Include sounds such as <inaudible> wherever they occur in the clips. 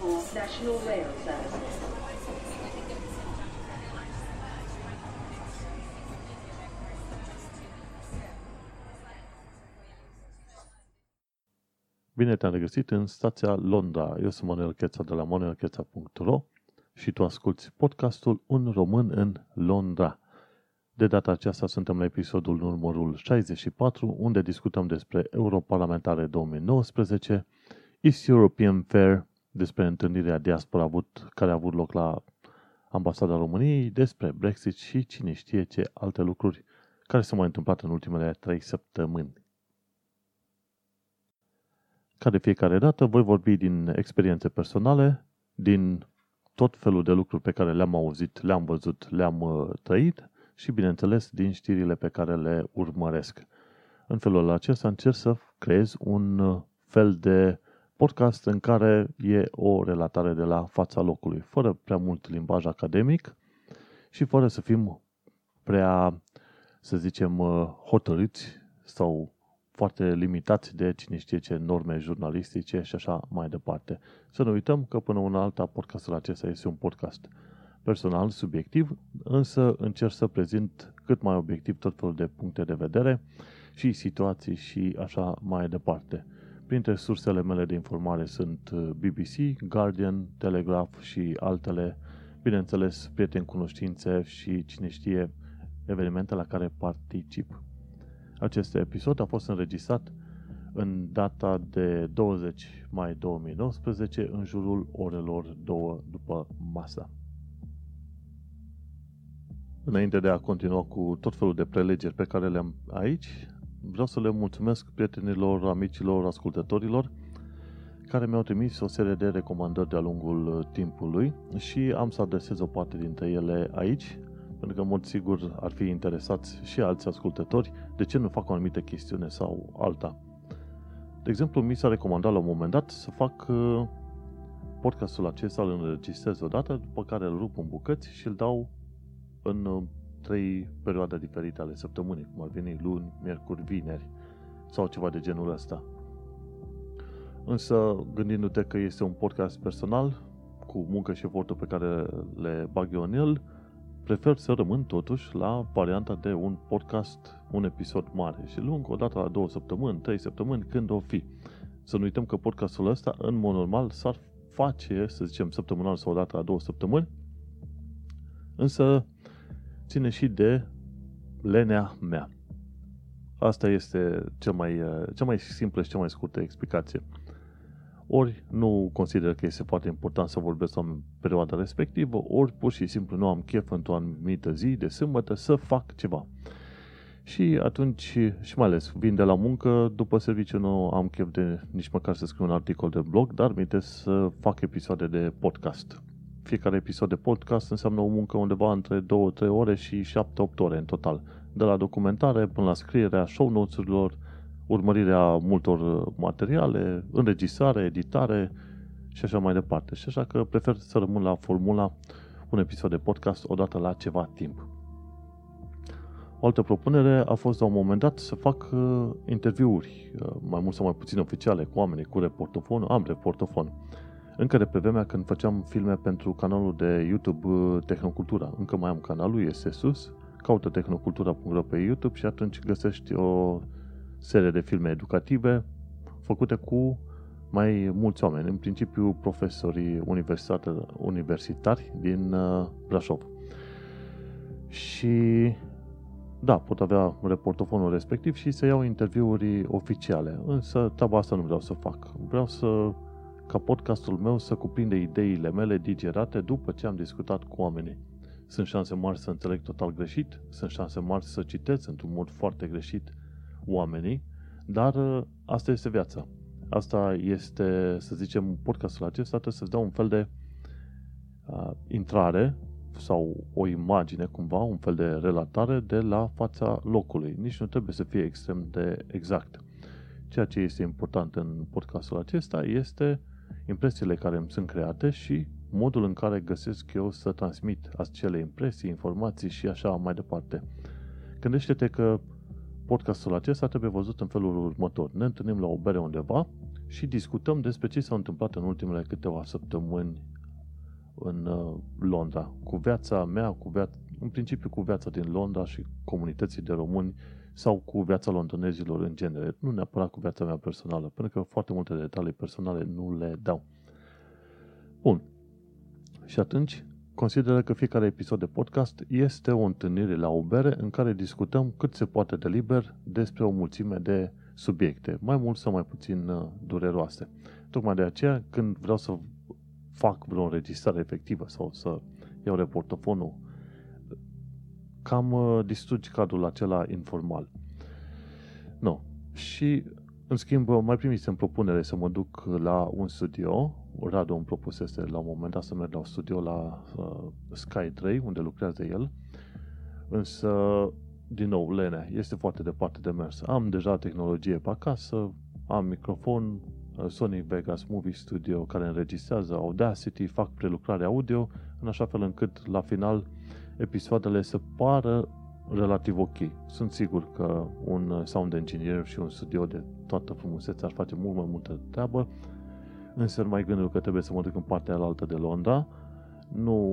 for National Rail Services. Bine te-am regăsit în stația Londra. Eu sunt Manuel Cheța de la manuelcheța.ro și tu asculti podcastul Un român în Londra. De data aceasta suntem la episodul numărul 64, unde discutăm despre Europarlamentare 2019, East European Fair, despre întâlnirea diaspora avut, care a avut loc la Ambasada României, despre Brexit și cine știe ce alte lucruri care s-au mai întâmplat în ultimele trei săptămâni. Ca de fiecare dată, voi vorbi din experiențe personale, din tot felul de lucruri pe care le-am auzit, le-am văzut, le-am uh, trăit și, bineînțeles, din știrile pe care le urmăresc. În felul acesta încerc să creez un uh, fel de podcast în care e o relatare de la fața locului, fără prea mult limbaj academic și fără să fim prea, să zicem, uh, hotărâți sau foarte limitați de cine știe ce norme jurnalistice și așa mai departe. Să nu uităm că până una alta podcastul acesta este un podcast personal, subiectiv, însă încerc să prezint cât mai obiectiv tot felul de puncte de vedere și situații și așa mai departe. Printre sursele mele de informare sunt uh, BBC, Guardian, Telegraph și altele, bineînțeles, prieteni cunoștințe și cine știe evenimente la care particip. Acest episod a fost înregistrat în data de 20 mai 2019, în jurul orelor 2 după masa. Înainte de a continua cu tot felul de prelegeri pe care le-am aici, vreau să le mulțumesc prietenilor, amicilor, ascultătorilor care mi-au trimis o serie de recomandări de-a lungul timpului și am să adresez o parte dintre ele aici, pentru că, în mod sigur, ar fi interesați și alți ascultători de ce nu fac o anumită chestiune sau alta. De exemplu, mi s-a recomandat la un moment dat să fac uh, podcastul acesta, îl înregistrez odată, după care îl rup în bucăți și îl dau în uh, trei perioade diferite ale săptămânii, cum ar veni luni, miercuri, vineri sau ceva de genul ăsta. Însă, gândindu-te că este un podcast personal, cu muncă și efortul pe care le bag eu în el, prefer să rămân totuși la varianta de un podcast, un episod mare și lung, o dată la două săptămâni, trei săptămâni, când o fi. Să nu uităm că podcastul ăsta, în mod normal, s-ar face, să zicem, săptămânal sau o dată la două săptămâni, însă ține și de lenea mea. Asta este cea mai, cea mai simplă și cea mai scurtă explicație ori nu consider că este foarte important să vorbesc în perioada respectivă, ori pur și simplu nu am chef într-o anumită zi de sâmbătă să fac ceva. Și atunci, și mai ales, vin de la muncă, după serviciu nu am chef de nici măcar să scriu un articol de blog, dar mi să fac episoade de podcast. Fiecare episod de podcast înseamnă o muncă undeva între 2-3 ore și 7-8 ore în total. De la documentare până la scrierea show notes-urilor, urmărirea multor uh, materiale, înregistrare, editare și așa mai departe. Și așa că prefer să rămân la formula un episod de podcast odată la ceva timp. O altă propunere a fost la un moment dat să fac uh, interviuri, uh, mai mult sau mai puțin oficiale, cu oamenii, cu reportofon, am reportofon. Încă de pe vremea când făceam filme pentru canalul de YouTube uh, Tehnocultura. Încă mai am canalul, este sus, caută tehnocultura.ro pe YouTube și atunci găsești o serie de filme educative făcute cu mai mulți oameni, în principiu profesorii universitari din uh, Brașov. Și da, pot avea reportofonul respectiv și să iau interviuri oficiale. Însă treaba asta nu vreau să fac. Vreau să ca podcastul meu să cuprinde ideile mele digerate după ce am discutat cu oamenii. Sunt șanse mari să înțeleg total greșit, sunt șanse mari să citesc într-un mod foarte greșit oamenii, dar uh, asta este viața. Asta este, să zicem, podcastul acesta trebuie să-ți dea un fel de uh, intrare sau o imagine cumva, un fel de relatare de la fața locului. Nici nu trebuie să fie extrem de exact. Ceea ce este important în podcastul acesta este impresiile care îmi sunt create și modul în care găsesc eu să transmit acele impresii, informații și așa mai departe. Gândește-te că podcastul acesta trebuie văzut în felul următor. Ne întâlnim la o bere undeva și discutăm despre ce s-a întâmplat în ultimele câteva săptămâni în uh, Londra, cu viața mea, cu viața, în principiu cu viața din Londra și comunității de români sau cu viața londonezilor în genere, nu neapărat cu viața mea personală, pentru că foarte multe detalii personale nu le dau. Bun. Și atunci consideră că fiecare episod de podcast este o întâlnire la o bere în care discutăm cât se poate de liber despre o mulțime de subiecte, mai mult sau mai puțin uh, dureroase. Tocmai de aceea, când vreau să fac vreo înregistrare efectivă sau să iau reportofonul, cam uh, distrugi cadrul acela informal. Nu. Și, în schimb, mai primisem propunere să mă duc la un studio. Radu îmi propusese la un moment dat să merg la un studio la uh, Sky 3, unde lucrează el. Însă, din nou, Lene, este foarte departe de mers. Am deja tehnologie pe acasă, am microfon, Sony Vegas Movie Studio care înregistrează Audacity, fac prelucrare audio, în așa fel încât la final episoadele să pară relativ ok. Sunt sigur că un sound engineer și un studio de toată frumusețea ar face mult mai multă treabă, însă mai gândul că trebuie să mă duc în partea altă de Londra, nu,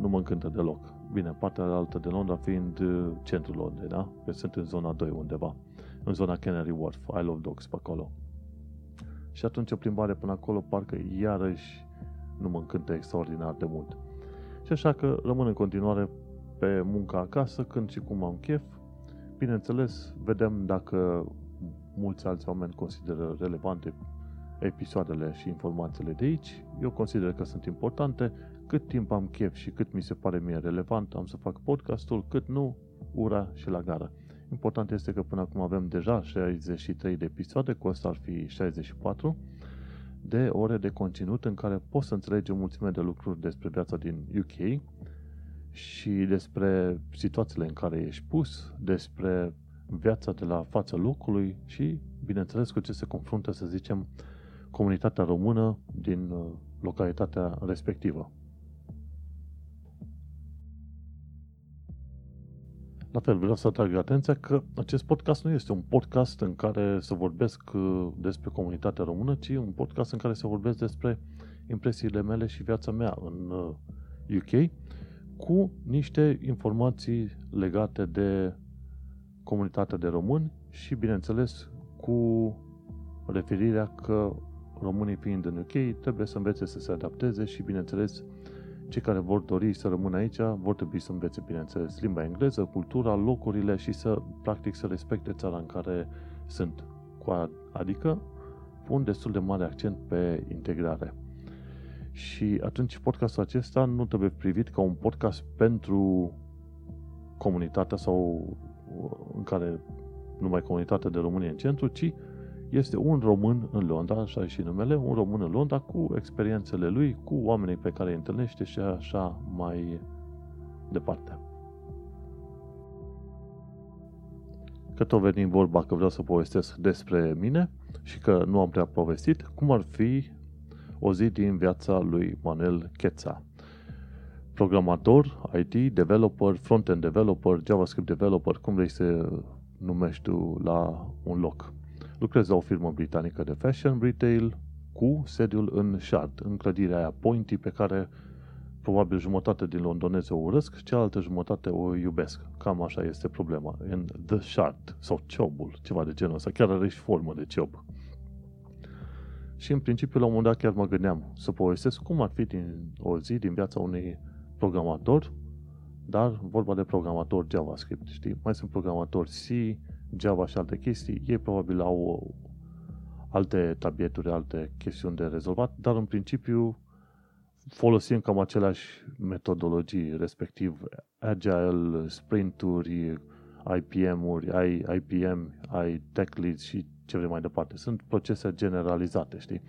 nu mă încântă deloc. Bine, partea altă de Londra fiind uh, centrul Londrei, da? Că sunt în zona 2 undeva, în zona Canary Wharf, I Love Dogs pe acolo. Și atunci o plimbare până acolo parcă iarăși nu mă încântă extraordinar de mult. Și așa că rămân în continuare pe munca acasă, când și cum am chef. Bineînțeles, vedem dacă mulți alți oameni consideră relevante episoadele și informațiile de aici. Eu consider că sunt importante. Cât timp am chef și cât mi se pare mie relevant, am să fac podcastul, cât nu, ura și la gară. Important este că până acum avem deja 63 de episoade, cu asta ar fi 64, de ore de conținut în care poți să înțelegi o mulțime de lucruri despre viața din UK și despre situațiile în care ești pus, despre viața de la fața locului și, bineînțeles, cu ce se confruntă, să zicem, comunitatea română din uh, localitatea respectivă. La fel, vreau să atrag atenția că acest podcast nu este un podcast în care să vorbesc uh, despre comunitatea română, ci un podcast în care să vorbesc despre impresiile mele și viața mea în UK uh, cu niște informații legate de comunitatea de români și, bineînțeles, cu referirea că românii fiind în UK trebuie să învețe să se adapteze și, bineînțeles, cei care vor dori să rămână aici vor trebui să învețe, bineînțeles, limba engleză, cultura, locurile și să, practic, să respecte țara în care sunt. Adică, pun destul de mare accent pe integrare. Și atunci podcastul acesta nu trebuie privit ca un podcast pentru comunitatea sau în care numai comunitatea de români în centru, ci este un român în Londra, așa și numele, un român în Londra cu experiențele lui, cu oamenii pe care îi întâlnește și așa mai departe. Că tot venim vorba că vreau să povestesc despre mine și că nu am prea povestit, cum ar fi o zi din viața lui Manuel Cheța. Programator, IT, developer, front-end developer, JavaScript developer, cum vrei să numești tu la un loc. Lucrez la o firmă britanică de fashion retail cu sediul în Shard, în clădirea aia Pointy pe care probabil jumătate din londonezi o urăsc, cealaltă jumătate o iubesc. Cam așa este problema. În The Shard sau Ciobul, ceva de genul ăsta. Chiar are și formă de ciob. Și în principiu, la un moment dat chiar mă gândeam să povestesc cum ar fi din o zi din viața unui programator, dar vorba de programator JavaScript, știi? Mai sunt programatori C, Java și alte chestii, ei probabil au alte tabieturi, alte chestiuni de rezolvat, dar în principiu folosim cam aceleași metodologii, respectiv Agile, Sprint-uri, IPM-uri, ai IPM, ai Tech Lead și ce vrei mai departe. Sunt procese generalizate, știi?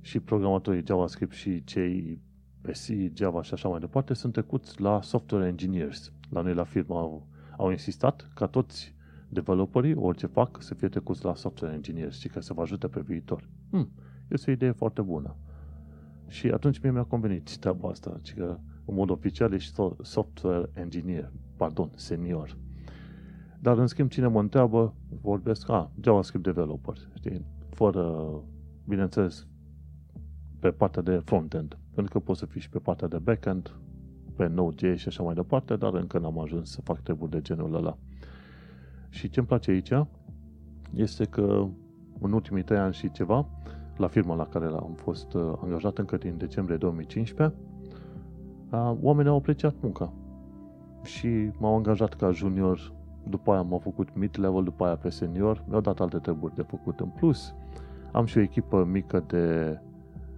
Și programatorii JavaScript și cei pe C, Java și așa mai departe sunt trecuți la software engineers. La noi la firmă au, au insistat ca toți developerii, orice fac, să fie trecuți la software engineers și că să vă ajute pe viitor. Hmm, este o idee foarte bună. Și atunci mie mi-a convenit treaba asta, ci că în mod oficial ești software engineer, pardon, senior. Dar în schimb, cine mă întreabă, vorbesc, a, JavaScript developer, știi, fără, bineînțeles, pe partea de frontend. Pentru că poți să fii și pe partea de backend, pe Node.js și așa mai departe, dar încă n-am ajuns să fac treburi de genul ăla. Și ce îmi place aici este că în ultimii trei ani și ceva, la firma la care am fost uh, angajat încă din decembrie 2015, oamenii au apreciat munca. Și m-au angajat ca junior, după aia m-au făcut mid-level, după aia pe senior, mi-au dat alte treburi de făcut în plus. Am și o echipă mică de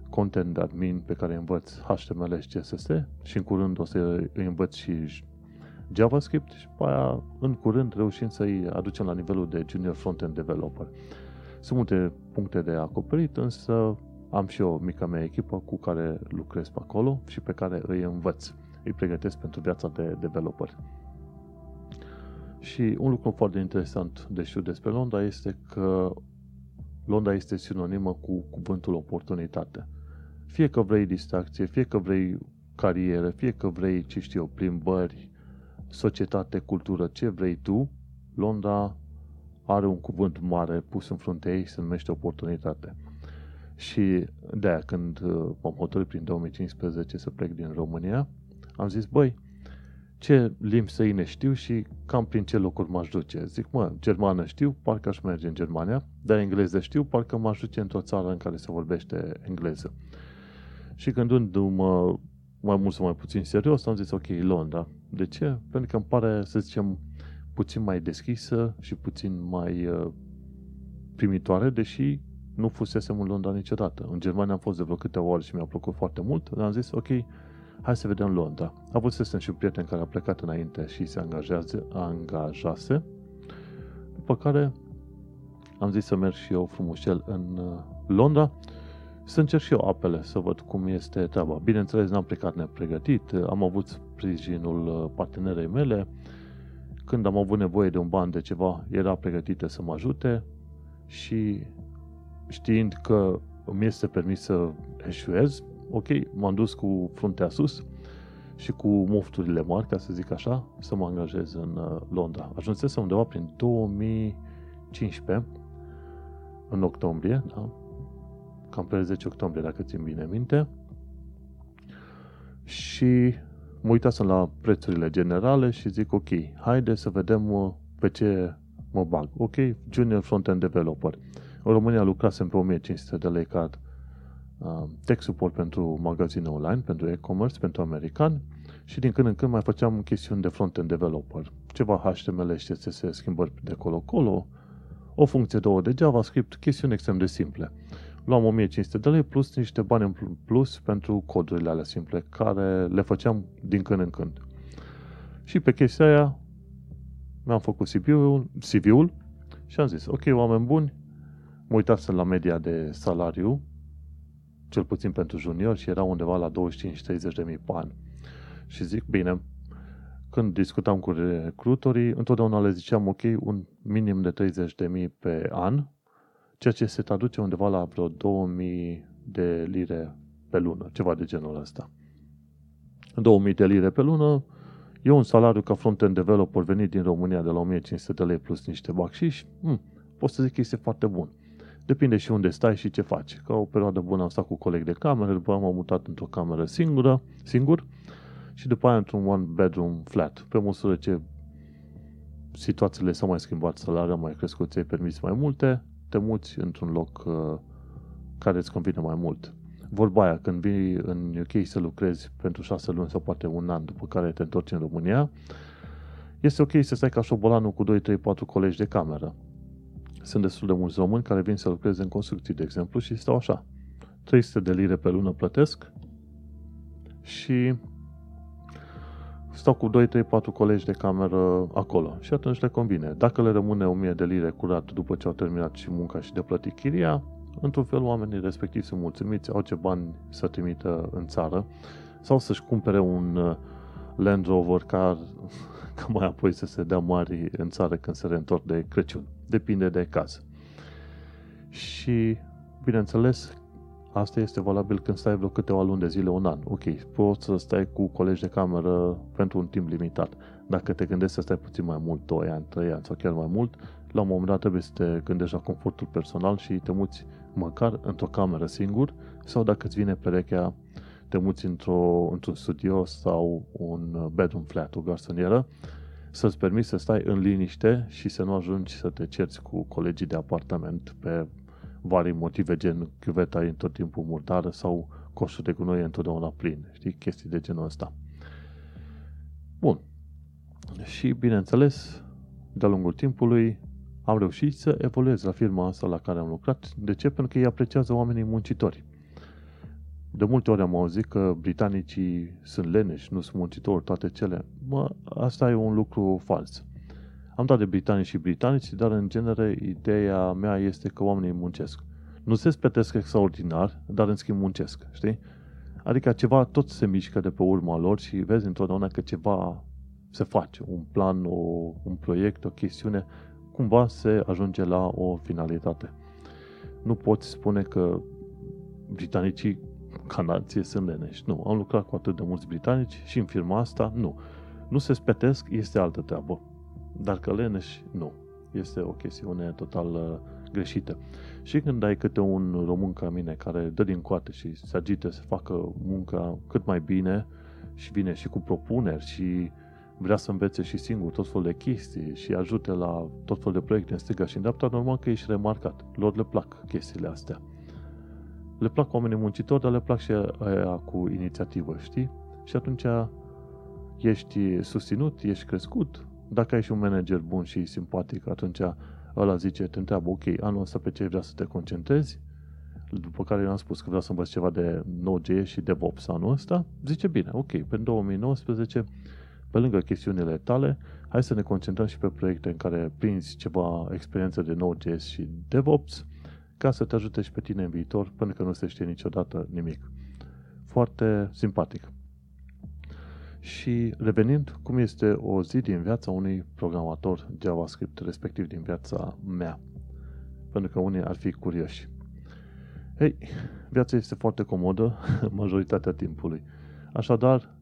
content admin pe care învăț HTML și CSS și în curând o să îi învăț și JavaScript și pe aia, în curând, reușim să-i aducem la nivelul de junior front-end developer. Sunt multe puncte de acoperit, însă am și o mică mea echipă cu care lucrez pe acolo și pe care îi învăț. Îi pregătesc pentru viața de developer. Și un lucru foarte interesant de știut despre Londra este că Londra este sinonimă cu cuvântul oportunitate. Fie că vrei distracție, fie că vrei carieră, fie că vrei, ce știu eu, plimbări, societate, cultură, ce vrei tu, Londra are un cuvânt mare pus în fruntea ei, se numește oportunitate. Și de aia, când uh, m-am hotărât prin 2015 să plec din România, am zis, băi, ce limbi străine știu și cam prin ce locuri m-aș duce. Zic, mă, germană știu, parcă aș merge în Germania, dar engleză știu, parcă m-aș duce într-o țară în care se vorbește engleză. Și gândindu-mă mai mult sau mai puțin serios, am zis, ok, Londra. De ce? Pentru că îmi pare, să zicem, puțin mai deschisă și puțin mai uh, primitoare, deși nu fusesem în Londra niciodată. În Germania am fost de vreo câteva ori și mi-a plăcut foarte mult, dar am zis, ok, hai să vedem Londra. Avusesem și un prieten care a plecat înainte și se angajează, angajase, după care am zis să merg și eu frumușel în uh, Londra să încerc și eu apele, să văd cum este treaba. Bineînțeles, n-am plecat nepregătit, am avut sprijinul uh, partenerei mele, când am avut nevoie de un ban de ceva, era pregătită să mă ajute și știind că îmi este permis să eșuez, ok, m-am dus cu fruntea sus și cu mofturile mari, ca să zic așa, să mă angajez în uh, Londra. Ajunsesem undeva prin 2015, în octombrie, da? cam pe 10 octombrie, dacă țin bine minte. Și mă uitasem la prețurile generale și zic, ok, haide să vedem uh, pe ce mă bag. Ok, Junior Frontend Developer. În România lucrasem pe 1500 de lei ca uh, tech support pentru magazine online, pentru e-commerce, pentru americani și din când în când mai făceam chestiuni de front-end developer. Ceva HTML și CSS, schimbări de colo-colo, o funcție două de JavaScript, chestiuni extrem de simple luam 1500 de lei plus niște bani în plus pentru codurile alea simple, care le făceam din când în când. Și pe chestia aia mi-am făcut CV-ul, CV-ul și am zis, ok, oameni buni, mă uitasem la media de salariu, cel puțin pentru junior, și era undeva la 25-30 de mii pe an. Și zic, bine, când discutam cu recrutorii, întotdeauna le ziceam, ok, un minim de 30 de mii pe an, ceea ce se traduce undeva la vreo 2000 de lire pe lună, ceva de genul ăsta. 2000 de lire pe lună e un salariu ca front-end developer venit din România de la 1500 de lei plus niște bacșiși, hmm, pot să zic că este foarte bun. Depinde și unde stai și ce faci. Ca o perioadă bună am stat cu coleg de cameră, după aia m-am mutat într-o cameră singură, singur și după aia într-un one bedroom flat. Pe măsură ce situațiile s-au mai schimbat, salariul a mai crescut, ți-ai permis mai multe, te muți într-un loc uh, care îți convine mai mult. Vorba aia, când vii în UK să lucrezi pentru șase luni sau poate un an după care te întorci în România, este ok să stai ca șobolanul cu 2, 3, 4 colegi de cameră. Sunt destul de mulți români care vin să lucreze în construcții, de exemplu, și stau așa. 300 de lire pe lună plătesc și stau cu 2, 3, 4 colegi de cameră acolo și atunci le convine. Dacă le rămâne 1000 de lire curat după ce au terminat și munca și de plătit chiria, într-un fel oamenii respectiv sunt mulțumiți, au ce bani să trimită în țară sau să-și cumpere un uh, Land Rover ca, <laughs> ca mai apoi să se dea mari în țară când se reîntorc de Crăciun. Depinde de caz. Și, bineînțeles, Asta este valabil când stai vreo câteva luni de zile, un an. Ok, poți să stai cu colegi de cameră pentru un timp limitat. dacă te gândești să stai puțin mai mult, 2 ani, 3 ani sau chiar mai mult, la un moment dat trebuie să te gândești la confortul personal și te muți măcar într-o cameră singur sau dacă îți vine perechea, te muți într-o, într-un studio sau un bedroom flat, o garsonieră, să-ți permiți să stai în liniște și să nu ajungi să te cerți cu colegii de apartament pe vari motive, gen chiuveta e tot timpul murdară sau coșul de gunoi e întotdeauna plin. Știi? Chestii de genul ăsta. Bun. Și, bineînțeles, de-a lungul timpului, am reușit să evoluez la firma asta la care am lucrat. De ce? Pentru că ei apreciază oamenii muncitori. De multe ori am auzit că britanicii sunt leneși, nu sunt muncitori, toate cele. Mă, asta e un lucru fals. Am dat de britanici și britanici, dar în genere ideea mea este că oamenii muncesc. Nu se spetesc extraordinar, dar în schimb muncesc, știi? Adică ceva tot se mișcă de pe urma lor și vezi întotdeauna că ceva se face, un plan, o, un proiect, o chestiune, cumva se ajunge la o finalitate. Nu poți spune că britanicii ca nație sunt leneși. Nu, am lucrat cu atât de mulți britanici și în firma asta, nu. Nu se spetesc, este altă treabă. Dar că leneși, nu. Este o chestiune total uh, greșită. Și când ai câte un român ca mine care dă din coate și se agite să facă munca cât mai bine și vine și cu propuneri și vrea să învețe și singur tot felul de chestii și ajute la tot felul de proiecte în stânga și în dreapta, normal că ești remarcat. Lor le plac chestiile astea. Le plac oamenii muncitori, dar le plac și aia cu inițiativă, știi? Și atunci ești susținut, ești crescut. Dacă ai și un manager bun și simpatic, atunci ăla zice, te întreabă, ok, anul ăsta pe ce vrea să te concentrezi? După care eu am spus că vreau să învăț ceva de Node.js și DevOps anul ăsta. Zice, bine, ok, pe 2019, pe lângă chestiunile tale, hai să ne concentrăm și pe proiecte în care prinzi ceva experiență de Node.js și DevOps, ca să te ajute și pe tine în viitor, pentru că nu se știe niciodată nimic. Foarte simpatic. Și revenind, cum este o zi din viața unui programator JavaScript, respectiv din viața mea. Pentru că unii ar fi curioși. Hei, viața este foarte comodă <laughs> majoritatea timpului. Așadar,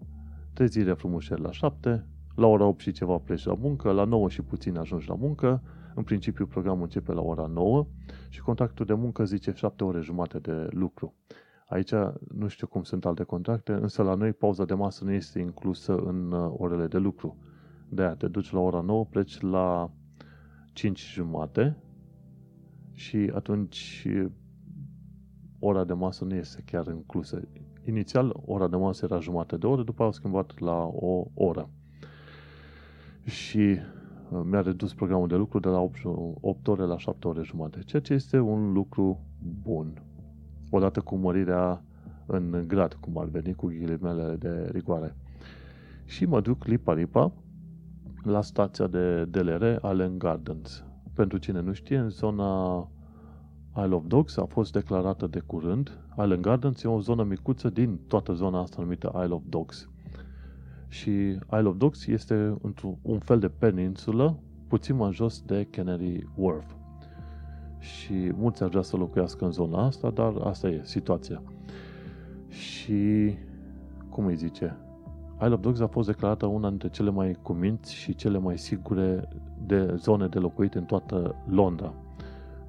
trezire frumușel la 7, la ora 8 și ceva pleci la muncă, la 9 și puțin ajungi la muncă, în principiu programul începe la ora 9 și contractul de muncă zice 7 ore jumate de lucru. Aici nu știu cum sunt alte contracte, însă la noi pauza de masă nu este inclusă în uh, orele de lucru. De aia te duci la ora 9, pleci la 5 jumate și atunci ora de masă nu este chiar inclusă. Inițial, ora de masă era jumate de oră, după au schimbat la o oră. Și uh, mi-a redus programul de lucru de la 8, 8 ore la 7 ore jumate, ceea ce este un lucru bun odată cu mărirea în grad, cum ar veni cu ghilimele de rigoare. Și mă duc lipa-lipa la stația de DLR Allen Gardens. Pentru cine nu știe, în zona Isle of Dogs a fost declarată de curând. Island Gardens e o zonă micuță din toată zona asta numită Isle of Dogs. Și Isle of Dogs este un fel de peninsulă puțin mai jos de Canary Wharf și mulți ar vrea să locuiască în zona asta, dar asta e situația. Și, cum îi zice, Isle of Dogs a fost declarată una dintre cele mai cuminți și cele mai sigure de zone de locuit în toată Londra.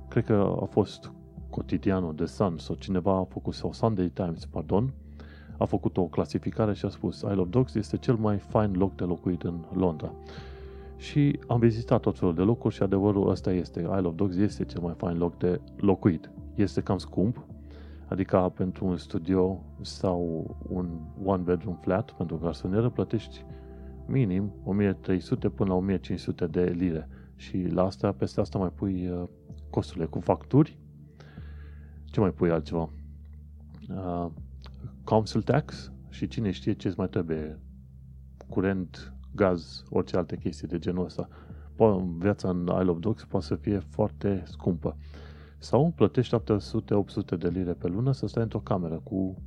Cred că a fost cotidianul The Sun sau cineva a făcut, sau Sunday Times, pardon, a făcut o clasificare și a spus Isle of Dogs este cel mai fain loc de locuit în Londra. Și am vizitat tot felul de locuri și adevărul ăsta este. Isle of Dogs este cel mai fain loc de locuit. Este cam scump, adică pentru un studio sau un one bedroom flat pentru garsonieră plătești minim 1300 până la 1500 de lire. Și la asta, peste asta mai pui uh, costurile cu facturi. Ce mai pui altceva? Uh, council tax și cine știe ce mai trebuie. Curent, gaz, orice alte chestii de genul ăsta. Viața în Isle of Dogs poate să fie foarte scumpă. Sau plătești 700-800 de lire pe lună să stai într-o cameră cu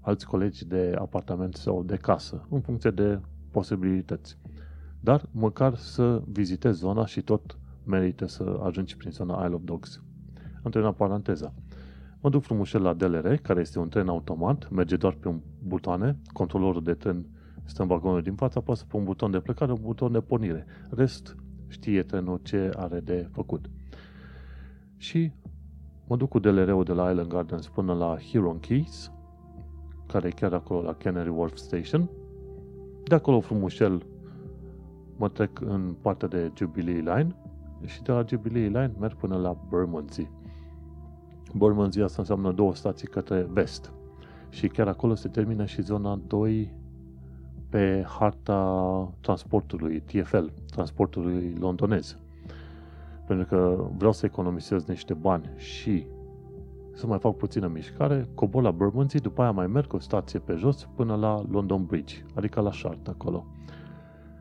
alți colegi de apartament sau de casă, în funcție de posibilități. Dar măcar să vizitezi zona și tot merită să ajungi prin zona Isle of Dogs. Între paranteza. Mă duc frumușel la DLR, care este un tren automat, merge doar pe un butoane, controlorul de tren stă în vagonul din fața, apasă pe un buton de plecare, un buton de pornire. Rest, știe trenul ce are de făcut. Și mă duc cu DLR-ul de la Island Gardens până la Huron Keys, care e chiar acolo la Canary Wharf Station. De acolo frumușel mă trec în partea de Jubilee Line și de la Jubilee Line merg până la Bermondsey. Bermondsey asta înseamnă două stații către vest. Și chiar acolo se termină și zona 2 pe harta transportului TFL, transportului londonez. Pentru că vreau să economisez niște bani și să mai fac puțină mișcare, cobor la Bermondsey, după aia mai merg o stație pe jos până la London Bridge, adică la Shard acolo.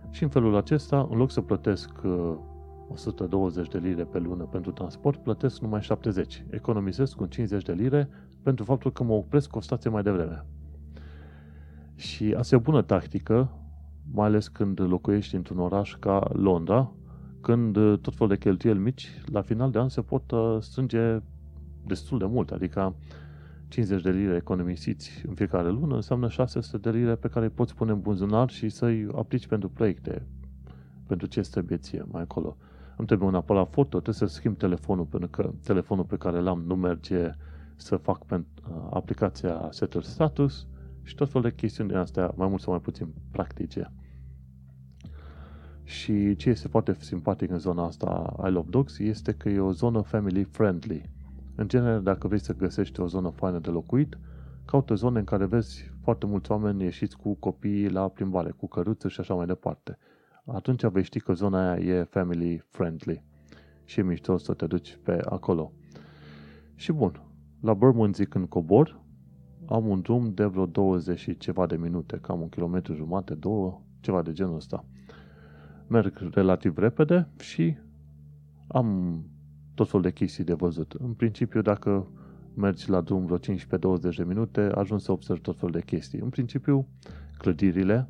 Și în felul acesta, în loc să plătesc 120 uh, de lire pe lună pentru transport, plătesc numai 70. Economisesc cu 50 de lire pentru faptul că mă opresc o stație mai devreme. Și asta e o bună tactică, mai ales când locuiești într-un oraș ca Londra, când uh, tot felul de cheltuieli mici, la final de an se pot uh, strânge destul de mult, adică 50 de lire economisiți în fiecare lună înseamnă 600 de lire pe care îi poți pune în buzunar și să-i aplici pentru proiecte, pentru ce trebuie ție mai acolo. Îmi trebuie un aparat foto, trebuie să schimb telefonul, pentru că telefonul pe care l-am nu merge să fac pentru uh, aplicația Setter Status și tot felul de chestiuni din astea, mai mult sau mai puțin practice. Și ce este foarte simpatic în zona asta I Love Dogs este că e o zonă family friendly. În genere, dacă vrei să găsești o zonă faină de locuit, caută zone în care vezi foarte mulți oameni ieșiți cu copiii la plimbare, cu căruțe și așa mai departe. Atunci vei ști că zona aia e family friendly și e mișto să te duci pe acolo. Și bun, la Bermondsey când cobor, am un drum de vreo 20 și ceva de minute, cam un kilometru jumate, două, ceva de genul ăsta. Merg relativ repede și am tot felul de chestii de văzut. În principiu, dacă mergi la drum vreo 15-20 de minute, ajungi să observi tot felul de chestii. În principiu, clădirile,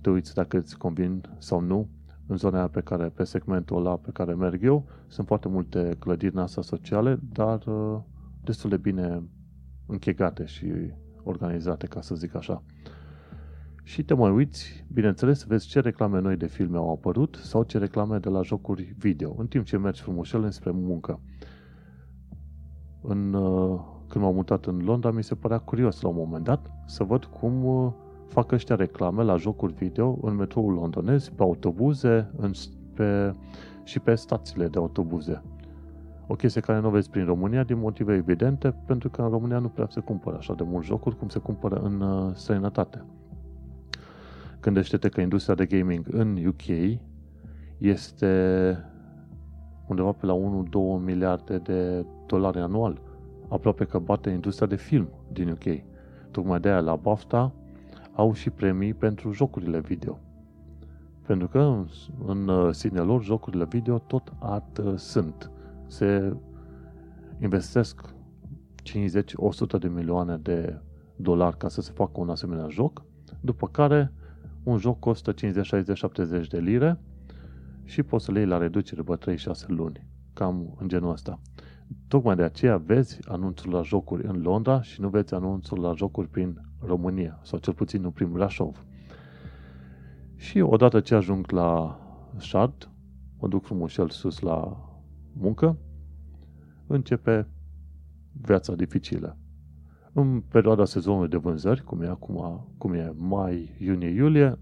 te uiți dacă îți convin sau nu, în zona pe care, pe segmentul ăla pe care merg eu, sunt foarte multe clădiri în asta sociale, dar uh, destul de bine închegate și organizate, ca să zic așa. Și te mai uiți, bineînțeles, vezi ce reclame noi de filme au apărut sau ce reclame de la jocuri video, în timp ce mergi frumușel înspre muncă. În, uh, când m-am mutat în Londra, mi se părea curios la un moment dat să văd cum uh, fac ăștia reclame la jocuri video în metroul londonez, pe autobuze în, pe, și pe stațiile de autobuze. O chestie care nu vezi prin România din motive evidente, pentru că în România nu prea se cumpără așa de mult jocuri cum se cumpără în uh, străinătate. Gândește-te că industria de gaming în UK este undeva pe la 1-2 miliarde de dolari anual. Aproape că bate industria de film din UK. Tocmai de aia la BAFTA au și premii pentru jocurile video. Pentru că în uh, sine lor jocurile video tot art uh, sunt. Se investesc 50-100 de milioane de dolari ca să se facă un asemenea joc, după care un joc costă 50, 60, 70 de lire și poți să le iei la reducere după 3-6 luni. Cam în genul ăsta. Tocmai de aceea vezi anunțul la jocuri în Londra și nu vezi anunțul la jocuri prin România, sau cel puțin nu prin Brașov. Și odată ce ajung la Shard, mă duc frumușel sus la muncă, începe viața dificilă. În perioada sezonului de vânzări, cum e acum, cum e mai, iunie, iulie,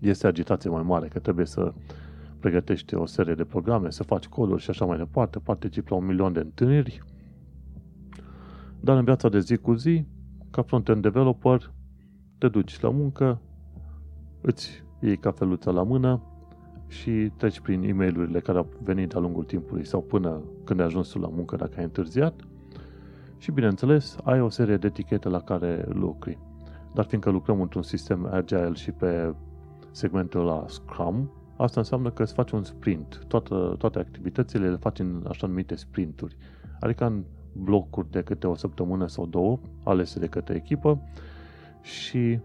este agitație mai mare, că trebuie să pregătești o serie de programe, să faci coduri și așa mai departe, participi la un milion de întâlniri. Dar în viața de zi cu zi, ca front-end developer, te duci la muncă, îți iei cafeluța la mână și treci prin e mail care au venit de-a lungul timpului sau până când ai ajuns la muncă dacă ai întârziat și, bineînțeles, ai o serie de etichete la care lucri. Dar fiindcă lucrăm într-un sistem agile și pe segmentul la Scrum, asta înseamnă că îți faci un sprint. Toată, toate activitățile le faci în așa numite sprinturi. Adică în blocuri de câte o săptămână sau două, alese de către echipă și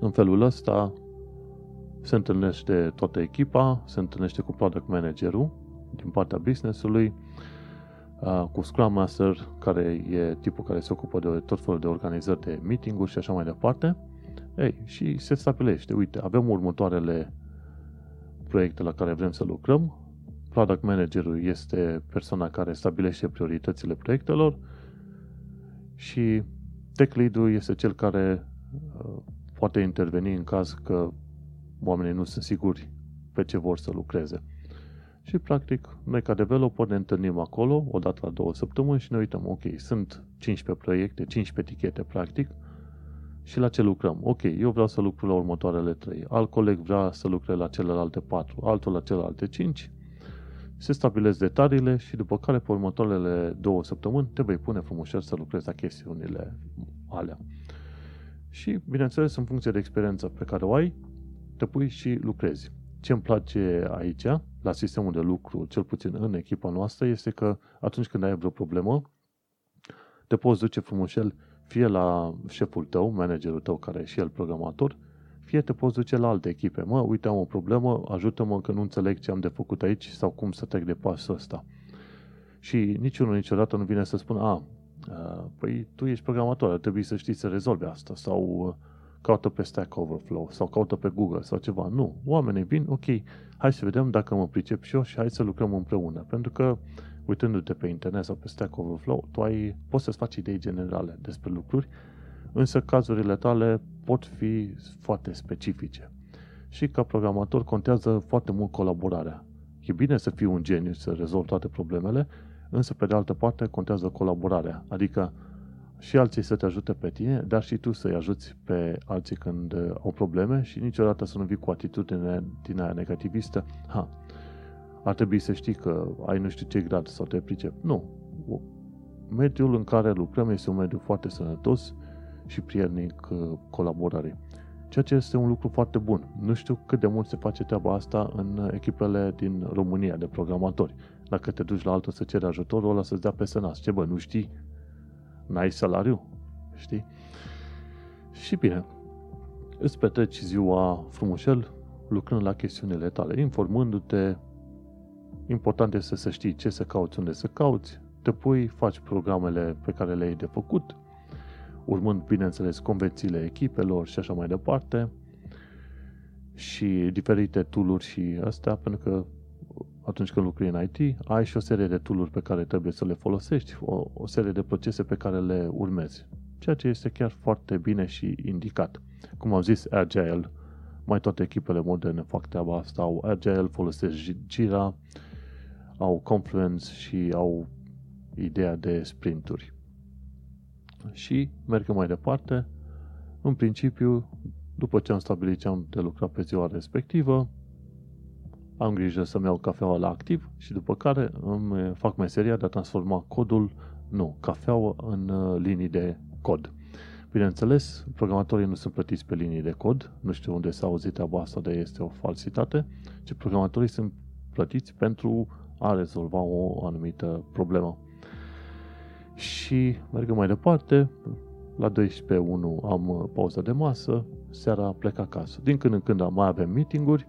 în felul ăsta se întâlnește toată echipa, se întâlnește cu product managerul din partea business-ului, cu Scrum Master, care e tipul care se ocupă de tot felul de organizări de meeting-uri și așa mai departe. Ei, și se stabilește, uite, avem următoarele proiecte la care vrem să lucrăm, product managerul este persoana care stabilește prioritățile proiectelor și tech lead-ul este cel care uh, poate interveni în caz că oamenii nu sunt siguri pe ce vor să lucreze. Și, practic, noi ca developer ne întâlnim acolo o dată la două săptămâni și ne uităm, ok, sunt 15 proiecte, 15 etichete, practic, și la ce lucrăm. Ok, eu vreau să lucru la următoarele 3, alt coleg vrea să lucre la celelalte 4, altul la celelalte 5, se stabilesc detaliile și după care pe următoarele două săptămâni te vei pune frumos să lucrezi la chestiunile alea. Și, bineînțeles, în funcție de experiența pe care o ai, te pui și lucrezi. Ce îmi place aici, la sistemul de lucru, cel puțin în echipa noastră, este că atunci când ai vreo problemă, te poți duce frumușel fie la șeful tău, managerul tău, care e și el programator, fie te poți duce la alte echipe. Mă, uite, am o problemă, ajută-mă că nu înțeleg ce am de făcut aici sau cum să trec de pasul ăsta. Și niciunul niciodată nu vine să spună, a, păi tu ești programator, ar trebui să știi să rezolvi asta sau caută pe Stack Overflow sau caută pe Google sau ceva. Nu. Oamenii vin, ok, hai să vedem dacă mă pricep și eu și hai să lucrăm împreună. Pentru că uitându-te pe internet sau pe Stack Overflow, tu ai, poți să-ți faci idei generale despre lucruri, însă cazurile tale pot fi foarte specifice. Și ca programator contează foarte mult colaborarea. E bine să fii un geniu să rezolvi toate problemele, însă pe de altă parte contează colaborarea. Adică și alții să te ajute pe tine, dar și tu să-i ajuți pe alții când uh, au probleme și niciodată să nu vii cu atitudine din aia negativistă. Ha, ar trebui să știi că ai nu știu ce grad sau te pricep. Nu. Mediul în care lucrăm este un mediu foarte sănătos și prietnic uh, colaborare. Ceea ce este un lucru foarte bun. Nu știu cât de mult se face treaba asta în echipele din România de programatori. Dacă te duci la altul să ceri ajutorul ăla să-ți dea pe nas. Ce bă, nu știi? N-ai salariu? Știi? Și bine, îți petreci ziua frumușel lucrând la chestiunile tale, informându-te. Important este să știi ce să cauți, unde să cauți, te pui, faci programele pe care le ai de făcut, urmând, bineînțeles, convențiile echipelor și așa mai departe, și diferite tooluri și astea, pentru că atunci când lucrezi în IT, ai și o serie de tooluri pe care trebuie să le folosești, o, o serie de procese pe care le urmezi, ceea ce este chiar foarte bine și indicat. Cum am zis, Agile, mai toate echipele moderne fac treaba asta, au Agile, folosesc Jira, au Confluence și au ideea de sprinturi. Și mergem mai departe. În principiu, după ce am stabilit ce am de lucrat pe ziua respectivă, am grijă să-mi iau cafeaua la activ și după care îmi fac meseria de a transforma codul, nu, cafeaua în uh, linii de cod. Bineînțeles, programatorii nu sunt plătiți pe linii de cod, nu știu unde s-a auzit treaba asta de este o falsitate, ci programatorii sunt plătiți pentru a rezolva o anumită problemă. Și mergem mai departe, la 12.1 am uh, pauză de masă, seara plec acasă. Din când în când mai avem meetinguri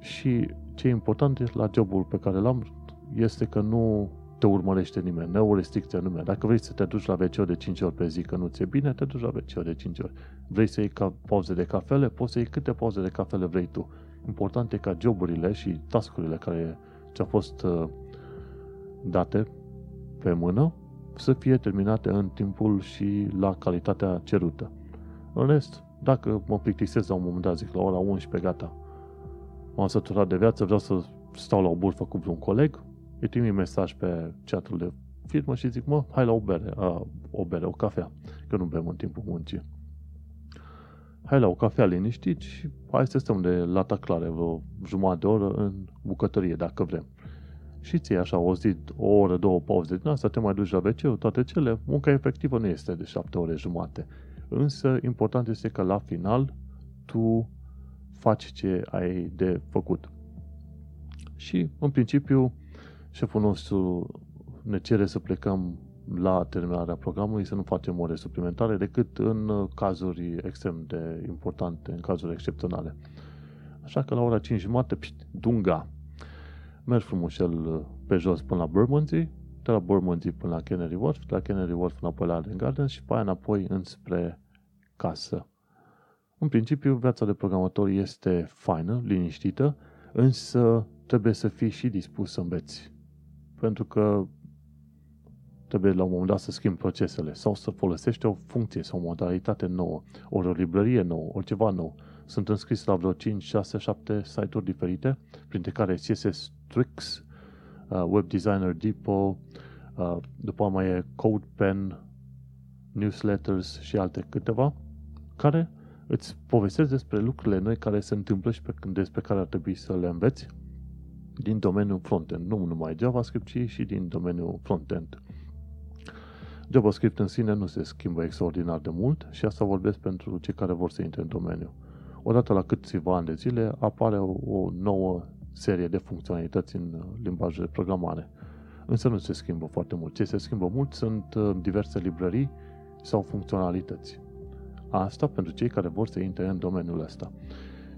și ce e important la jobul pe care l-am este că nu te urmărește nimeni, nu o restricție anume. Dacă vrei să te duci la wc de 5 ori pe zi că nu ți-e bine, te duci la wc de 5 ori. Vrei să iei ca pauze de cafele, poți să iei câte pauze de cafele vrei tu. Important e ca joburile și tascurile care ți-au fost uh, date pe mână să fie terminate în timpul și la calitatea cerută. În rest, dacă mă plictisesc la un moment dat, zic la ora 11, gata, m-am săturat de viață, vreau să stau la o burfă cu vreun coleg, îi trimit mesaj pe chatul de firmă și zic, mă, hai la o bere, a, o bere, o cafea, că nu bem în timpul muncii. Hai la o cafea liniștit și hai să stăm de lata clare vreo jumătate de oră în bucătărie, dacă vrem. Și ți așa o zi, o oră, două pauze din asta, te mai duci la wc toate cele, munca efectivă nu este de șapte ore jumate. Însă, important este că la final tu faci ce ai de făcut. Și, în principiu, șeful nostru ne cere să plecăm la terminarea programului, să nu facem ore suplimentare decât în cazuri extrem de importante, în cazuri excepționale. Așa că la ora 5 jumate, pșt, dunga, merg frumușel pe jos până la Bermondsey, de la Bermondsey până la Canary Wharf, de la Canary Wharf înapoi la Allen Gardens și pe aia înapoi înspre casă. În principiu, viața de programator este faină, liniștită, însă trebuie să fii și dispus să înveți. Pentru că trebuie la un moment dat să schimbi procesele sau să folosești o funcție sau o modalitate nouă, ori o librărie nouă, ori ceva nou. Sunt înscris la vreo 5, 6, 7 site-uri diferite, printre care CSS Tricks, uh, Web Designer Depot, uh, după mai e CodePen, newsletters și alte câteva, care îți povestesc despre lucrurile noi care se întâmplă și pe, despre care ar trebui să le înveți din domeniul frontend, nu numai JavaScript, ci și din domeniul frontend. JavaScript în sine nu se schimbă extraordinar de mult și asta vorbesc pentru cei care vor să intre în domeniu. Odată la câțiva ani de zile apare o, o nouă serie de funcționalități în limbaj de programare. Însă nu se schimbă foarte mult. Ce se schimbă mult sunt uh, diverse librării sau funcționalități. Asta pentru cei care vor să intre în domeniul ăsta.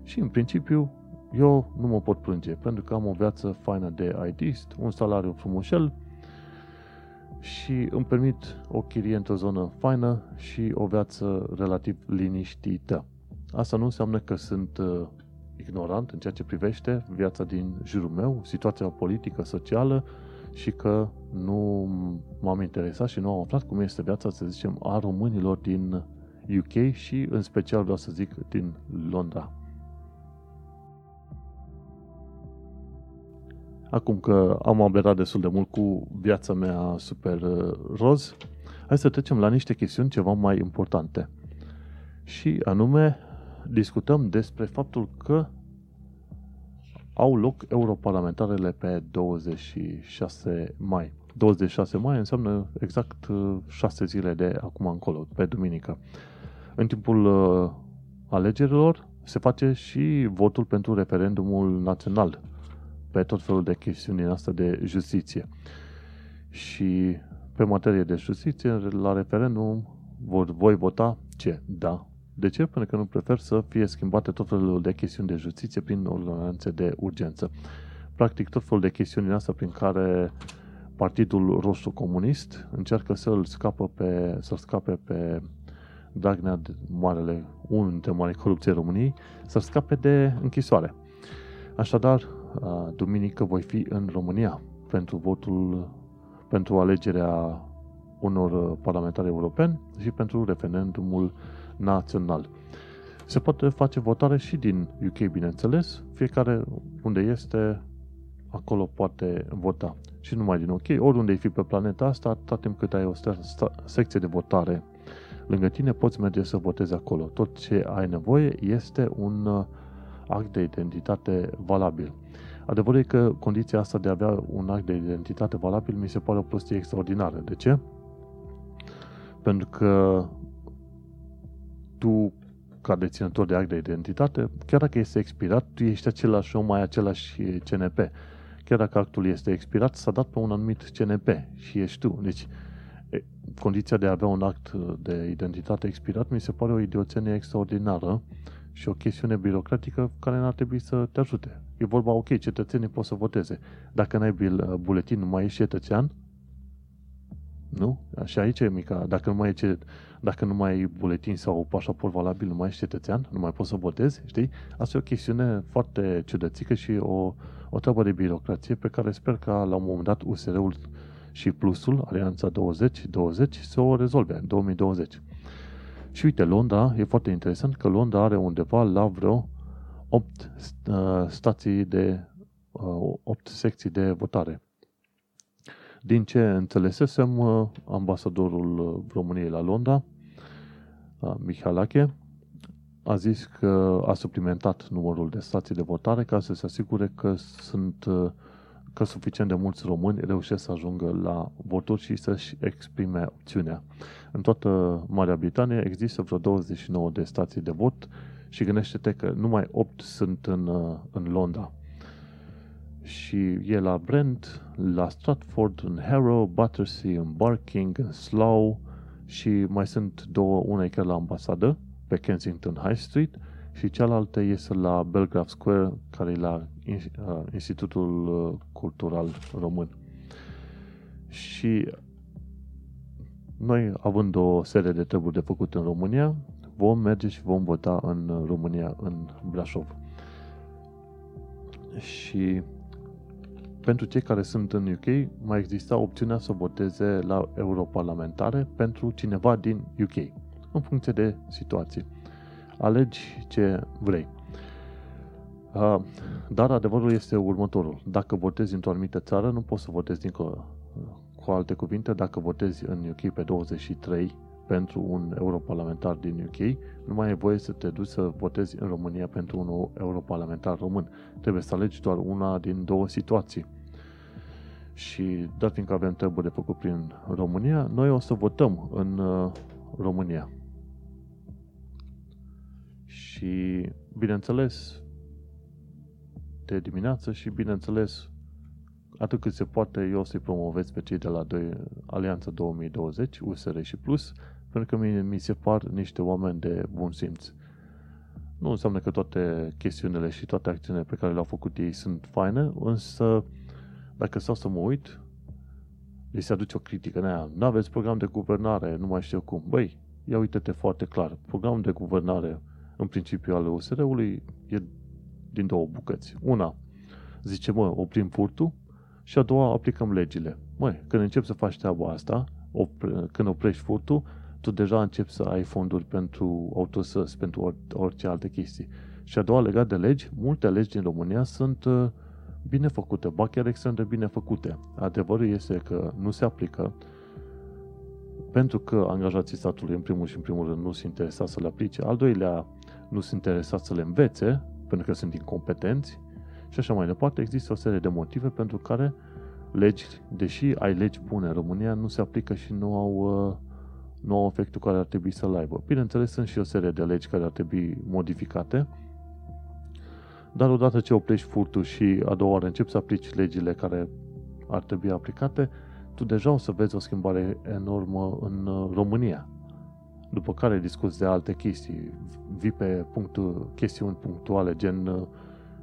Și în principiu, eu nu mă pot plânge, pentru că am o viață faină de ITist, un salariu frumușel și îmi permit o chirie într-o zonă faină și o viață relativ liniștită. Asta nu înseamnă că sunt uh, ignorant în ceea ce privește viața din jurul meu, situația politică, socială și că nu m-am interesat și nu am aflat cum este viața, să zicem, a românilor din UK și în special vreau să zic din Londra. Acum că am aberat destul de mult cu viața mea super uh, roz, hai să trecem la niște chestiuni ceva mai importante. Și anume, discutăm despre faptul că au loc europarlamentarele pe 26 mai. 26 mai înseamnă exact 6 uh, zile de acum încolo, pe duminică. În timpul uh, alegerilor se face și votul pentru referendumul național pe tot felul de chestiuni din asta de justiție. Și pe materie de justiție, la referendum vor, voi vota ce? Da. De ce? Pentru că nu prefer să fie schimbate tot felul de chestiuni de justiție prin ordonanțe de urgență. Practic, tot felul de chestiuni din asta prin care Partidul Roșu Comunist încearcă să-l scapă pe, să scape pe Dragnea, marele, unul dintre mari corupții României, să scape de închisoare. Așadar, duminică voi fi în România pentru votul, pentru alegerea unor parlamentari europeni și pentru referendumul național. Se poate face votare și din UK, bineînțeles. Fiecare unde este, acolo poate vota. Și numai din UK, oriunde ai fi pe planeta asta, atât timp cât ai o secție de votare lângă tine, poți merge să votezi acolo. Tot ce ai nevoie este un uh, act de identitate valabil. Adevărul e că condiția asta de a avea un act de identitate valabil mi se pare o prostie extraordinară. De ce? Pentru că tu, ca deținător de act de identitate, chiar dacă este expirat, tu ești același om, ai același CNP. Chiar dacă actul este expirat, s-a dat pe un anumit CNP și ești tu. Deci, condiția de a avea un act de identitate expirat mi se pare o idioțenie extraordinară și o chestiune birocratică care n-ar trebui să te ajute. E vorba, ok, cetățenii pot să voteze. Dacă n-ai buletin, nu mai ești cetățean? Nu? Și aici e mica. Dacă nu mai, e ce, dacă nu mai ai buletin sau pașaport valabil, nu mai ești cetățean, nu mai poți să votezi, știi? Asta e o chestiune foarte ciudățică și o, o treabă de birocrație pe care sper că la un moment dat USR-ul și Plusul, Alianța 2020, să o rezolve în 2020. Și uite, Londra, e foarte interesant că Londra are undeva la vreo 8 uh, stații de 8 uh, secții de votare. Din ce înțelesesem, uh, ambasadorul României la Londra, Mihalache, a zis că a suplimentat numărul de stații de votare ca să se asigure că sunt că suficient de mulți români reușesc să ajungă la voturi și să-și exprime opțiunea. În toată Marea Britanie există vreo 29 de stații de vot și gândește-te că numai 8 sunt în, în Londra. Și e la Brent, la Stratford, în Harrow, Battersea, în Barking, în Slough și mai sunt două, una e chiar la ambasadă, pe Kensington High Street și cealaltă este la Belgrave Square, care e la uh, Institutul uh, Cultural Român. Și noi, având o serie de treburi de făcut în România, vom merge și vom vota în România, în Brașov. Și pentru cei care sunt în UK, mai exista opțiunea să voteze la europarlamentare pentru cineva din UK, în funcție de situație. Alegi ce vrei. Dar adevărul este următorul. Dacă votezi într-o anumită țară, nu poți să votezi dincolo. Cu alte cuvinte, dacă votezi în UK pe 23 pentru un europarlamentar din UK, nu mai ai voie să te duci să votezi în România pentru un europarlamentar român. Trebuie să alegi doar una din două situații. Și dat fiindcă avem treburi de făcut prin România, noi o să votăm în uh, România. Și, bineînțeles, de dimineață și, bineînțeles, atât cât se poate, eu o să-i promovez pe cei de la 2, Alianța 2020, USR și Plus, pentru că mi, mi se par niște oameni de bun simț. Nu înseamnă că toate chestiunile și toate acțiunile pe care le-au făcut ei sunt faine, însă dacă stau să mă uit, li se aduce o critică în aia. Nu aveți program de guvernare, nu mai știu cum. Băi, ia uite-te foarte clar. Programul de guvernare, în principiu, al USR-ului e din două bucăți. Una, zice, mă, oprim furtul și a doua, aplicăm legile. Măi, când începi să faci treaba asta, op- când oprești furtul, tu deja începi să ai fonduri pentru autosăs, pentru orice alte chestii. Și a doua, legat de legi, multe legi din România sunt uh, bine făcute, ba chiar extrem de bine făcute. Adevărul este că nu se aplică pentru că angajații statului, în primul și în primul rând, nu sunt interesați să le aplice, al doilea, nu sunt interesați să le învețe, pentru că sunt incompetenți, și așa mai departe, există o serie de motive pentru care legi, deși ai legi bune în România, nu se aplică și nu au, uh, nu au efectul care ar trebui să-l aibă. Bineînțeles, sunt și o serie de legi care ar trebui modificate, dar odată ce oprești furtul și a doua oară începi să aplici legile care ar trebui aplicate, tu deja o să vezi o schimbare enormă în uh, România. După care discuți de alte chestii, vii pe punctul, chestiuni punctuale, gen uh,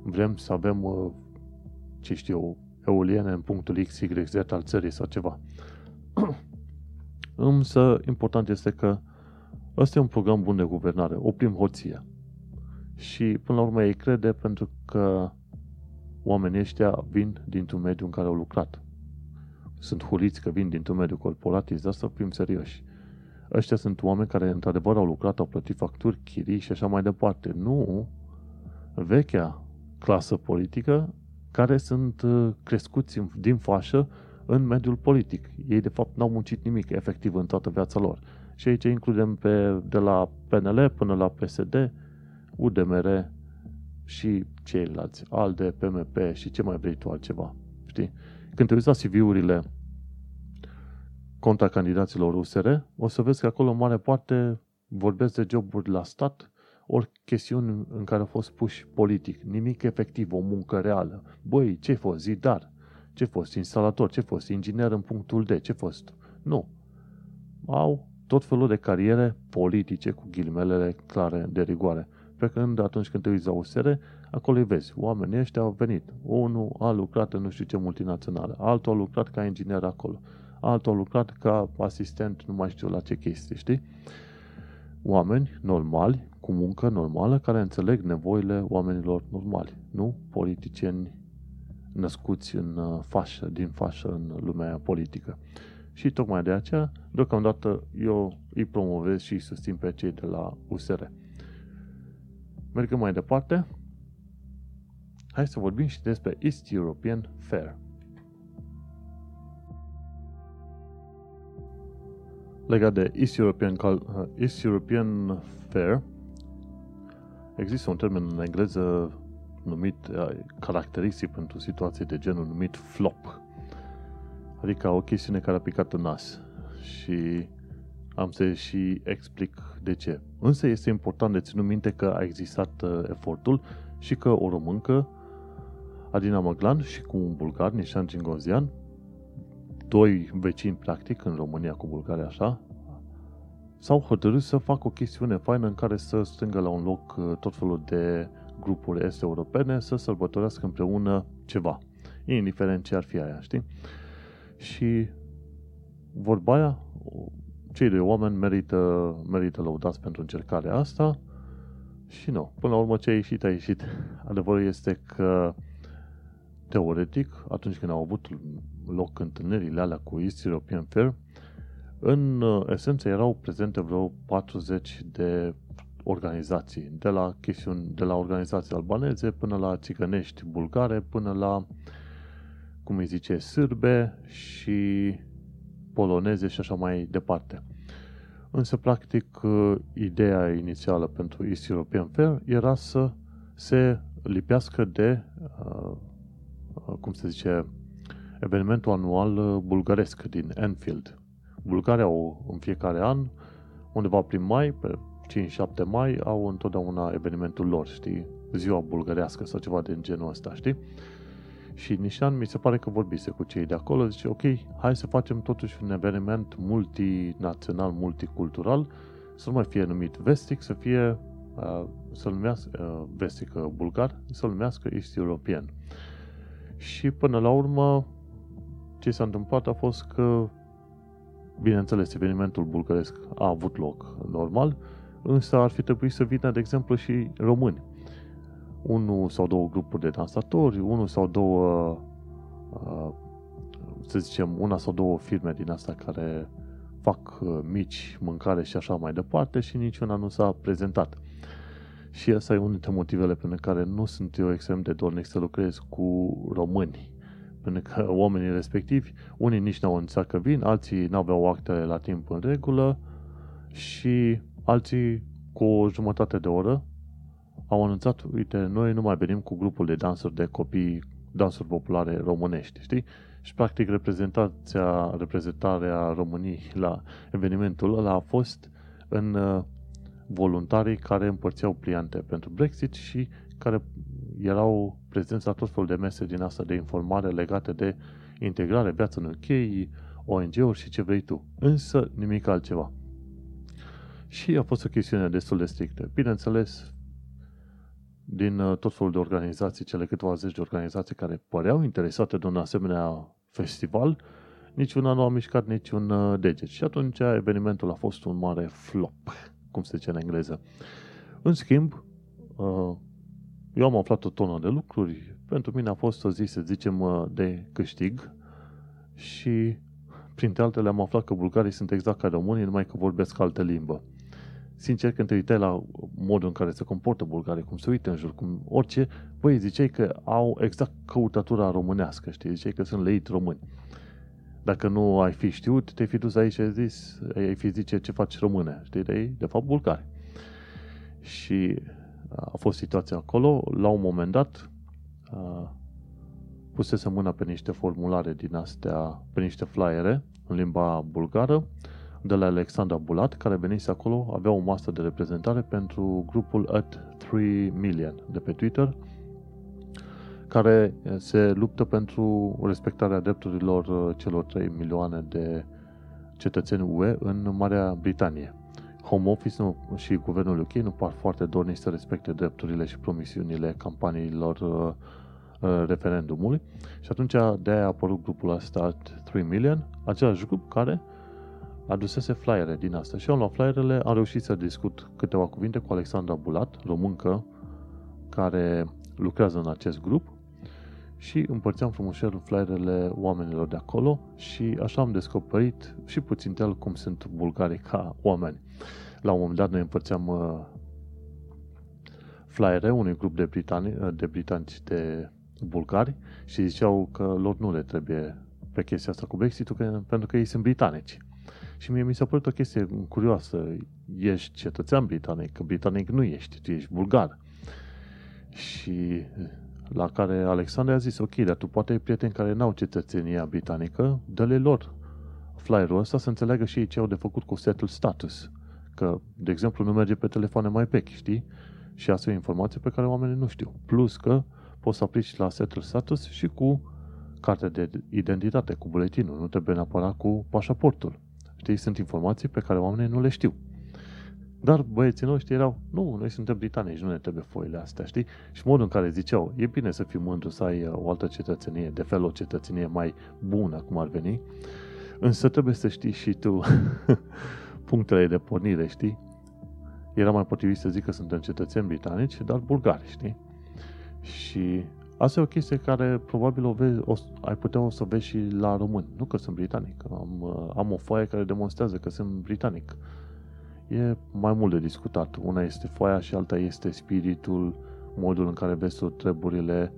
vrem să avem, uh, ce știu, eoliene în punctul X, Y, Z al țării sau ceva. <clears throat> Însă, important este că ăsta e un program bun de guvernare. Oprim hoția. Și până la urmă ei crede pentru că oamenii ăștia vin dintr-un mediu în care au lucrat. Sunt huliți că vin dintr-un mediu corporatist, dar să fim serioși. Ăștia sunt oameni care într-adevăr au lucrat, au plătit facturi, chirii și așa mai departe. Nu vechea clasă politică care sunt uh, crescuți din fașă în mediul politic. Ei de fapt n-au muncit nimic efectiv în toată viața lor. Și aici includem pe, de la PNL până la PSD, UDMR și ceilalți, ALDE, PMP și ce mai vrei tu altceva. Știi? Când te uiți la CV-urile contra candidaților USR, o să vezi că acolo în mare parte vorbesc de joburi la stat, ori chestiuni în care au fost puși politic. Nimic efectiv, o muncă reală. Băi, ce-ai fost? Zidar. Ce fost? Instalator. Ce fost? Inginer în punctul D. Ce fost? Nu. Au tot felul de cariere politice cu ghilmelele clare de rigoare. Pe când atunci când te uiți la USR, acolo îi vezi. Oamenii ăștia au venit. Unul a lucrat în nu știu ce multinațională, altul a lucrat ca inginer acolo, altul a lucrat ca asistent, nu mai știu la ce chestii, știi? Oameni normali, cu muncă normală, care înțeleg nevoile oamenilor normali, nu politicieni născuți în uh, fașă, din fașă în lumea politică. Și tocmai de aceea, deocamdată, eu îi promovez și îi susțin pe cei de la USR. Mergem mai departe. Hai să vorbim și despre East European Fair. Legat de East European, uh, East European Fair, există un termen în engleză numit uh, caracteristic pentru situații de genul numit flop. Adică o chestiune care a picat în nas. Și am să și explic de ce. Însă este important de ținut minte că a existat uh, efortul și că o româncă, Adina Măglan și cu un bulgar, Nișan Cingozian, doi vecini practic în România cu Bulgaria așa, s-au hotărât să facă o chestiune faină în care să strângă la un loc uh, tot felul de grupuri est-europene să sărbătorească împreună ceva, indiferent ce ar fi aia, știi? Și vorba aia cei doi oameni merită, merită lăudați pentru încercarea asta și nu. Până la urmă ce a ieșit, a ieșit. Adevărul este că teoretic, atunci când au avut loc întâlnirile alea cu East European Fair, în uh, esență erau prezente vreo 40 de organizații, de la chestiuni, de la organizații albaneze până la țigănești bulgare, până la, cum îi zice, sârbe și poloneze și așa mai departe. Însă, practic, uh, ideea inițială pentru East European Fair era să se lipească de, uh, uh, cum se zice, evenimentul anual bulgaresc din Enfield. Bulgaria au în fiecare an, undeva prin mai, pe 5-7 mai, au întotdeauna evenimentul lor, știi? Ziua bulgărească sau ceva de genul ăsta, știi? Și Nishan mi se pare că vorbise cu cei de acolo, zice, ok, hai să facem totuși un eveniment multinațional, multicultural, să nu mai fie numit vestic, să fie, uh, să numească, uh, vestic uh, bulgar, să numească East European. Și până la urmă, ce s-a întâmplat a fost că, bineînțeles, evenimentul bulgăresc a avut loc normal, însă ar fi trebuit să vină, de exemplu, și români unul sau două grupuri de dansatori, unul sau două, uh, să zicem, una sau două firme din asta care fac uh, mici mâncare și așa mai departe și niciuna nu s-a prezentat. Și asta e unul dintre motivele pentru care nu sunt eu extrem de dornic să lucrez cu români. Pentru că oamenii respectivi, unii nici n-au anunțat că vin, alții n-aveau actele la timp în regulă și alții cu o jumătate de oră au anunțat, uite, noi nu mai venim cu grupul de dansuri de copii, dansuri populare românești, știi? Și practic reprezentația, reprezentarea României la evenimentul ăla a fost în uh, voluntarii care împărțeau pliante pentru Brexit și care erau prezenți la tot felul de mese din asta de informare legate de integrare, viață în UK, ONG-uri și ce vrei tu. Însă nimic altceva. Și a fost o chestiune destul de strictă. Bineînțeles, din uh, tot felul de organizații, cele câteva zeci de organizații care păreau interesate de un asemenea festival, niciuna nu a mișcat niciun uh, deget. Și atunci evenimentul a fost un mare flop, cum se zice în engleză. În schimb, uh, eu am aflat o tonă de lucruri. Pentru mine a fost o zi, să zicem, de câștig și printre altele am aflat că bulgarii sunt exact ca românii, numai că vorbesc altă limbă sincer, când te uitai la modul în care se comportă bulgarii, cum se uită în jur, cum orice, băi, ziceai că au exact căutatura românească, știi? Ziceai că sunt leit români. Dacă nu ai fi știut, te-ai fi dus aici și ai zis, ai fi zice ce faci române, știi? De, de fapt, bulgari. Și a fost situația acolo. La un moment dat, pusese mâna pe niște formulare din astea, pe niște flyere în limba bulgară, de la Alexandra Bulat, care venise acolo, avea o masă de reprezentare pentru grupul at 3 million de pe Twitter, care se luptă pentru respectarea drepturilor uh, celor 3 milioane de cetățeni UE în Marea Britanie. Home Office nu, și guvernul UK nu par foarte dornici să respecte drepturile și promisiunile campaniilor uh, uh, referendumului și atunci de-aia a apărut grupul ăsta 3 Million, același grup care adusese flyere din asta și am luat flyerele, am reușit să discut câteva cuvinte cu Alexandra Bulat, româncă, care lucrează în acest grup și împărțeam frumușel flyerele oamenilor de acolo și așa am descoperit și puțin el cum sunt bulgarii ca oameni. La un moment dat noi împărțeam uh, flyere unui grup de, britani, uh, de britanici de bulgari și ziceau că lor nu le trebuie pe chestia asta cu brexit pentru că ei sunt britanici. Și mie mi s-a părut o chestie curioasă. Ești cetățean britanic, că britanic nu ești, tu ești bulgar. Și la care Alexandru a zis, ok, dar tu poate ai prieteni care n-au cetățenia britanică, dă-le lor flyerul ăsta să înțeleagă și ei ce au de făcut cu setul status. Că, de exemplu, nu merge pe telefoane mai vechi, știi? Și asta e o informație pe care oamenii nu știu. Plus că poți să aplici la setul status și cu carte de identitate, cu buletinul. Nu trebuie neapărat cu pașaportul. Știi, sunt informații pe care oamenii nu le știu. Dar băieții noștri erau, nu, noi suntem britanici, nu ne trebuie foile astea, știi? Și modul în care ziceau, e bine să fii mândru să ai uh, o altă cetățenie, de fel o cetățenie mai bună, cum ar veni, Însă trebuie să știi și tu <laughs> punctele de pornire, știi? Era mai potrivit să zic că suntem cetățeni britanici, dar bulgari, știi? Și asta e o chestie care probabil o vezi, o, ai putea o să vezi și la români. Nu că sunt britanic. Am, am o foaie care demonstrează că sunt britanic. E mai mult de discutat. Una este foaia și alta este spiritul, modul în care vezi treburile,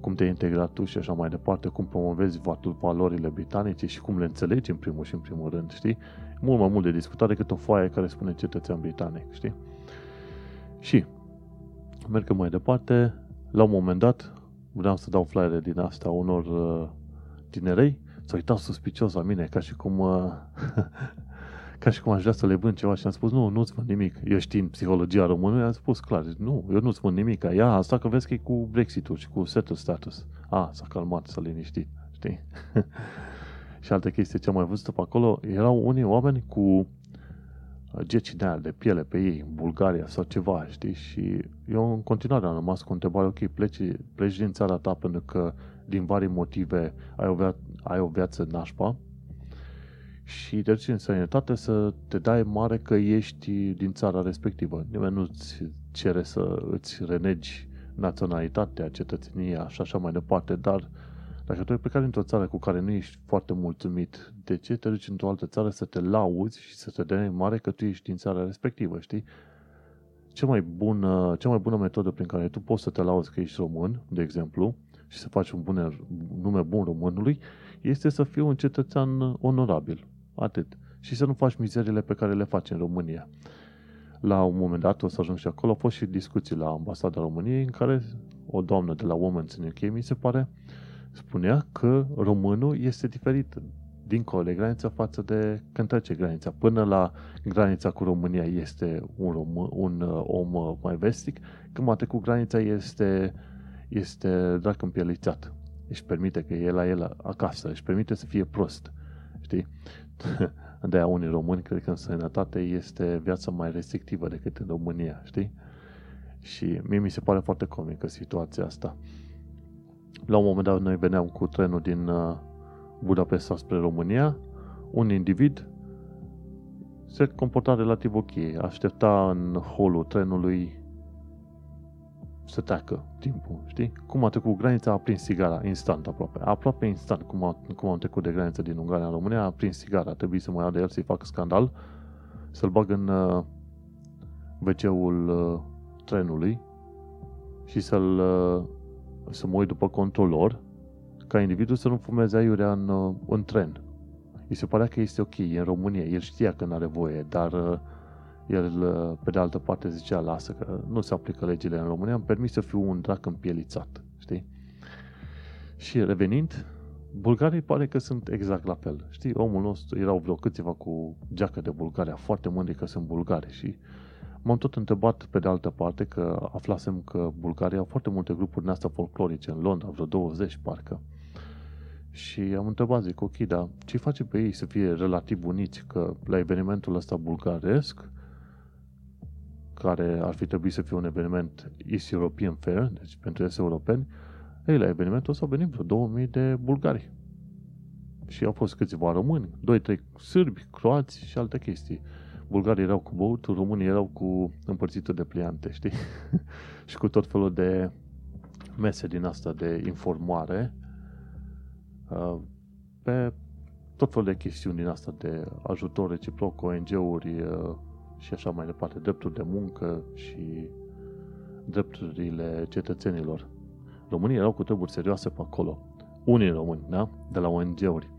cum te-ai integrat tu și așa mai departe, cum promovezi valorile britanice și cum le înțelegi în primul și în primul rând, știi? Mult mai mult de discutat decât o foaie care spune cetățean britanic, știi? Și, mergem mai departe, la un moment dat, vreau să dau flyere din asta unor uh, tinerei, s-au uitat suspicios la mine, ca și cum uh, <laughs> ca și cum aș vrea să le vând ceva și am spus, nu, nu-ți vând nimic. Eu știind psihologia română, am spus clar, nu, eu nu-ți vând nimic. Ia asta că vezi că e cu Brexit-ul și cu setul status. A, s-a calmat, s-a liniștit, știi? <laughs> și altă chestie ce am mai văzut pe acolo, erau unii oameni cu geci de de piele pe ei, în Bulgaria sau ceva, știi? Și eu în continuare am rămas cu întrebare, ok, pleci, pleci din țara ta pentru că din vari motive ai o, via- ai o viață nașpa, și te duci în sănătate să te dai mare că ești din țara respectivă. Nimeni nu-ți cere să îți renegi naționalitatea, cetățenia și așa mai departe, dar dacă tu ai plecat într-o țară cu care nu ești foarte mulțumit, de ce te duci într-o altă țară să te lauzi și să te dai mare că tu ești din țara respectivă, știi? Cea mai bună, cea mai bună metodă prin care tu poți să te lauzi că ești român, de exemplu, și să faci un bun nume bun românului, este să fii un cetățean onorabil. Atât. Și să nu faci mizerile pe care le faci în România. La un moment dat, o să ajung și acolo, au fost și discuții la Ambasada României în care o doamnă de la Women's in UK, mi se pare, spunea că românul este diferit dincolo de graniță față de când trece granița. Până la granița cu România este un, rom, un uh, om uh, mai vestic, când a cu granița este, este drac împielițat. Își permite că e la el acasă, își permite să fie prost. Știi? <laughs> de-aia unii români cred că în sănătate este viața mai restrictivă decât în România, știi? Și mie mi se pare foarte comică situația asta. La un moment dat noi veneam cu trenul din uh, Budapesta spre România, un individ se comporta relativ ok, aștepta în holul trenului să treacă timpul, știi? Cum a trecut granița, a prins sigara, instant aproape. Aproape instant, cum, a, cum am trecut de graniță din Ungaria în România, a prins sigara. A trebuit să mă ia de el, să-i fac scandal, să-l bag în uh, wc-ul uh, trenului și să-l uh, să mă uit după controlor ca individul să nu fumeze aiurea în, uh, în tren. îi se părea că este ok, e în România, el știa că nu are voie, dar uh, el, uh, pe de altă parte, zicea, lasă că nu se aplică legile în România, îmi permis să fiu un drac împielițat, știi? Și revenind, bulgarii pare că sunt exact la fel. Știi, omul nostru, erau vreo câțiva cu geacă de Bulgaria, foarte mândri că sunt bulgari și m-am tot întrebat pe de altă parte că aflasem că Bulgaria au foarte multe grupuri din astea folclorice în Londra, vreo 20 parcă. Și am întrebat, zic, ok, dar ce face pe ei să fie relativ uniți? Că la evenimentul ăsta bulgaresc care ar fi trebuit să fie un eveniment East European Fair, deci pentru est europeni, ei, la evenimentul ăsta au venit vreo 2000 de bulgari. Și au fost câțiva români, 2-3 sârbi, croați și alte chestii. Bulgarii erau cu băutul, românii erau cu împărțitul de pliante, știi? <laughs> și cu tot felul de mese din asta de informare uh, pe tot felul de chestiuni din asta de ajutor reciproc, ONG-uri, uh, și așa mai departe, drepturi de muncă și drepturile cetățenilor. Românii erau cu treburi serioase pe acolo. Unii români, da? De la ONG-uri.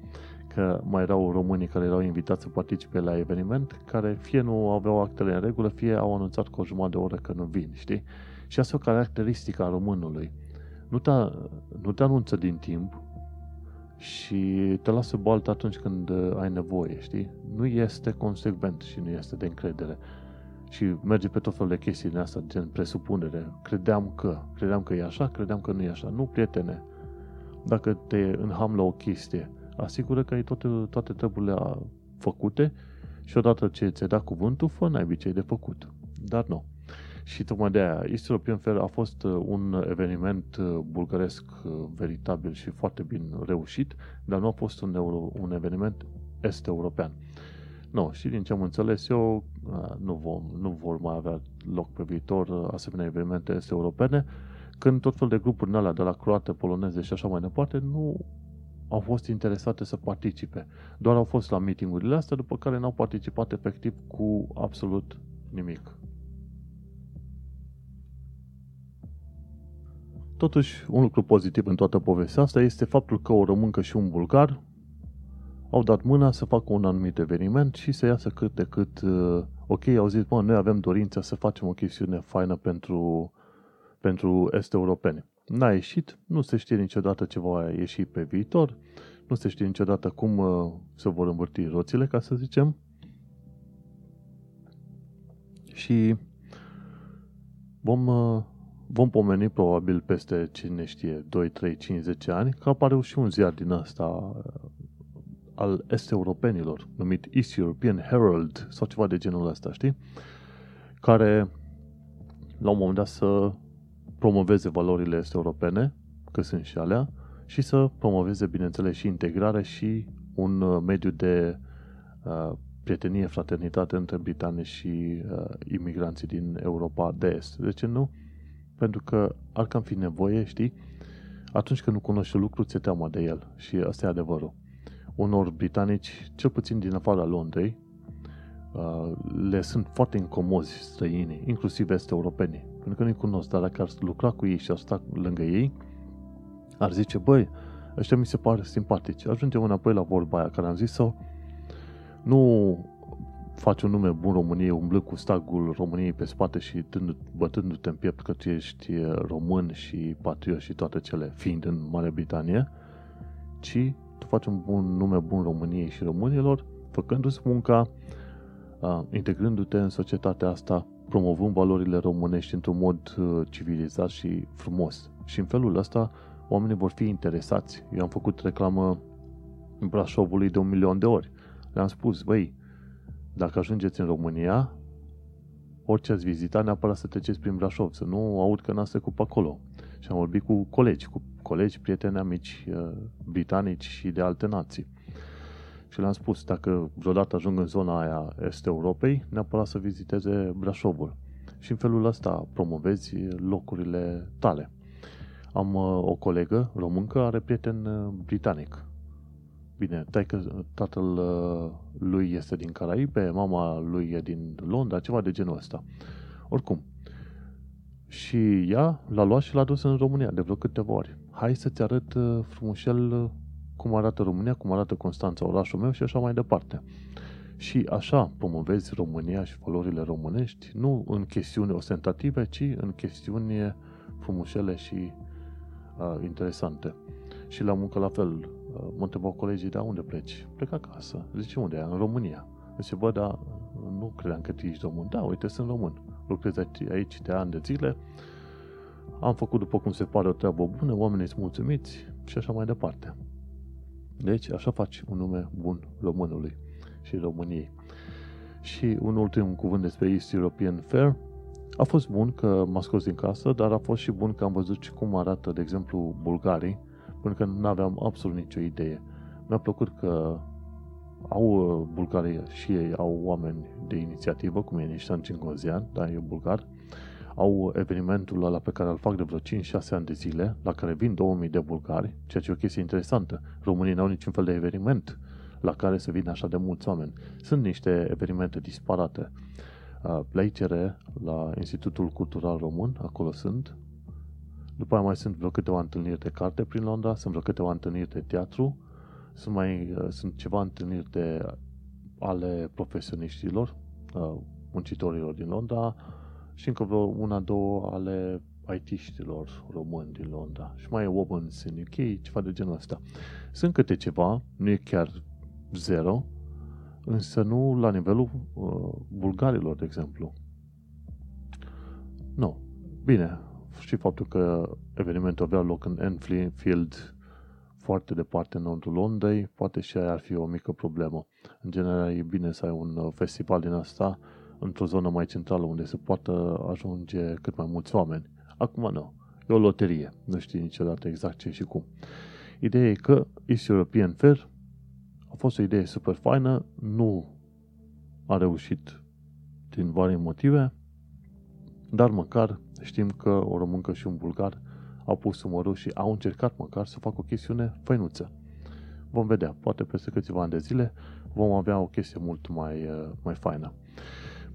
Că mai erau românii care erau invitați să participe la eveniment, care fie nu aveau actele în regulă, fie au anunțat cu o jumătate de oră că nu vin, știi? Și asta e o caracteristică a românului. Nu te, nu te anunță din timp, și te lasă baltă atunci când uh, ai nevoie, știi? Nu este consecvent și nu este de încredere. Și merge pe tot felul de chestii din asta, gen presupunere. Credeam că, credeam că e așa, credeam că nu e așa. Nu, prietene, dacă te înham la o chestie, asigură că ai toate, toate treburile făcute și odată ce ți-ai dat cuvântul, fă n-ai ce de făcut. Dar nu. Și tocmai de aia, East European Fair a fost uh, un eveniment uh, bulgăresc uh, veritabil și foarte bine reușit, dar nu a fost un, euro, un eveniment est-european. Nu, și din ce am înțeles eu, nu, vom, nu vor mai avea loc pe viitor asemenea evenimente est-europene, când tot fel de grupuri în alea de la croate, poloneze și așa mai departe nu au fost interesate să participe. Doar au fost la meetingurile astea, după care n-au participat efectiv cu absolut nimic. Totuși, un lucru pozitiv în toată povestea asta este faptul că o româncă și un bulgar au dat mâna să facă un anumit eveniment și să iasă cât de cât uh, ok, au zis, mă, noi avem dorința să facem o chestiune faină pentru, pentru este europene. N-a ieșit, nu se știe niciodată ce va ieși pe viitor, nu se știe niciodată cum uh, se vor învârti roțile, ca să zicem. Și vom, uh, vom pomeni probabil peste, cine știe, 2, 3, 5, 10 ani, că apare și un ziar din asta uh, al est-europenilor, numit East European Herald sau ceva de genul ăsta, știi? Care la un moment dat să promoveze valorile est-europene, că sunt și alea, și să promoveze, bineînțeles, și integrare și un uh, mediu de uh, prietenie, fraternitate între britane și uh, imigranții din Europa de Est. De ce nu? Pentru că ar cam fi nevoie, știi? Atunci când nu cunoști lucru, ți-e teama de el. Și asta e adevărul. Unor britanici, cel puțin din afara Londrei, uh, le sunt foarte incomozi străinii, inclusiv est-europenii. Pentru că nu-i cunosc, dar dacă ar lucra cu ei și ar sta lângă ei, ar zice, băi, ăștia mi se pare simpatici. Ajungem înapoi la vorba aia care am zis-o, nu faci un nume bun României umblând cu stagul României pe spate și bătându-te în piept că tu ești român și patriot și toate cele, fiind în Marea Britanie, ci tu faci un bun nume bun României și românilor, făcându-ți munca, integrându-te în societatea asta, promovând valorile românești într-un mod civilizat și frumos. Și în felul ăsta oamenii vor fi interesați. Eu am făcut reclamă în Brașovului de un milion de ori. Le-am spus, băi, dacă ajungeți în România, orice ați vizita, neapărat să treceți prin Brașov, să nu aud că n-ați trecut pe acolo. Și am vorbit cu colegi, cu colegi, prieteni, amici uh, britanici și de alte nații. Și le-am spus, dacă vreodată ajung în zona aia est Europei, neapărat să viziteze Brașovul. Și în felul ăsta promovezi locurile tale. Am uh, o colegă româncă, are prieten uh, britanic. Bine, că tatăl uh, lui este din Caraibe, mama lui e din Londra, ceva de genul ăsta. Oricum. Și ea l-a luat și l-a dus în România de vreo câteva ori. Hai să-ți arăt frumușel cum arată România, cum arată Constanța, orașul meu și așa mai departe. Și așa promovezi România și valorile românești, nu în chestiuni ostentative, ci în chestiuni frumușele și uh, interesante. Și la muncă la fel, uh, mă întrebau colegii, da, unde pleci? Plec acasă. Zice, unde? În România. Zice, bă, da, nu credeam că tu ești român. Da, uite, sunt român. Lucrez aici de ani de zile. Am făcut, după cum se pare, o treabă bună, oamenii sunt mulțumiți și așa mai departe. Deci, așa faci un nume bun românului și României. Și un ultim cuvânt despre East European Fair – a fost bun că m-a scos din casă, dar a fost și bun că am văzut și cum arată, de exemplu, bulgarii, pentru că nu aveam absolut nicio idee. Mi-a plăcut că au uh, bulgarii și ei au oameni de inițiativă, cum e Nișan Cingozian, da, e bulgar, au evenimentul ăla pe care îl fac de vreo 5-6 ani de zile, la care vin 2000 de bulgari, ceea ce e o chestie interesantă. Românii n-au niciun fel de eveniment la care să vină așa de mulți oameni. Sunt niște evenimente disparate la ICR, la Institutul Cultural Român, acolo sunt. După aia mai sunt vreo câteva întâlniri de carte prin Londra, sunt vreo câteva întâlniri de teatru, sunt, mai, sunt ceva întâlniri de ale profesioniștilor, muncitorilor din Londra și încă vreo una, două ale IT-știlor români din Londra. Și mai e Women's in UK, ceva de genul ăsta. Sunt câte ceva, nu e chiar zero, însă nu la nivelul uh, bulgarilor, de exemplu. Nu. Bine, și faptul că evenimentul avea loc în Enfield, foarte departe în nordul Londrei, poate și aia ar fi o mică problemă. În general, e bine să ai un uh, festival din asta într-o zonă mai centrală unde se poată ajunge cât mai mulți oameni. Acum nu. E o loterie. Nu știi niciodată exact ce și cum. Ideea e că East European Fair fost o idee super faină, nu a reușit din vari motive, dar măcar știm că o româncă și un bulgar au pus umărul și au încercat măcar să facă o chestiune făinuță. Vom vedea, poate peste câțiva ani de zile vom avea o chestie mult mai, uh, mai faină.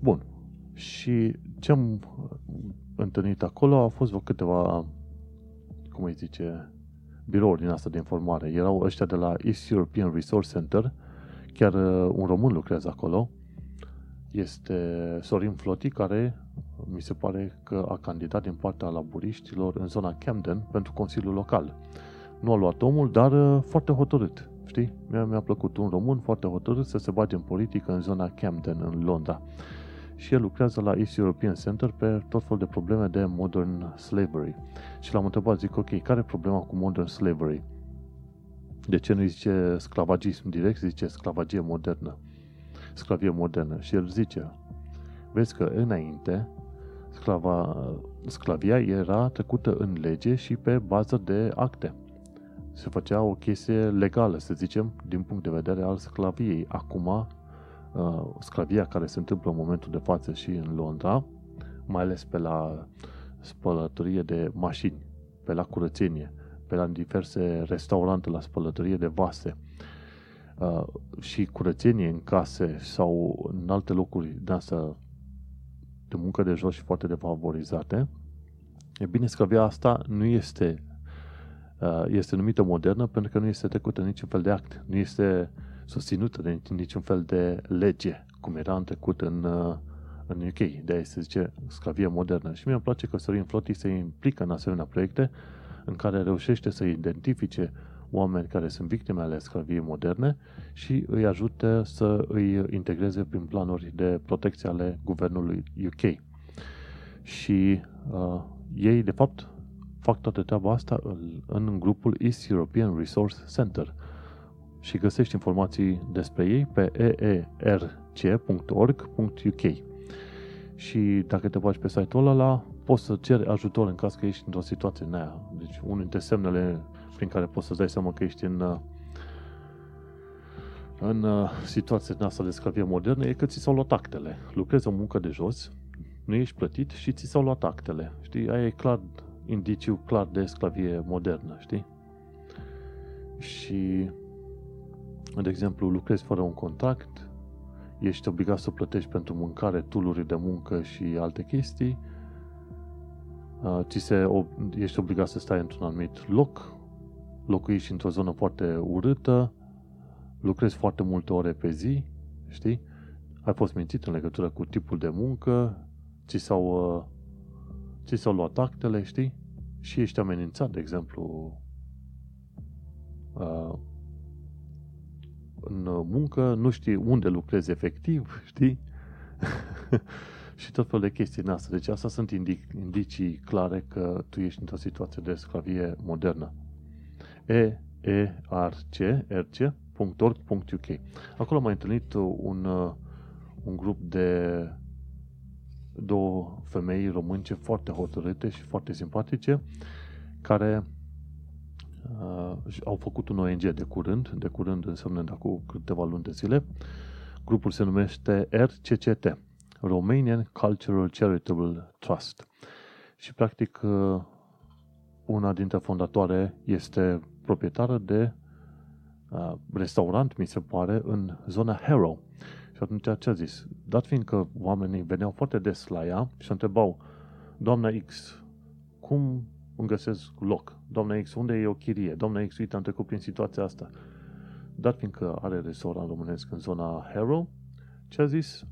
Bun, și ce am întâlnit acolo au fost vreo câteva, cum îi zice, birouri din asta de informare. Erau ăștia de la East European Resource Center, chiar uh, un român lucrează acolo, este Sorin Floti, care mi se pare că a candidat din partea laburiștilor în zona Camden pentru Consiliul Local. Nu a luat omul, dar uh, foarte hotărât. Știi? Mi-a, mi-a plăcut un român foarte hotărât să se bage în politică în zona Camden, în Londra. Și el lucrează la East European Center pe tot fel de probleme de modern slavery. Și l-am întrebat, zic, ok, care e problema cu modern slavery? De ce nu zice sclavagism direct, zice sclavagie modernă? Sclavie modernă. Și el zice, vezi că înainte sclava, sclavia era trecută în lege și pe bază de acte. Se făcea o chestie legală, să zicem, din punct de vedere al sclaviei. Acum, uh, sclavia care se întâmplă în momentul de față și în Londra, mai ales pe la spălătorie de mașini, pe la curățenie, pe la diverse restaurante, la spălătorie de vase uh, și curățenie în case sau în alte locuri de asta de muncă de jos și foarte defavorizate, e bine, sclavia asta nu este uh, este numită modernă pentru că nu este trecută niciun fel de act, nu este susținută de niciun fel de lege, cum era în trecut în, uh, în UK. De-aia se zice sclavie modernă. Și mie îmi place că Sorin Floti se implică în asemenea proiecte în care reușește să identifice oameni care sunt victime ale sclaviei moderne și îi ajute să îi integreze prin planuri de protecție ale guvernului UK. Și uh, ei, de fapt, fac toată treaba asta în, în grupul East European Resource Center și găsești informații despre ei pe eerc.org.uk. Și dacă te faci pe site-ul ăla, poți să ceri ajutor în caz că ești într-o situație în aia. Deci unul dintre semnele prin care poți să-ți dai seama că ești în, uh, în uh, situația asta de sclavie modernă e că ți s-au luat actele. Lucrezi o muncă de jos, nu ești plătit și ți s-au luat actele. Știi? Aia e clar, indiciu clar de sclavie modernă, știi? Și, de exemplu, lucrezi fără un contract, ești obligat să plătești pentru mâncare, tuluri de muncă și alte chestii, uh, ți se, ești obligat să stai într-un anumit loc, locuiești într-o zonă foarte urâtă, lucrezi foarte multe ore pe zi, știi? Ai fost mințit în legătură cu tipul de muncă, ți s-au, uh, ți s-au luat actele, știi? Și ești amenințat, de exemplu, uh, în muncă, nu știi unde lucrezi efectiv, <laughs> știi? <laughs> și tot felul de chestii în asta. Deci asta sunt indicii clare că tu ești într-o situație de sclavie modernă eerc.org.uk. Acolo am mai întâlnit un, uh, un grup de două femei românce foarte hotărâte și foarte simpatice care uh, au făcut un ONG de curând, de curând înseamnă de acum câteva luni de zile. Grupul se numește RCCT, Romanian Cultural Charitable Trust. Și practic uh, una dintre fondatoare este proprietară de uh, restaurant, mi se pare, în zona Harrow. Și atunci ce a zis? Dat fiind că oamenii veneau foarte des la ea și întrebau, doamna X, cum îmi găsesc loc? Doamna X, unde e o chirie? Doamna X, uite, am trecut prin situația asta. Dat fiindcă are restaurant românesc în zona Harrow, ce a zis?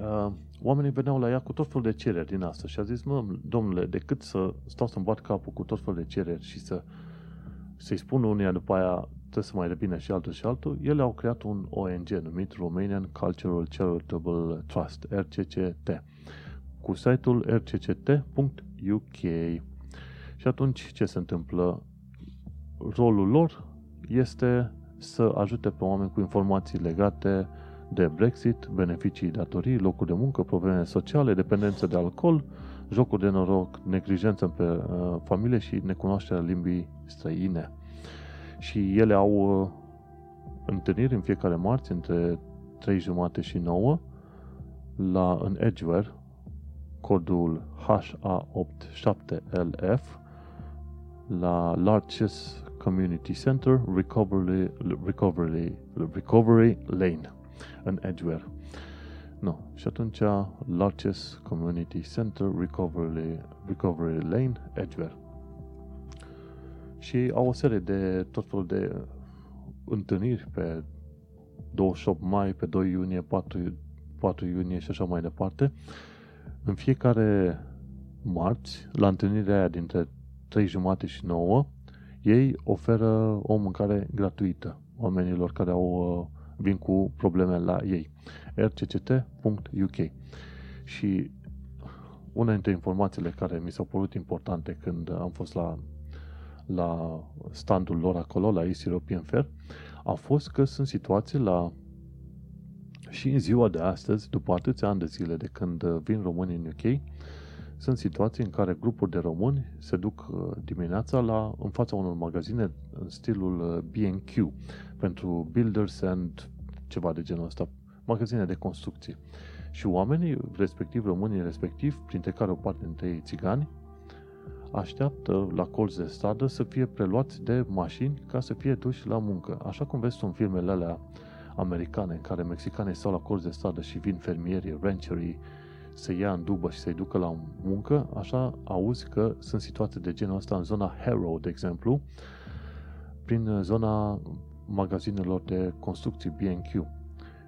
Uh, oamenii veneau la ea cu tot felul de cereri din asta și a zis, mă, domnule, decât să stau să-mi bat capul cu tot felul de cereri și să să-i spun unia după aia trebuie să mai revină și altul și altul, ele au creat un ONG numit Romanian Cultural Charitable Trust, RCCT, cu site-ul rcct.uk. Și atunci ce se întâmplă? Rolul lor este să ajute pe oameni cu informații legate de Brexit, beneficii datorii, locuri de muncă, probleme sociale, dependență de alcool, jocuri de noroc, neglijență pe uh, familie și necunoașterea limbii străine. Și ele au uh, întâlniri în fiecare marți între 3 jumate și 9 la, în Edgeware, codul HA87LF, la Larches Community Center, Recovery, Recovery, Recovery Lane, în Edgeware. Nu. Și atunci Larches Community Center, Recovery, Recovery Lane, Edgeware. Și au o serie de tot felul de întâlniri pe 28 mai, pe 2 iunie, 4, 4 iunie și așa mai departe. În fiecare marți, la întâlnirea aia dintre 3 jumate și 9, ei oferă o mâncare gratuită oamenilor care au, uh, vin cu probleme la ei. rcct.uk Și una dintre informațiile care mi s-au părut importante când am fost la, la standul lor acolo, la East European Fair, a fost că sunt situații la și în ziua de astăzi, după atâția ani de zile de când vin românii în UK, sunt situații în care grupuri de români se duc uh, dimineața la, în fața unor magazine în stilul uh, B&Q pentru builders and ceva de genul ăsta, magazine de construcții. Și oamenii, respectiv românii respectiv, printre care o parte dintre ei țigani, așteaptă la colț de stradă să fie preluați de mașini ca să fie duși la muncă. Așa cum vezi în filmele alea americane, în care mexicanii stau la colț de stradă și vin fermierii, rancherii, să ia în dubă și să-i ducă la muncă, așa auzi că sunt situații de genul ăsta în zona Harrow, de exemplu, prin zona magazinelor de construcții B&Q.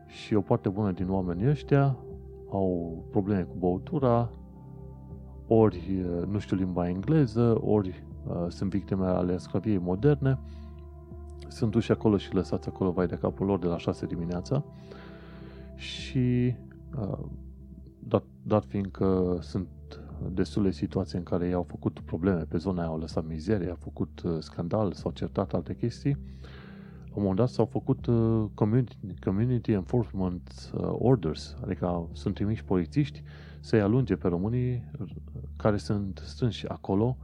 Și o parte bună din oamenii ăștia au probleme cu băutura, ori nu știu limba engleză, ori uh, sunt victime ale sclaviei moderne, sunt duși acolo și lăsați acolo vai de capul lor de la 6 dimineața și uh, dat, dat fiind că sunt destule situații în care ei au făcut probleme pe zona aia, au lăsat mizerie, au făcut uh, scandal, s-au certat alte chestii, la un moment dat s-au făcut uh, community, community enforcement uh, orders, adică sunt trimiși polițiști să-i alunge pe românii care sunt strânși acolo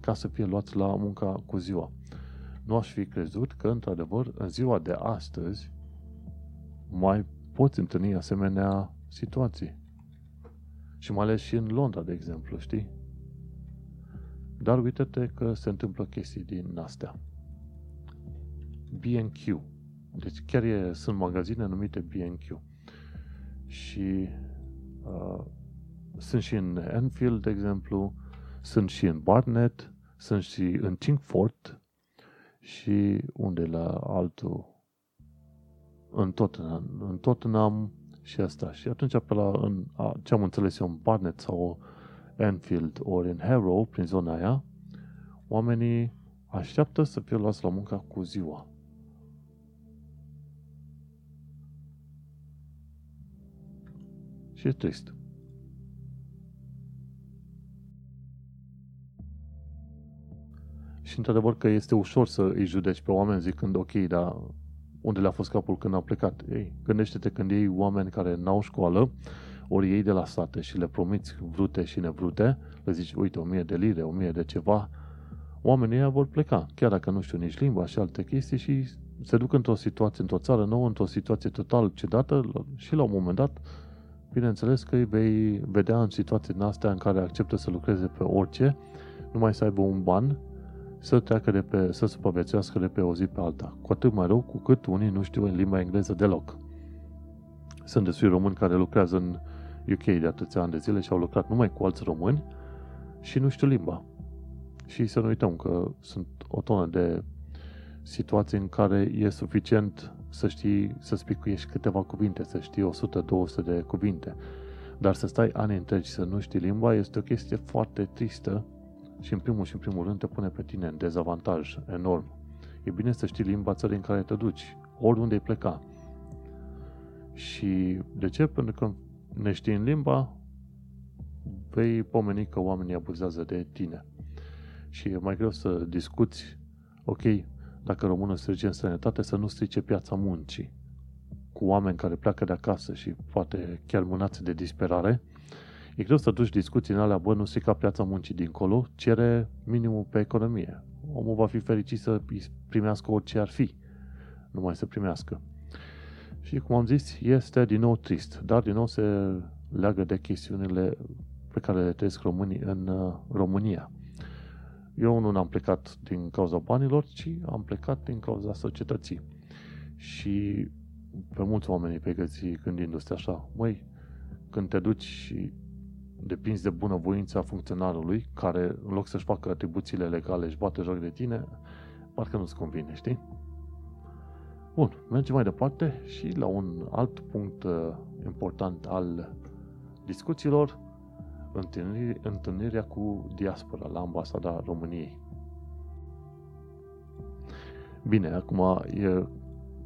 ca să fie luați la munca cu ziua. Nu aș fi crezut că, într-adevăr, în ziua de astăzi mai poți întâlni asemenea situații. Și mai ales și în Londra, de exemplu, știi? Dar uite-te că se întâmplă chestii din astea. B&Q. Deci chiar e, sunt magazine numite B&Q. Și uh, sunt și în Enfield, de exemplu, sunt și în Barnet, sunt și în Chingford și unde la altul în Tottenham, în Tottenham și asta. Și atunci pe la, în, a, ce am înțeles eu în Barnet sau Enfield ori în Harrow, prin zona aia, oamenii așteaptă să fie luați la muncă cu ziua. Și e trist. Și într-adevăr că este ușor să îi judeci pe oameni zicând, ok, dar unde le-a fost capul când au plecat? Ei, gândește-te când iei oameni care n-au școală, ori ei de la sate și le promiți vrute și nevrute, le zici, uite, o mie de lire, o mie de ceva, oamenii ăia vor pleca, chiar dacă nu știu nici limba și alte chestii și se duc într-o situație, într-o țară nouă, într-o situație total cedată și la un moment dat, bineînțeles că îi vei vedea în situații din astea în care acceptă să lucreze pe orice, numai să aibă un ban să treacă de pe, să supraviețuiască de pe o zi pe alta. Cu atât mai rău cu cât unii nu știu în limba engleză deloc. Sunt destui români care lucrează în UK de atâția ani de zile și au lucrat numai cu alți români și nu știu limba. Și să nu uităm că sunt o tonă de situații în care e suficient să știi, să spicuiești câteva cuvinte, să știi 100-200 de cuvinte. Dar să stai ani întregi să nu știi limba este o chestie foarte tristă și în primul și în primul rând te pune pe tine în dezavantaj enorm. E bine să știi limba țării în care te duci, oriunde ai pleca. Și de ce? Pentru că neștiind limba, vei pomeni că oamenii abuzează de tine. Și e mai greu să discuți, ok, dacă românul strice în străinătate, să nu strice piața muncii cu oameni care pleacă de acasă și poate chiar mânați de disperare, E greu să duci discuții în alea, bă, nu ca piața muncii dincolo, cere minimul pe economie. Omul va fi fericit să primească orice ar fi. nu mai să primească. Și cum am zis, este din nou trist, dar din nou se leagă de chestiunile pe care le trăiesc românii în uh, România. Eu nu am plecat din cauza banilor, ci am plecat din cauza societății. Și pe mulți oameni pe găsi gândindu-se așa, măi, când te duci și depinzi de bunăvoința funcționarului, care în loc să-și facă atribuțiile legale, își bate joc de tine, parcă nu-ți convine, știi? Bun, mergem mai departe și la un alt punct uh, important al discuțiilor, întâlniri, întâlnirea cu diaspora la ambasada României. Bine, acum e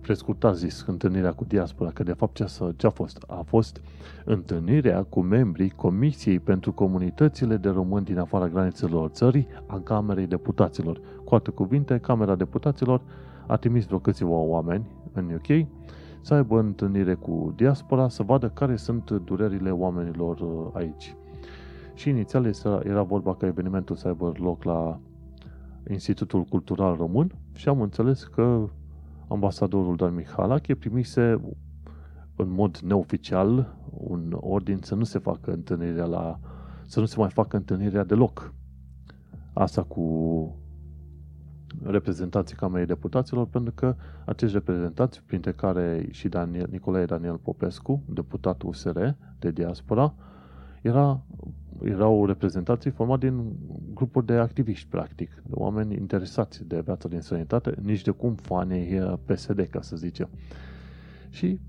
prescurtat zis întâlnirea cu diaspora, că de fapt ce a, ce a fost? A fost întâlnirea cu membrii Comisiei pentru Comunitățile de Români din afara granițelor țării a Camerei Deputaților. Cu alte cuvinte, Camera Deputaților a trimis vreo câțiva oameni în UK să aibă întâlnire cu diaspora, să vadă care sunt durerile oamenilor uh, aici. Și inițial era vorba că evenimentul să aibă loc la Institutul Cultural Român și am înțeles că ambasadorul Dan Mihalache primise în mod neoficial un ordin să nu se facă întâlnirea la să nu se mai facă întâlnirea deloc. Asta cu reprezentanții Camerei Deputaților, pentru că acești reprezentanți, printre care și Daniel, Nicolae Daniel Popescu, deputat USR de diaspora, era, erau reprezentații formați din grupuri de activiști, practic, de oameni interesați de viața din sănătate, nici de cum fanii PSD, ca să zicem. Și,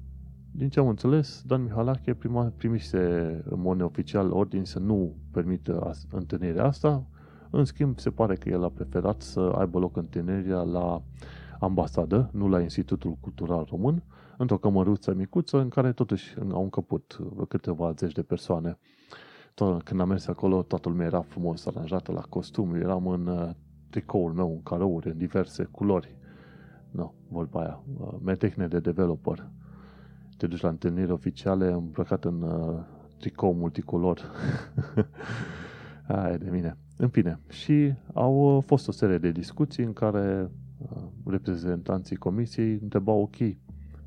din ce am înțeles, Dan Mihalache prima, primise în mod neoficial ordin să nu permită întâlnirea asta, în schimb, se pare că el a preferat să aibă loc întâlnirea la ambasadă, nu la Institutul Cultural Român, într-o cămăruță micuță în care totuși au încăput câteva zeci de persoane. Tot, când am mers acolo, toată lumea era frumos aranjată la costum. eram în uh, tricoul meu, în carouri, în diverse culori. Nu, vorba aia, uh, metehne de developer. Te duci la întâlniri oficiale îmbrăcat în uh, tricou multicolor. <laughs> Aia de mine. În fine, și au uh, fost o serie de discuții în care uh, reprezentanții comisiei întrebau, ok,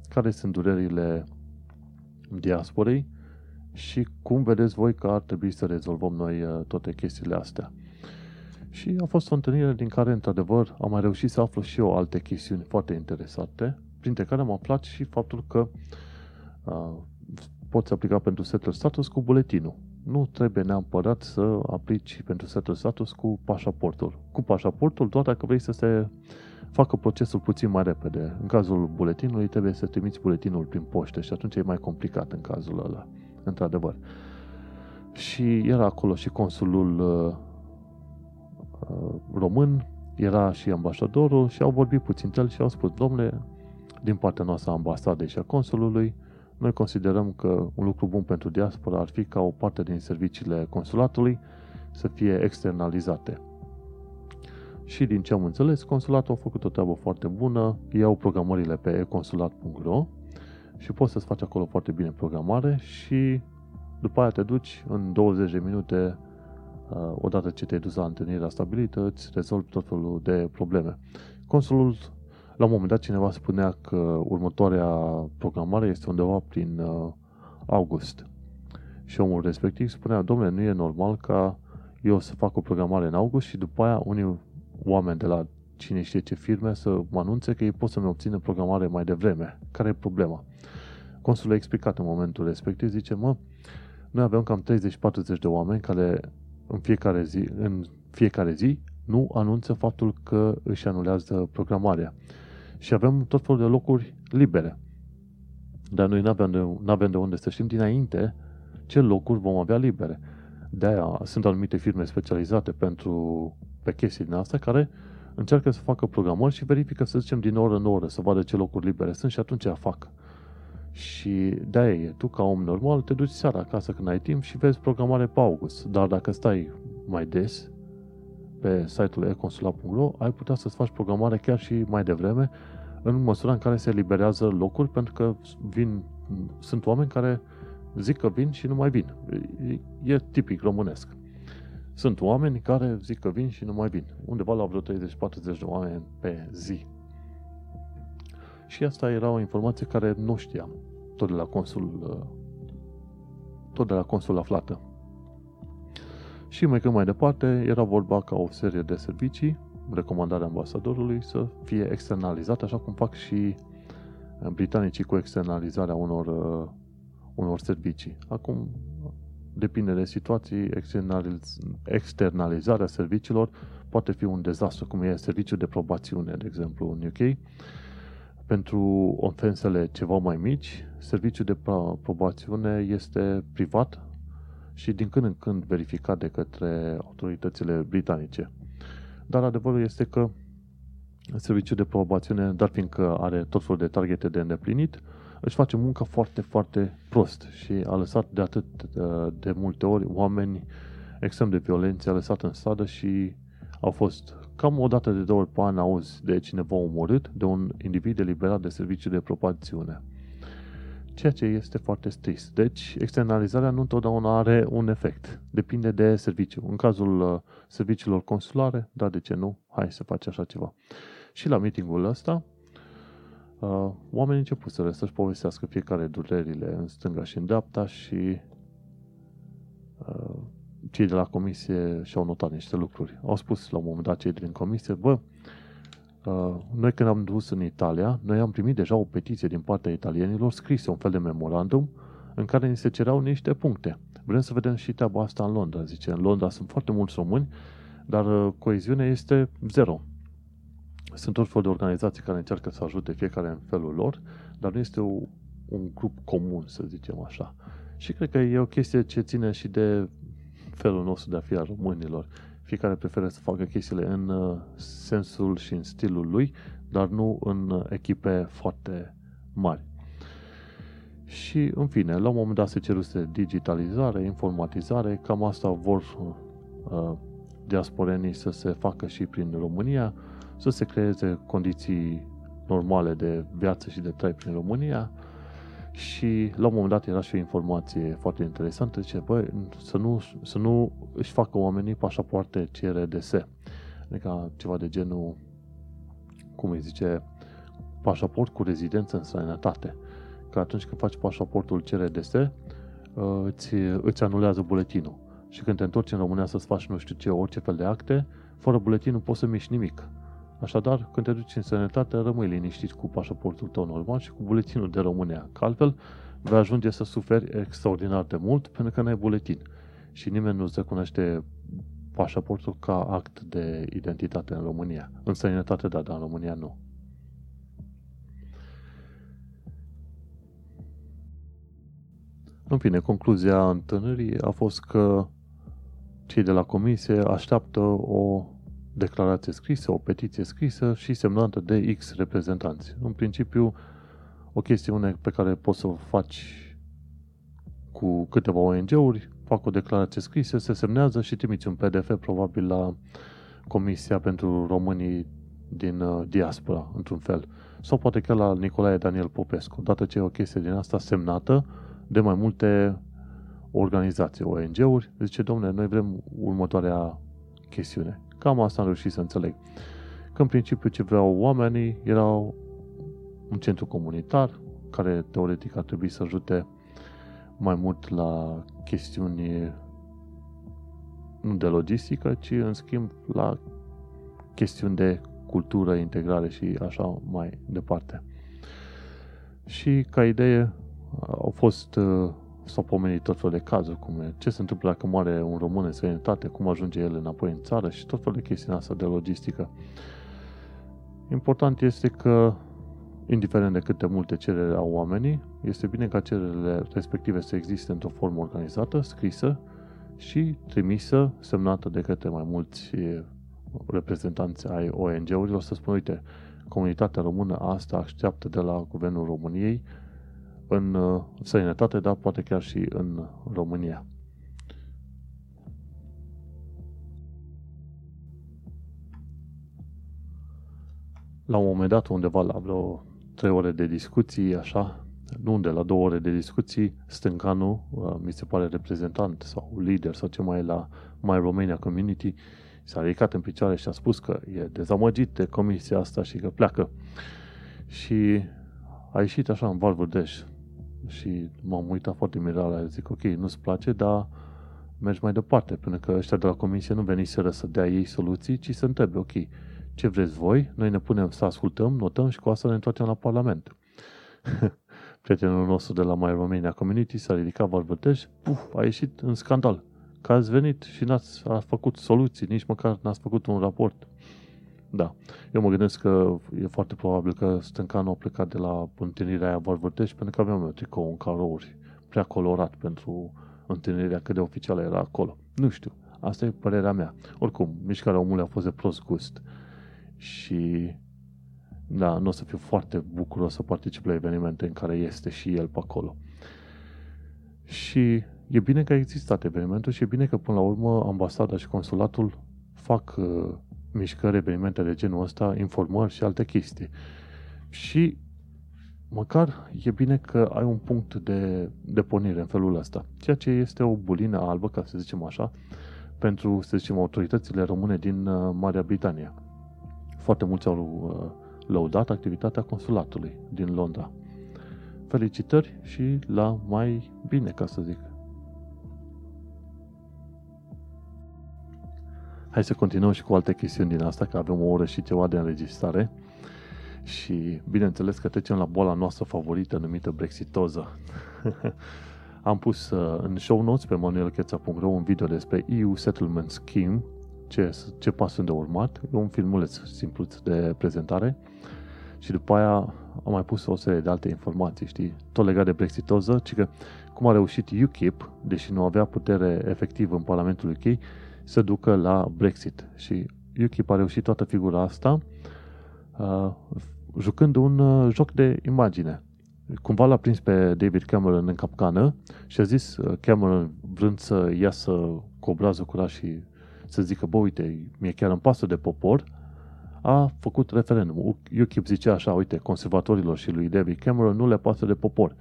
care sunt durerile diasporei și cum vedeți voi că ar trebui să rezolvăm noi uh, toate chestiile astea. Și a fost o întâlnire din care, într-adevăr, am mai reușit să aflu și eu alte chestiuni foarte interesante, printre care am aflat și faptul că uh, poți aplica pentru settler status cu buletinul nu trebuie neapărat să aplici pentru setul status cu pașaportul. Cu pașaportul doar dacă vrei să se facă procesul puțin mai repede. În cazul buletinului trebuie să trimiți buletinul prin poștă și atunci e mai complicat în cazul ăla, într-adevăr. Și era acolo și consulul uh, uh, român, era și ambasadorul și au vorbit puțin el și au spus, domnule, din partea noastră a ambasadei și a consulului, noi considerăm că un lucru bun pentru diaspora ar fi ca o parte din serviciile consulatului să fie externalizate. Și din ce am înțeles, consulatul a făcut o treabă foarte bună, iau programările pe econsulat.ro și poți să-ți faci acolo foarte bine programare și după aia te duci în 20 de minute uh, odată ce te-ai dus la întâlnirea stabilită, îți rezolvi tot felul de probleme. Consulul la un moment dat cineva spunea că următoarea programare este undeva prin uh, august. Și omul respectiv spunea, domnule, nu e normal ca eu să fac o programare în august și după aia unii oameni de la cine știe ce firme să mă anunțe că ei pot să-mi obțină programare mai devreme. Care e problema? Consul a explicat în momentul respectiv, zice, mă, noi avem cam 30-40 de oameni care în fiecare zi, în fiecare zi nu anunță faptul că își anulează programarea și avem tot felul de locuri libere. Dar noi nu avem de, avem de unde să știm dinainte ce locuri vom avea libere. De-aia sunt anumite firme specializate pentru pe chestii din astea care încearcă să facă programări și verifică, să zicem, din oră în oră, să vadă ce locuri libere sunt și atunci fac. Și de-aia e, tu ca om normal te duci seara acasă când ai timp și vezi programare pe august. Dar dacă stai mai des, pe site-ul econsula.ro, ai putea să-ți faci programare chiar și mai devreme, în măsura în care se eliberează locuri, pentru că vin, sunt oameni care zic că vin și nu mai vin. E, e tipic românesc. Sunt oameni care zic că vin și nu mai vin. Undeva la vreo 30-40 de oameni pe zi. Și asta era o informație care nu știam, tot de la consul, uh, tot de la consul aflată. Și mai când mai departe, era vorba ca o serie de servicii, recomandarea ambasadorului, să fie externalizate, așa cum fac și uh, britanicii cu externalizarea unor, uh, unor servicii. Acum, depinde de situații, externalizarea serviciilor poate fi un dezastru, cum e serviciul de probațiune, de exemplu, în UK. Pentru ofensele ceva mai mici, serviciul de probațiune este privat și din când în când verificat de către autoritățile britanice. Dar adevărul este că serviciul de probațiune, dar fiindcă are tot felul de targete de îndeplinit, își face munca foarte, foarte prost și a lăsat de atât de multe ori oameni extrem de violenți, a lăsat în stradă și au fost cam o dată de două ori pe an auzi de cineva omorât de un individ eliberat de serviciu de probațiune. Ceea ce este foarte trist. Deci, externalizarea nu întotdeauna are un efect. Depinde de serviciu. În cazul uh, serviciilor consulare, da, de ce nu? Hai să faci așa ceva. Și la meetingul ăsta, uh, oamenii început să-și povestească fiecare durerile în stânga și în dreapta și uh, cei de la comisie și-au notat niște lucruri. Au spus la un moment dat cei din comisie, bă, uh, noi când am dus în Italia, noi am primit deja o petiție din partea italienilor scrisă, un fel de memorandum, în care ni se cereau niște puncte. Vrem să vedem și treaba asta în Londra, zice. În Londra sunt foarte mulți români, dar uh, coeziunea este zero. Sunt tot felul de organizații care încearcă să ajute fiecare în felul lor, dar nu este o, un grup comun, să zicem așa. Și cred că e o chestie ce ține și de felul nostru de a fi a românilor. Fiecare preferă să facă chestiile în uh, sensul și în stilul lui, dar nu în uh, echipe foarte mari. Și, în fine, la un moment dat se ceruse digitalizare, informatizare, cam asta vor uh, diasporenii să se facă și prin România, să se creeze condiții normale de viață și de trai prin România, și la un moment dat era și o informație foarte interesantă, zice, băi, să nu, să nu își facă oamenii pașapoarte CRDS. Adică ceva de genul, cum îi zice, pașaport cu rezidență în străinătate. Că atunci când faci pașaportul CRDS, îți, îți anulează buletinul. Și când te întorci în România să-ți faci nu știu ce, orice fel de acte, fără buletin nu poți să miști nimic. Așadar, când te duci în sănătate, rămâi liniștit cu pașaportul tău normal și cu buletinul de România. Că altfel, vei ajunge să suferi extraordinar de mult pentru că n-ai buletin. Și nimeni nu-ți recunoaște pașaportul ca act de identitate în România. În sănătate, da, dar în România nu. În fine, concluzia întâlnirii a fost că cei de la comisie așteaptă o declarație scrisă, o petiție scrisă și semnată de X reprezentanți. În principiu, o chestiune pe care poți să o faci cu câteva ONG-uri, fac o declarație scrisă, se semnează și trimiți un PDF probabil la Comisia pentru Românii din uh, diaspora, într-un fel. Sau poate chiar la Nicolae Daniel Popescu, odată ce e o chestie din asta semnată de mai multe organizații, ONG-uri, zice, domnule, noi vrem următoarea chestiune. Cam asta am reușit să înțeleg. Că în principiu ce vreau oamenii era un centru comunitar care teoretic ar trebui să ajute mai mult la chestiuni nu de logistică, ci în schimb la chestiuni de cultură, integrare și așa mai departe. Și ca idee au fost uh, s-au pomenit tot felul de cazuri, cum e, ce se întâmplă dacă moare un român în străinătate, cum ajunge el înapoi în țară și tot felul de chestii asta de logistică. Important este că, indiferent de câte multe cereri au oamenii, este bine ca cererile respective să existe într-o formă organizată, scrisă și trimisă, semnată de către mai mulți reprezentanți ai ONG-urilor să spună, uite, comunitatea română asta așteaptă de la Guvernul României în uh, sănătate, dar poate chiar și în România. La un moment dat, undeva la vreo 3 ore de discuții, așa, nu de la 2 ore de discuții, Stâncanu, uh, mi se pare reprezentant sau lider sau ce mai e la My Romania Community, s-a ridicat în picioare și a spus că e dezamăgit de comisia asta și că pleacă. Și a ieșit așa în Valvărdeș și m-am uitat foarte mirat la el. Zic, ok, nu-ți place, dar mergi mai departe, pentru că ăștia de la comisie nu veniseră să dea ei soluții, ci să întrebe, ok, ce vreți voi, noi ne punem să ascultăm, notăm și cu asta ne întoarcem la Parlament. <laughs> Prietenul nostru de la My Romania Community s-a ridicat Valvărdeș, puf, a ieșit în scandal. Că ați venit și n-ați făcut soluții, nici măcar n-ați făcut un raport. Da. Eu mă gândesc că e foarte probabil că Stâncan a plecat de la întâlnirea aia Valvărdeș pentru că aveam eu tricou în carouri prea colorat pentru întâlnirea cât de oficială era acolo. Nu știu. Asta e părerea mea. Oricum, mișcarea omului a fost de prost gust. Și da, nu o să fiu foarte bucuros să particip la evenimente în care este și el pe acolo. Și e bine că a existat evenimentul și e bine că până la urmă ambasada și consulatul fac uh, mișcări, evenimente de genul ăsta, informări și alte chestii. Și măcar e bine că ai un punct de, de pornire în felul ăsta. Ceea ce este o bulină albă, ca să zicem așa, pentru, să zicem, autoritățile române din uh, Marea Britanie. Foarte mulți au uh, lăudat activitatea consulatului din Londra. Felicitări și la mai bine, ca să zic. Hai să continuăm și cu alte chestiuni din asta, că avem o oră și ceva de înregistrare. Și bineînțeles că trecem la boala noastră favorită numită brexitoză. <laughs> Am pus uh, în show notes pe manuelcheța.ro un video despre EU Settlement Scheme, ce, ce pas sunt de urmat. E un filmuleț simpluț de prezentare și după aia am mai pus o serie de alte informații, știi, tot legat de brexitoză, ci că cum a reușit UKIP, deși nu avea putere efectivă în Parlamentul UK, să ducă la Brexit. Și UKIP a reușit toată figura asta uh, jucând un uh, joc de imagine. Cumva l-a prins pe David Cameron în capcană și a zis uh, Cameron vrând să iasă cu obrazul curat și să zică, bă, uite, mie chiar îmi pasă de popor, a făcut referendum. UKIP zicea așa, uite, conservatorilor și lui David Cameron nu le pasă de popor.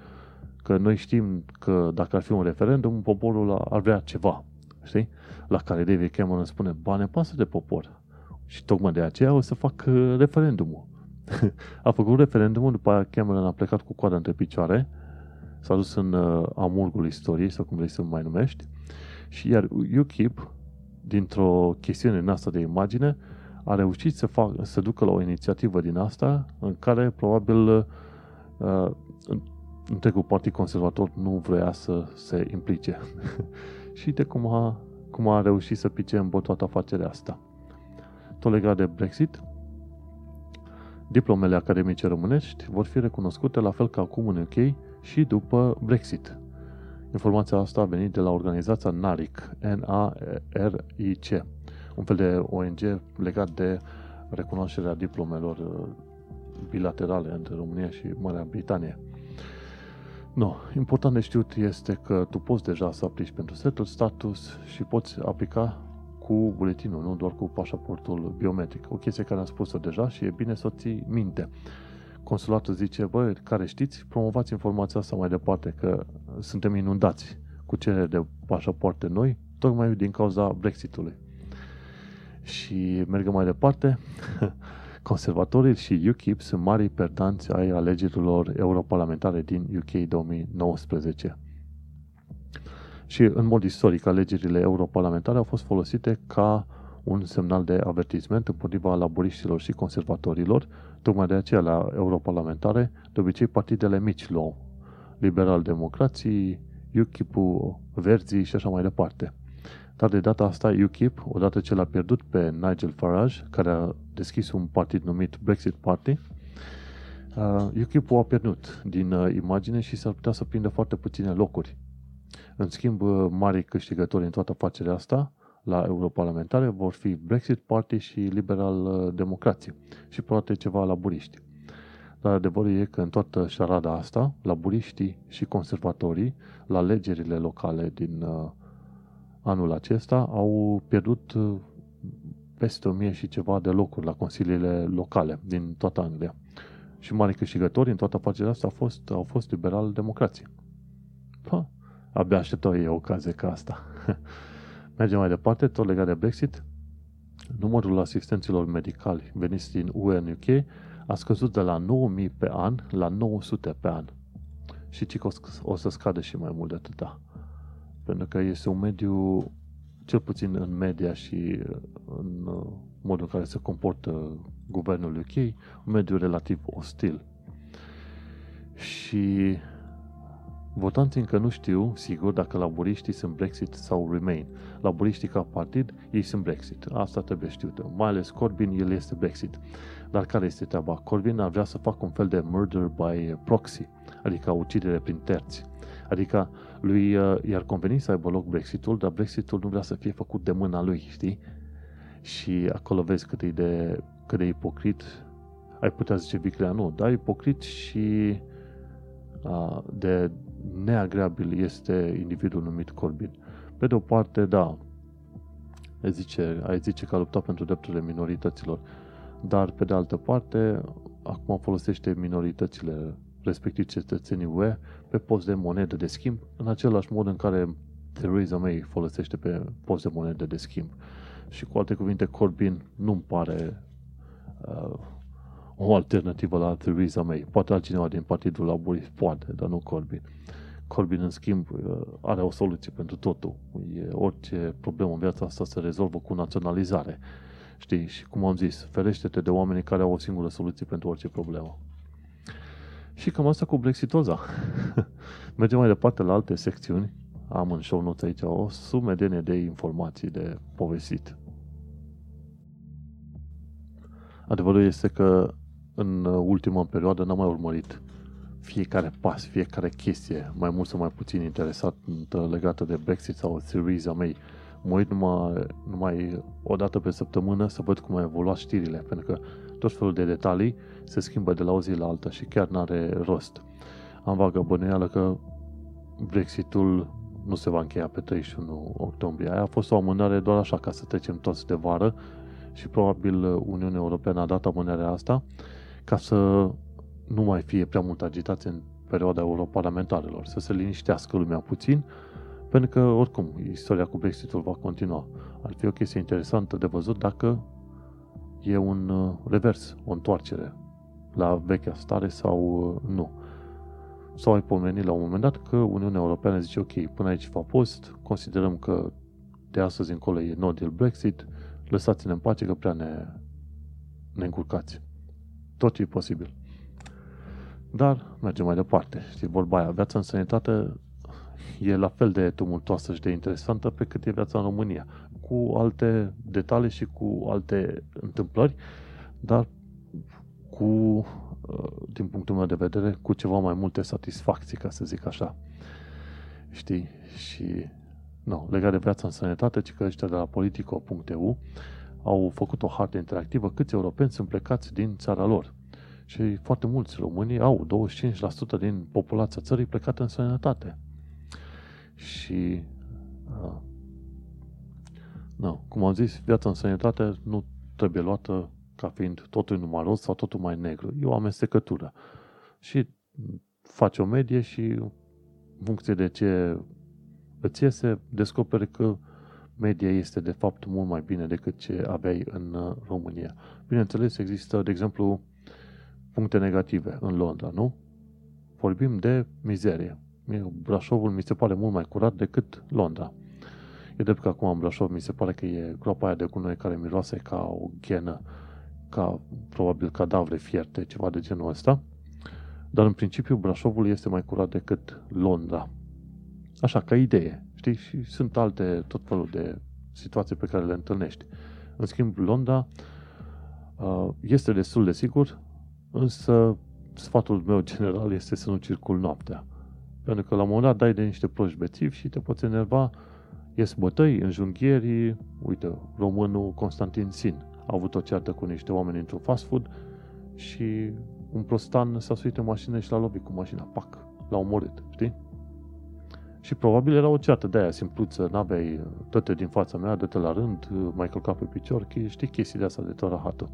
Că noi știm că dacă ar fi un referendum, poporul ar vrea ceva. Știi? La care David Cameron spune, ba, ne pasă de popor. Și tocmai de aceea o să fac uh, referendumul. <laughs> a făcut referendumul, după aia Cameron a plecat cu coada între picioare, s-a dus în uh, amurgul istoriei, sau cum vrei să mai numești, și iar UKIP, dintr-o chestiune în asta de imagine, a reușit să, fac, să ducă la o inițiativă din asta în care probabil uh, întregul Partid Conservator nu vrea să se implice. <laughs> și de cum a, cum a reușit să pice în toată afacerea asta. Tot legat de Brexit, diplomele academice românești vor fi recunoscute la fel ca acum în UK și după Brexit. Informația asta a venit de la organizația NARIC, N-A-R-I-C, un fel de ONG legat de recunoașterea diplomelor uh, bilaterale între România și Marea Britanie. No, important de știut este că tu poți deja să aplici pentru settled status și poți aplica cu buletinul, nu doar cu pașaportul biometric. O chestie care am spus-o deja și e bine să o ții minte. Consulatul zice, bă, care știți, promovați informația asta mai departe, că suntem inundați cu cerere de pașapoarte noi, tocmai din cauza Brexitului. Și mergem mai departe. <laughs> Conservatorii și UKIP sunt mari perdanți ai alegerilor europarlamentare din UK 2019. Și în mod istoric, alegerile europarlamentare au fost folosite ca un semnal de avertisment împotriva laburiștilor și conservatorilor, tocmai de aceea la europarlamentare, de obicei partidele mici luau, liberal-democrații, UKIP-ul, Verzii și așa mai departe. Dar de data asta UKIP, odată ce l-a pierdut pe Nigel Farage, care a deschis un partid numit Brexit Party, uh, UKIP-ul a pierdut din uh, imagine și s-ar putea să prindă foarte puține locuri. În schimb, uh, mari câștigători în toată afacerea asta, la europarlamentare, vor fi Brexit Party și liberal-democrații și poate ceva laburiști. Dar adevărul e că în toată șarada asta, laburiștii și conservatorii, la alegerile locale din uh, anul acesta au pierdut uh, peste 1000 și ceva de locuri la consiliile locale din toată Anglia. Și mari câștigători în toată afacerea asta au fost, au fost liberal-democrații. Ha, abia așteptau ei o ocazie ca asta. <laughs> Mergem mai departe, tot legat de Brexit. Numărul asistenților medicali veniți din UE în UK a scăzut de la 9000 pe an la 900 pe an. Și ci că o să scadă și mai mult de atâta. Pentru că este un mediu, cel puțin în media și în modul în care se comportă guvernul UK, un mediu relativ ostil. Și Votanții încă nu știu, sigur, dacă laburiștii sunt Brexit sau Remain. Laburiștii ca partid, ei sunt Brexit. Asta trebuie știută. Mai ales Corbyn, el este Brexit. Dar care este treaba? Corbyn ar vrea să facă un fel de murder by proxy, adică ucidere prin terți. Adică lui uh, i-ar conveni să aibă loc Brexitul, dar Brexitul nu vrea să fie făcut de mâna lui, știi? Și acolo vezi cât e de, cât de ipocrit, ai putea zice viclea, nu, dar ipocrit și uh, de neagreabil este individul numit Corbyn. Pe de o parte, da, ai zice, ai zice că a luptat pentru drepturile minorităților, dar pe de altă parte, acum folosește minoritățile, respectiv cetățenii UE, pe post de monedă de schimb, în același mod în care Theresa May folosește pe post de monedă de schimb. Și cu alte cuvinte, Corbyn nu-mi pare uh, o alternativă la Theresa May. Poate altcineva din Partidul Laborist, poate, dar nu Corbyn. Corbyn, în schimb, uh, are o soluție pentru totul. E, orice problemă în viața asta se rezolvă cu naționalizare. Știi? Și cum am zis, ferește-te de oamenii care au o singură soluție pentru orice problemă. Și cam asta cu Brexitoza. <laughs> Mergem mai departe la alte secțiuni. Am în show notes aici o sumedenie de informații de povestit. Adevărul este că în ultima perioadă n-am mai urmărit fiecare pas, fiecare chestie, mai mult sau mai puțin interesat legată de Brexit sau Theresa May. Mă uit numai, numai o dată pe săptămână să văd cum au evoluat știrile, pentru că tot felul de detalii se schimbă de la o zi la alta și chiar n-are rost. Am vagă bănuială că Brexitul nu se va încheia pe 31 octombrie. Aia a fost o amânare doar așa ca să trecem toți de vară și probabil Uniunea Europeană a dat amânarea asta ca să nu mai fie prea multă agitație în perioada europarlamentarelor, să se liniștească lumea puțin, pentru că, oricum, istoria cu Brexitul va continua. Ar fi o chestie interesantă de văzut dacă e un uh, revers, o întoarcere la vechea stare sau uh, nu. Sau ai pomenit la un moment dat că Uniunea Europeană zice, ok, până aici va post, considerăm că de astăzi încolo e no deal Brexit, lăsați-ne în pace că prea ne, ne încurcați. Tot ce e posibil. Dar mergem mai departe. Știi, vorba aia, viața în sănătate e la fel de tumultoasă și de interesantă pe cât e viața în România. Cu alte detalii și cu alte întâmplări, dar cu, uh, din punctul meu de vedere, cu ceva mai multe satisfacții, ca să zic așa. Știi? Și, nu, legat de viața în sănătate, ci că ăștia de la politico.eu au făcut o hartă interactivă câți europeni sunt plecați din țara lor. Și foarte mulți români au 25% din populația țării plecată în sănătate. Și uh, no, cum am zis, viața în sănătate nu trebuie luată ca fiind totul numai roz sau totul mai negru. E o amestecătură. Și faci o medie și în funcție de ce îți iese, descoperi că media este de fapt mult mai bine decât ce aveai în uh, România. Bineînțeles, există, de exemplu, puncte negative în Londra, nu? Vorbim de mizerie. Brașovul mi se pare mult mai curat decât Londra. E drept că acum în Brașov mi se pare că e groapa aia de gunoi care miroase ca o ghenă, ca probabil cadavre fierte, ceva de genul ăsta. Dar în principiu Brașovul este mai curat decât Londra. Așa, ca idee, știi? Și sunt alte tot felul de situații pe care le întâlnești. În schimb, Londra uh, este destul de sigur, Însă, sfatul meu general este să nu circul noaptea. Pentru că la un moment dat dai de niște proști bețivi și te poți enerva, ies bătăi, înjunghieri, uite, românul Constantin Sin a avut o ceartă cu niște oameni într-un fast food și un prostan s-a suit în mașină și l-a lovit cu mașina, pac, l-a omorât, știi? Și probabil era o ceartă de aia simpluță, n-aveai toate din fața mea, dă-te la rând, mai călca pe picior, știi chestii de asta de torahatul.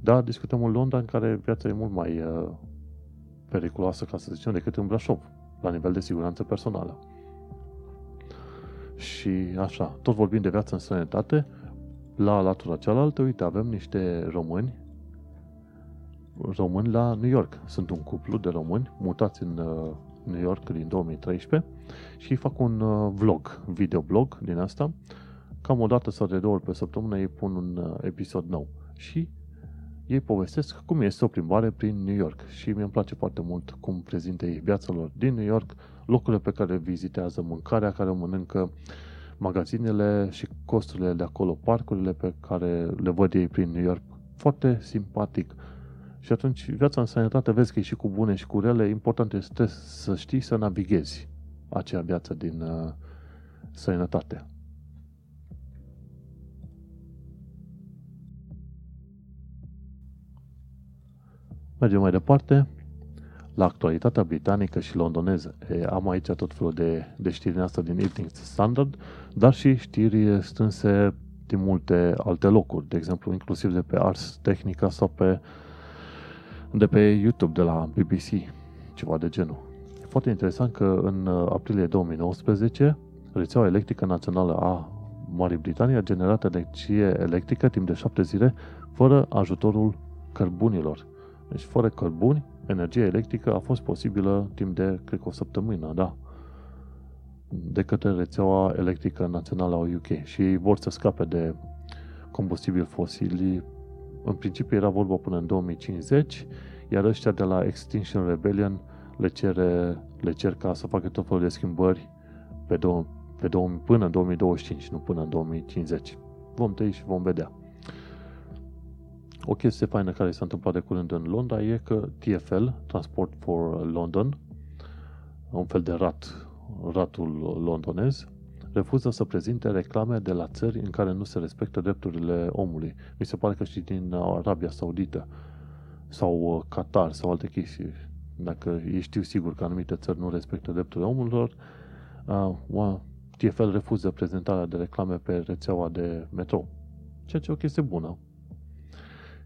Da, discutăm în Londra în care viața e mult mai uh, periculoasă, ca să zicem, decât în Brașov, la nivel de siguranță personală. Și așa, tot vorbim de viață în sănătate, la latura cealaltă, uite, avem niște români români la New York. Sunt un cuplu de români mutați în uh, New York din 2013 și fac un uh, vlog, videoblog din asta. Cam o dată sau de două ori pe săptămână ei pun un uh, episod nou. Și ei povestesc cum este o plimbare prin New York și mi-mi place foarte mult cum prezintă ei viața lor din New York, locurile pe care le vizitează, mâncarea care o mănâncă, magazinele și costurile de acolo, parcurile pe care le văd ei prin New York. Foarte simpatic. Și atunci, viața în sănătate, vezi că e și cu bune și cu rele, important este să știi să navighezi acea viață din uh, sănătate. Mergem mai departe la actualitatea britanică și londoneză. E, am aici tot felul de, de știri asta din Evening Standard, dar și știri strânse din multe alte locuri, de exemplu, inclusiv de pe Ars Technica sau pe, de pe YouTube, de la BBC, ceva de genul. E foarte interesant că în aprilie 2019, rețeaua electrică națională a Marii Britanii a generat energie electrică timp de șapte zile fără ajutorul cărbunilor. Deci, fără cărbuni, energia electrică a fost posibilă timp de, cred că o săptămână, da, de către rețeaua electrică națională a UK și vor să scape de combustibili fosili. În principiu era vorba până în 2050, iar ăștia de la Extinction Rebellion le, cere, le cer ca să facă tot felul de schimbări pe, două, pe două, până în 2025, nu până în 2050. Vom trăi și vom vedea. O chestie faină care s-a întâmplat de curând în Londra e că TFL, Transport for London, un fel de rat, ratul londonez, refuză să prezinte reclame de la țări în care nu se respectă drepturile omului. Mi se pare că și din Arabia Saudită sau uh, Qatar sau alte chestii. Dacă ei știu sigur că anumite țări nu respectă drepturile omului, uh, TFL refuză prezentarea de reclame pe rețeaua de metrou. Ceea ce e o chestie bună.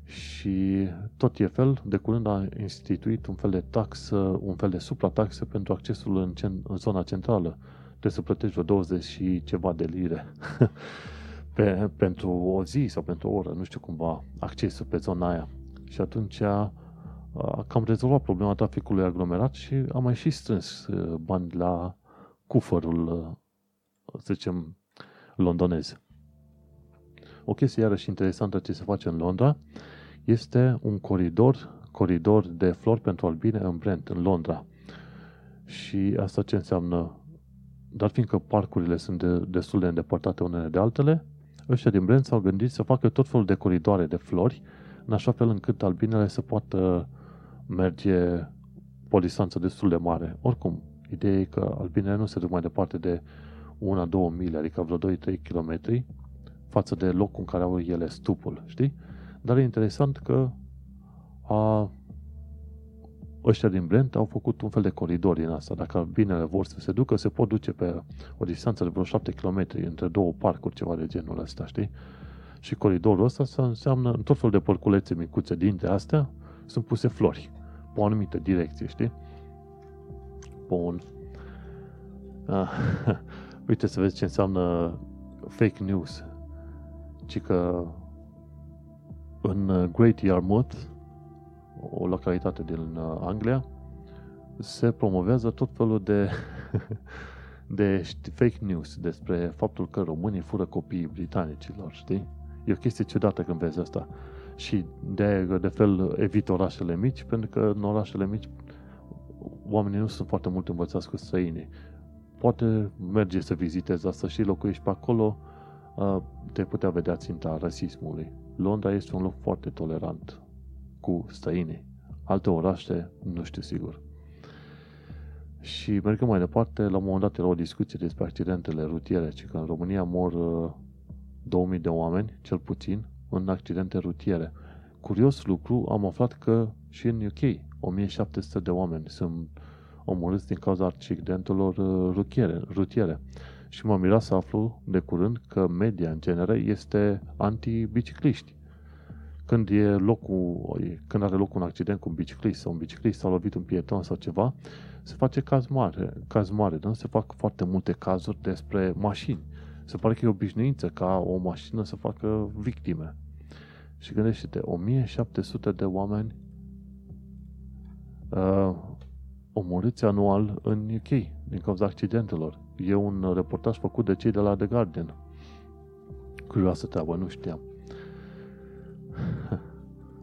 Și tot e fel, de curând a instituit un fel de taxă, un fel de suprataxă pentru accesul în, cen- în zona centrală. Trebuie să plătești vreo 20 și ceva de lire <laughs> pe, pentru o zi sau pentru o oră, nu știu cumva, accesul pe zona aia. Și atunci a, a cam rezolvat problema traficului aglomerat și a mai și strâns uh, bani la cufărul, uh, să zicem, londonez. O chestie iarăși interesantă ce se face în Londra este un coridor, coridor de flori pentru albine în Brent, în Londra. Și asta ce înseamnă? Dar fiindcă parcurile sunt de, destul de îndepărtate unele de altele, ăștia din Brent s-au gândit să facă tot felul de coridoare de flori, în așa fel încât albinele să poată merge pe o distanță destul de mare. Oricum, ideea e că albinele nu se duc mai departe de 1-2 mile, adică vreo 2-3 km, față de locul în care au ele stupul, știi? Dar e interesant că a, ăștia din Brent au făcut un fel de coridor din asta. Dacă binele vor să se ducă, se pot duce pe o distanță de vreo 7 km între două parcuri, ceva de genul ăsta, știi? Și coridorul ăsta înseamnă în tot fel de părculețe micuțe dintre astea sunt puse flori pe o anumită direcție, știi? Bun. Ah, <laughs> uite să vezi ce înseamnă fake news. Ci că în uh, Great Yarmouth, o localitate din uh, Anglia, se promovează tot felul de, <laughs> de fake news despre faptul că românii fură copiii britanicilor, știi? E o chestie ciudată când vezi asta. Și de, de fel evit orașele mici, pentru că în orașele mici oamenii nu sunt foarte mult învățați cu străinii. Poate merge să vizitezi asta și locuiești pe acolo, uh, te putea vedea ținta rasismului. Londra este un loc foarte tolerant cu străinii. Alte orașe, nu știu sigur. Și mergând mai departe, la un moment dat era o discuție despre accidentele rutiere, ci că în România mor 2000 uh, de oameni, cel puțin, în accidente rutiere. Curios lucru, am aflat că și în UK 1700 de oameni sunt omorâți din cauza accidentelor uh, rutiere. rutiere și m-am mirat să aflu de curând că media în genere este anti-bicicliști. Când, e locul, când are loc un accident cu un biciclist sau un biciclist s-a lovit un pieton sau ceva, se face caz mare, caz mare, nu? Se fac foarte multe cazuri despre mașini. Se pare că e obișnuință ca o mașină să facă victime. Și gândește-te, 1700 de oameni uh, omorâți anual în UK din cauza accidentelor. E un reportaj făcut de cei de la The Guardian. Curioasă treabă, nu știam. <laughs>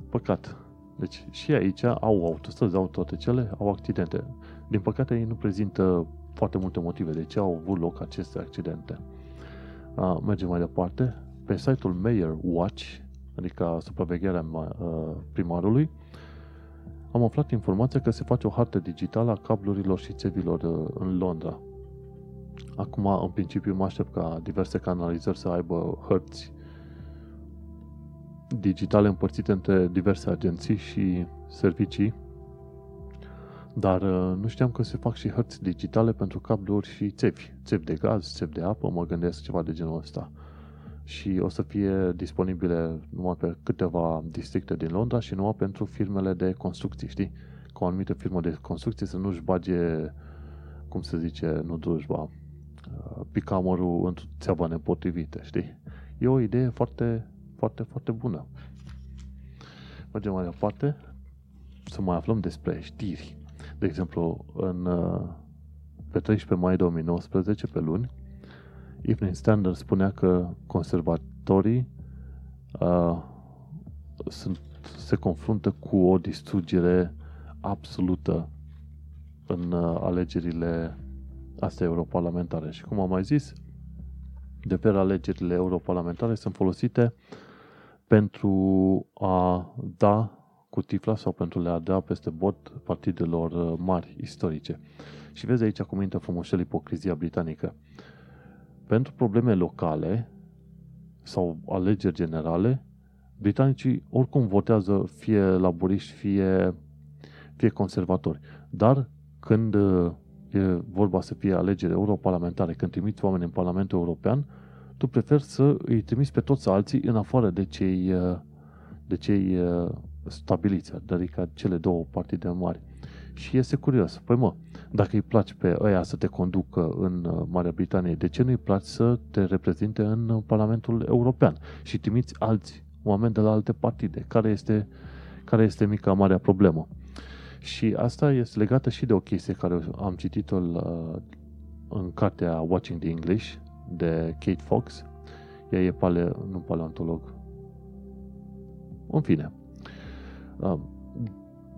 Păcat. Deci și aici au autostrăzi, au toate cele, au accidente. Din păcate ei nu prezintă foarte multe motive de ce au avut loc aceste accidente. A, mergem mai departe. Pe site-ul Mayor Watch, adică supravegherea primarului, am aflat informația că se face o hartă digitală a cablurilor și țevilor în Londra. Acum, în principiu, mă aștept ca diverse canalizări să aibă hărți digitale împărțite între diverse agenții și servicii, dar uh, nu știam că se fac și hărți digitale pentru cabluri și țevi. Țevi de gaz, țevi de apă, mă gândesc ceva de genul ăsta. Și o să fie disponibile numai pe câteva districte din Londra și numai pentru firmele de construcții, știi? Ca o anumită firmă de construcții să nu-și bage, cum se zice, nu drujba, uh, picamărul într-o țeavă nepotrivită, știi? E o idee foarte foarte, foarte bună. Mergem mai departe să mai aflăm despre știri. De exemplu, în, uh, pe 13 mai 2019, pe luni, Evening Standard spunea că conservatorii uh, sunt, se confruntă cu o distrugere absolută în uh, alegerile astea europarlamentare. Și cum am mai zis, de pe alegerile europarlamentare sunt folosite pentru a da cu tifla sau pentru a le da peste bot partidelor uh, mari istorice. Și vezi aici cum intră frumușel ipocrizia britanică. Pentru probleme locale sau alegeri generale, britanicii oricum votează fie laburiști, fie, fie conservatori. Dar când uh, e vorba să fie alegeri europarlamentare, când trimiți oameni în Parlamentul European, tu preferi să îi trimiți pe toți alții în afară de cei, uh, de cei uh, stabiliți, adică cele două partide mari. Și este curios. Păi mă, dacă îi place pe ăia să te conducă în uh, Marea Britanie, de ce nu îi place să te reprezinte în Parlamentul European și trimiți alți oameni de la alte partide? Care este, care este mica marea problemă? Și asta este legată și de o chestie care am citit-o în cartea Watching the English, de Kate Fox. Ea e pale, nu paleontolog. În fine.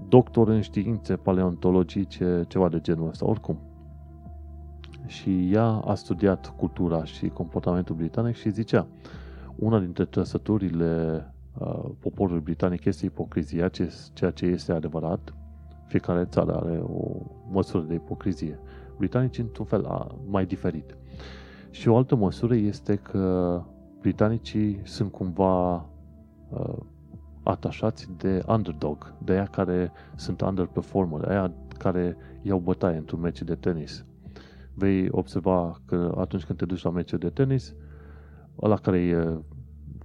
Doctor în științe paleontologice, ceva de genul ăsta, oricum. Și ea a studiat cultura și comportamentul britanic și zicea una dintre trăsăturile uh, poporului britanic este ipocrizia, ceea ce este adevărat. Fiecare țară are o măsură de ipocrizie. Britanicii, într-un fel, mai diferit. Și o altă măsură este că britanicii sunt cumva uh, atașați de underdog, de aia care sunt underperformer, de aia care iau bătaie într-un meci de tenis. Vei observa că atunci când te duci la meciuri de tenis, ăla care e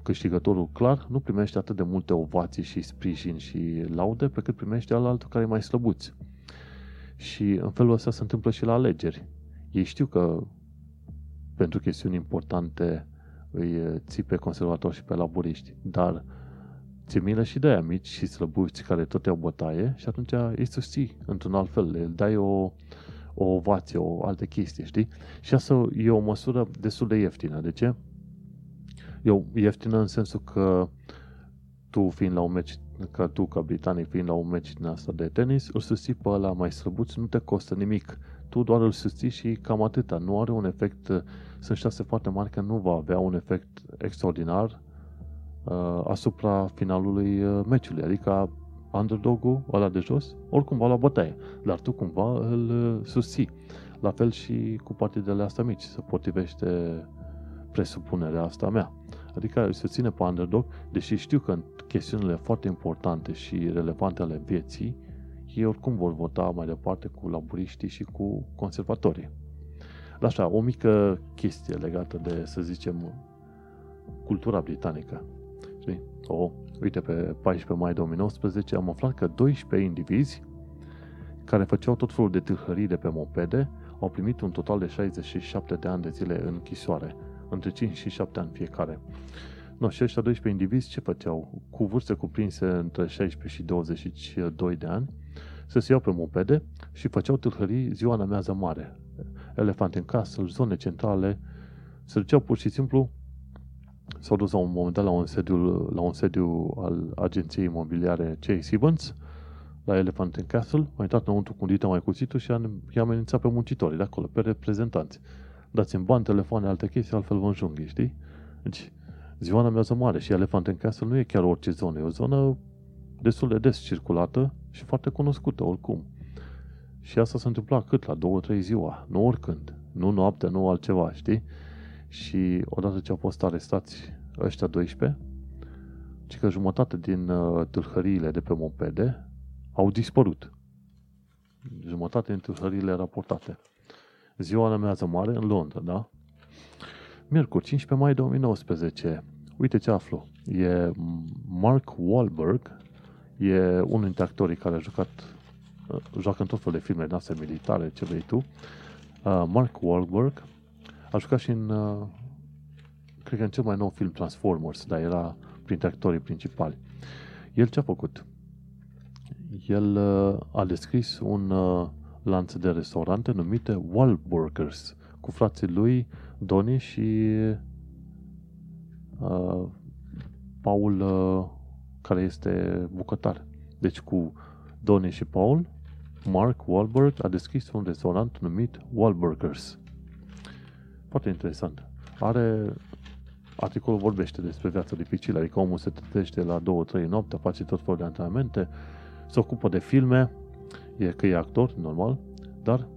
câștigătorul clar nu primește atât de multe ovații și sprijin și laude pe cât primește altul care e mai slăbuți. Și în felul ăsta se întâmplă și la alegeri. Ei știu că pentru chestiuni importante îi ții pe conservatori și pe laburiști, dar ți milă și de aia mici și slăbuți care tot iau bătaie și atunci îi susții într-un alt fel, le dai o, o ovație, o altă chestie, știi? Și asta e o măsură destul de ieftină. De ce? E ieftină în sensul că tu fiind la un meci, ca tu ca britanic fiind la un meci din asta de tenis, îl susții pe ăla mai slăbuț, nu te costă nimic tu doar îl susții și cam atâta. Nu are un efect, sunt șanse foarte mari că nu va avea un efect extraordinar uh, asupra finalului uh, meciului. Adică underdog-ul ăla de jos, oricum va la bătaie, dar tu cumva îl uh, susții. La fel și cu partidele astea mici, se potrivește presupunerea asta mea. Adică îl susține pe underdog, deși știu că în chestiunile foarte importante și relevante ale vieții, ei oricum vor vota mai departe cu laburiștii și cu conservatorii. Așa, o mică chestie legată de, să zicem, cultura britanică. Știi? O, uite, pe 14 mai 2019 am aflat că 12 indivizi care făceau tot felul de tâlhării de pe mopede au primit un total de 67 de ani de zile în închisoare, între 5 și 7 ani fiecare. No, și ăștia 12 indivizi ce făceau? Cu vârste cuprinse între 16 și 22 de ani, să se iau pe mopede și făceau tâlhării ziua în amiază mare. Elefant în casă, zone centrale, se duceau pur și simplu s-au dus la un moment dat la un sediu, la un sediu al agenției imobiliare Chase Evans, la Elephant and Castle, mai intrat înăuntru cu dita mai cuțitul și i-a amenințat pe muncitorii de acolo, pe reprezentanți. Dați-mi bani, telefoane, alte chestii, altfel vă înjunghi, știi? Deci, ziua mea mare și Elephant and Castle nu e chiar orice zonă, e o zonă destul de des circulată și foarte cunoscută oricum. Și asta se întâmpla cât? La două, trei ziua, nu oricând, nu noaptea, nu altceva, știi? Și odată ce au fost arestați ăștia 12, ci că jumătate din uh, tâlhăriile de pe mopede au dispărut. Jumătate din tâlhăriile raportate. Ziua anamează mare în Londra, da? Miercuri, 15 mai 2019. Uite ce aflu. E Mark Wahlberg, e unul dintre actorii care a jucat, uh, joacă în tot fel de filme din astea militare, ce vrei tu. Uh, Mark Wahlberg a jucat și în, uh, cred că în cel mai nou film Transformers, dar era printre actorii principali. El ce a făcut? El uh, a descris un uh, lanț de restaurante numite Wahlburgers, cu frații lui Doni și uh, Paul, uh, care este bucătar. Deci cu Doni și Paul, Mark Wahlberg a deschis un restaurant numit Wahlburgers. Foarte interesant. Are articolul vorbește despre viața dificilă, adică omul se trezește la 2-3 noaptea, face tot felul de antrenamente, se ocupă de filme, e că e actor, normal, dar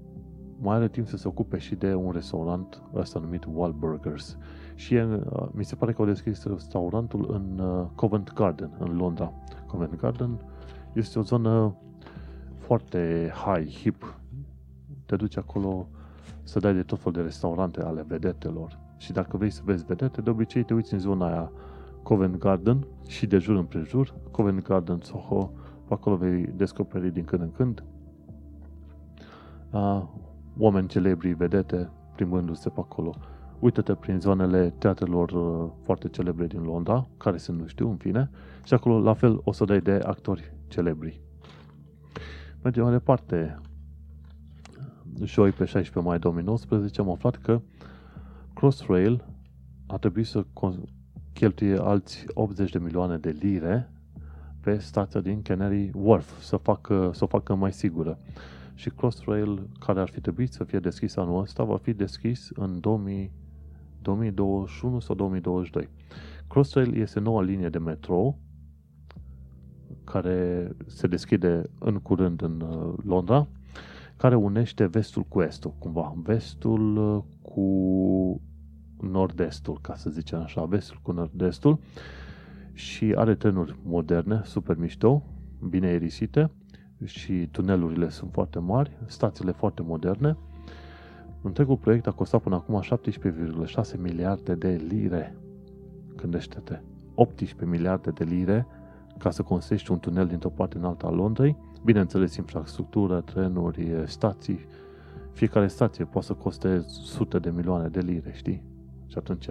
mai are timp să se ocupe și de un restaurant ăsta numit Wahlburgers. Și e, mi se pare că au deschis restaurantul în uh, Covent Garden, în Londra. Covent Garden este o zonă foarte high, hip. Te duci acolo să dai de tot fel de restaurante ale vedetelor. Și dacă vrei să vezi vedete, de obicei te uiți în zona aia Covent Garden și de jur împrejur, Covent Garden, Soho, acolo vei descoperi din când în când uh, oameni celebri, vedete, plimbându-se pe acolo. Uită-te prin zonele teatrelor uh, foarte celebre din Londra, care sunt, nu știu, în fine, și acolo, la fel, o să dai de actori celebri. Mergem mai departe. Joi, pe 16 mai 2019, am aflat că Crossrail a trebuit să cheltuie alți 80 de milioane de lire pe stația din Canary Wharf, să, facă, să o facă mai sigură. Și Crossrail, care ar fi trebuit să fie deschis anul ăsta, va fi deschis în 2000, 2021 sau 2022. Crossrail este noua linie de metro care se deschide în curând în uh, Londra, care unește vestul cu estul, cumva. Vestul uh, cu nord-estul, ca să zicem așa, vestul cu nord-estul și are trenuri moderne, super mișto, bine erisite și tunelurile sunt foarte mari, stațiile foarte moderne. Întregul proiect a costat până acum 17,6 miliarde de lire. Gândește-te, 18 miliarde de lire ca să construiești un tunel dintr-o parte în alta a Londrei. Bineînțeles, infrastructură, trenuri, stații. Fiecare stație poate să coste sute de milioane de lire, știi? Și atunci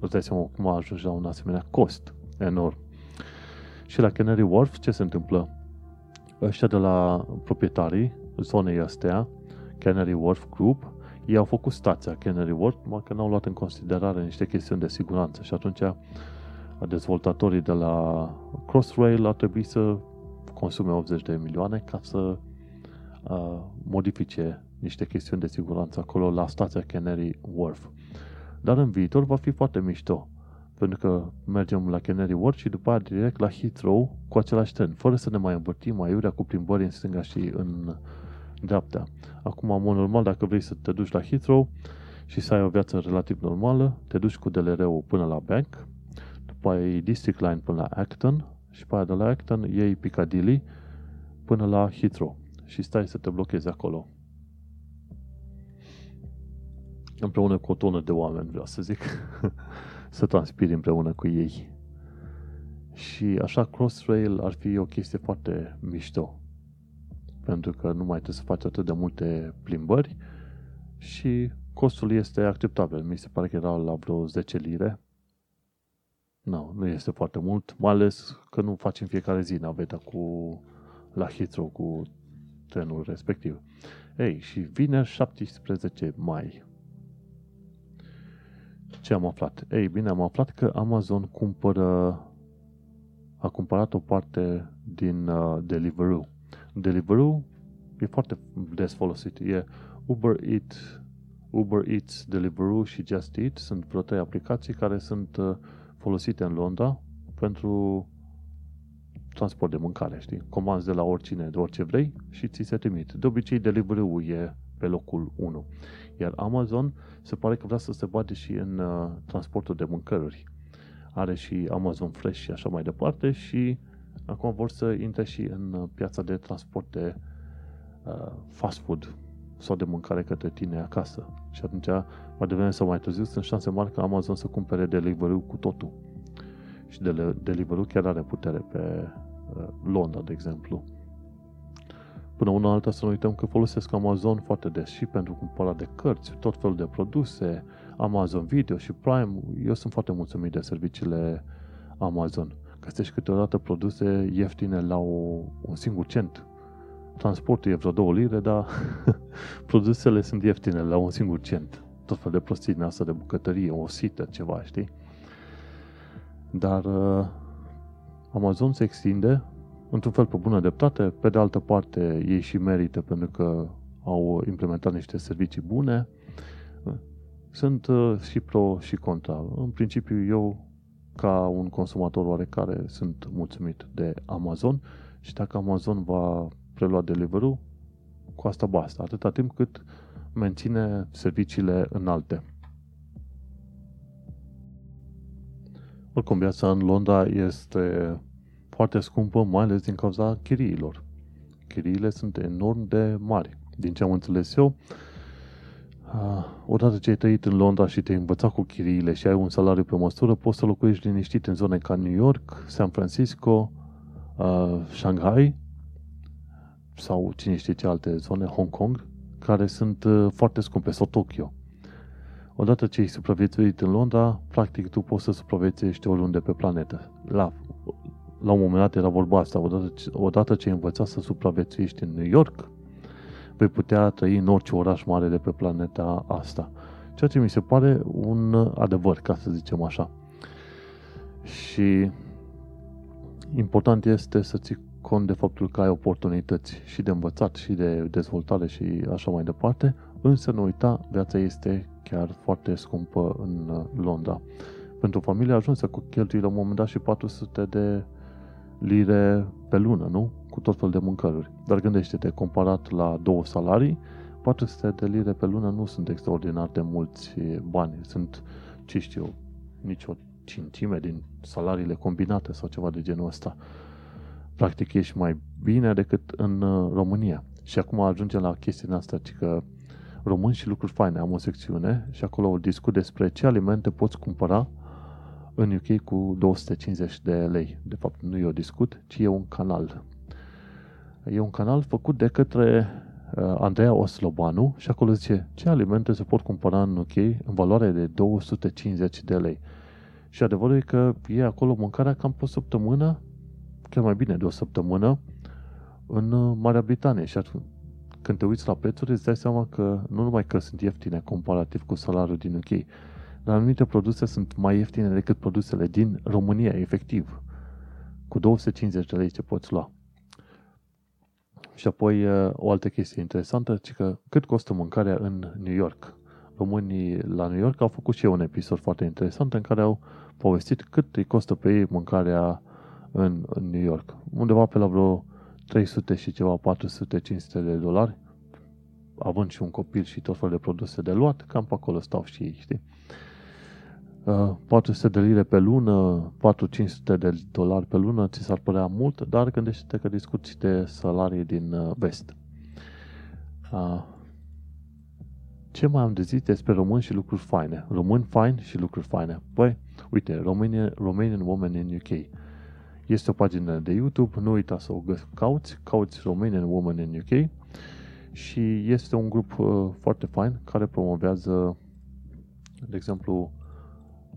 îți dai seama cum ajungi la un asemenea cost enorm. Și la Canary Wharf ce se întâmplă? Ăștia de la proprietarii zonei astea, Canary Wharf Group, ei au făcut stația Canary Wharf, numai că n-au luat în considerare niște chestiuni de siguranță și atunci dezvoltatorii de la Crossrail ar trebui să consume 80 de milioane ca să uh, modifice niște chestiuni de siguranță acolo la stația Canary Wharf. Dar în viitor va fi foarte mișto pentru că mergem la Canary Wharf și după aia direct la Heathrow cu același tren, fără să ne mai învârtim mai iurea cu plimbări în stânga și în dreapta. Acum, am normal, dacă vrei să te duci la Heathrow și să ai o viață relativ normală, te duci cu DLR-ul până la Bank, după aia iei District Line până la Acton și pe aia de la Acton iei Piccadilly până la Heathrow și stai să te blochezi acolo. Împreună cu o tonă de oameni, vreau să zic. <laughs> să transpiri împreună cu ei. Și așa Crossrail ar fi o chestie foarte mișto. Pentru că nu mai trebuie să faci atât de multe plimbări și costul este acceptabil. Mi se pare că era la vreo 10 lire. Nu, nu este foarte mult, mai ales că nu facem fiecare zi naveta cu la Heathrow cu trenul respectiv. Ei, și vineri 17 mai. Ce am aflat? Ei, bine, am aflat că Amazon cumpără a cumpărat o parte din uh, Deliveroo. Deliveroo e foarte des folosit. E Uber Eats, Uber Eats, Deliveroo și Just Eat sunt vreo trei aplicații care sunt uh, folosite în Londra pentru transport de mâncare, știi? Comanzi de la oricine, de orice vrei și ți se trimit. De obicei, Deliveroo e pe locul 1. Iar Amazon se pare că vrea să se bage și în uh, transportul de mâncăruri. Are și Amazon Fresh și așa mai departe și acum vor să intre și în uh, piața de transport de uh, fast food sau de mâncare către tine acasă. Și atunci, mai devreme sau mai târziu, sunt șanse mari ca Amazon să cumpere Deliveroo cu totul. Și Deliveroo chiar are putere pe uh, Londra, de exemplu. Până una alta să nu uităm că folosesc Amazon foarte des și pentru cumpăra de cărți, tot felul de produse, Amazon Video și Prime. Eu sunt foarte mulțumit de serviciile Amazon. Găsești câteodată produse ieftine la o, un singur cent. Transportul e vreo 2 lire, dar <laughs> produsele sunt ieftine la un singur cent. Tot fel de prostii din asta de bucătărie, o sită, ceva, știi? Dar uh, Amazon se extinde într-un fel pe bună dreptate, pe de altă parte ei și merită pentru că au implementat niște servicii bune. Sunt uh, și pro și contra. În principiu eu, ca un consumator oarecare, sunt mulțumit de Amazon și dacă Amazon va prelua Deliveroo, cu asta basta, atâta timp cât menține serviciile înalte. Oricum, viața în Londra este foarte scumpă, mai ales din cauza chiriilor. Chiriile sunt enorm de mari. Din ce am înțeles eu, odată ce ai trăit în Londra și te-ai învățat cu chiriile și ai un salariu pe măsură, poți să locuiești liniștit în zone ca New York, San Francisco, Shanghai sau cine știe ce alte zone, Hong Kong, care sunt foarte scumpe, sau Tokyo. Odată ce ai supraviețuit în Londra, practic tu poți să supraviețuiești oriunde pe planetă. La la un moment dat era vorba asta, odată, odată ce ai învățat să supraviețuiești în New York, vei putea trăi în orice oraș mare de pe planeta asta. Ceea ce mi se pare un adevăr, ca să zicem așa. Și important este să ții cont de faptul că ai oportunități și de învățat și de dezvoltare și așa mai departe, însă nu uita, viața este chiar foarte scumpă în Londra. Pentru familie ajuns să cheltui la un moment dat și 400 de lire pe lună, nu? Cu tot fel de mâncăruri. Dar gândește-te, comparat la două salarii, 400 de lire pe lună nu sunt extraordinar de mulți bani. Sunt, ce știu, nici o cincime din salariile combinate sau ceva de genul ăsta. Practic ești mai bine decât în uh, România. Și acum ajungem la chestia asta, ci că români și lucruri faine. Am o secțiune și acolo discut despre ce alimente poți cumpăra în UK cu 250 de lei. De fapt, nu e o discut, ci e un canal. E un canal făcut de către uh, Andreea Oslobanu și acolo zice ce alimente se pot cumpăra în UK în valoare de 250 de lei. Și adevărul e că e acolo mâncarea cam pe o săptămână, chiar mai bine de o săptămână, în uh, Marea Britanie. Și atunci, când te uiți la prețuri, îți dai seama că nu numai că sunt ieftine comparativ cu salariul din UK, dar anumite produse sunt mai ieftine decât produsele din România, efectiv. Cu 250 de lei ce poți lua. Și apoi o altă chestie interesantă, ci că cât costă mâncarea în New York. Românii la New York au făcut și eu un episod foarte interesant în care au povestit cât îi costă pe ei mâncarea în, în New York. Undeva pe la vreo 300 și ceva, 400-500 de dolari, având și un copil și tot felul de produse de luat, cam pe acolo stau și ei, știi? 400 uh, de lire pe lună, 4-500 de dolari pe lună, ți s-ar părea mult, dar gândește-te că discuți de salarii din uh, vest. Uh, ce mai am de zis despre români și lucruri faine? Români fain și lucruri faine. Păi, uite, Romanian, Romanian Woman in UK. Este o pagină de YouTube, nu uita să o cauți, cauți Romanian Woman in UK și este un grup foarte fain care promovează, de exemplu,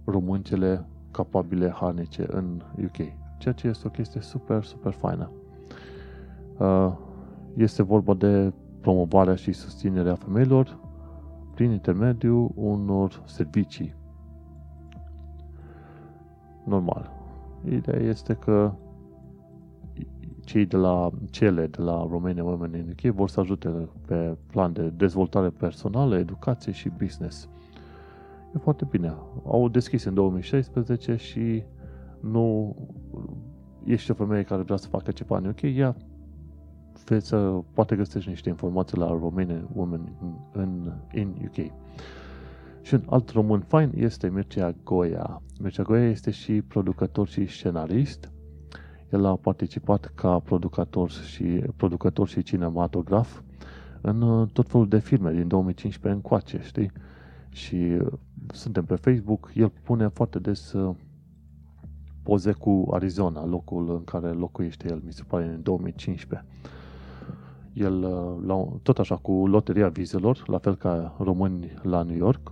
româncele capabile harnice în UK. Ceea ce este o chestie super, super faină. Uh, este vorba de promovarea și susținerea femeilor prin intermediul unor servicii. Normal. Ideea este că cei de la cele de la Romania Women in UK vor să ajute pe plan de dezvoltare personală, educație și business. E foarte bine. Au deschis în 2016 și nu ești o femeie care vrea să facă ceva în UK, ea să poate găsești niște informații la Romanian Women in, în, in UK. Și un alt român fain este Mircea Goia. Mircea Goia este și producător și scenarist. El a participat ca producător și, producător și cinematograf în uh, tot felul de filme din 2015 încoace, știi? Și uh, suntem pe Facebook, el pune foarte des uh, poze cu Arizona, locul în care locuiește el, mi se pare, în 2015. El, la, tot așa, cu loteria vizelor, la fel ca români la New York,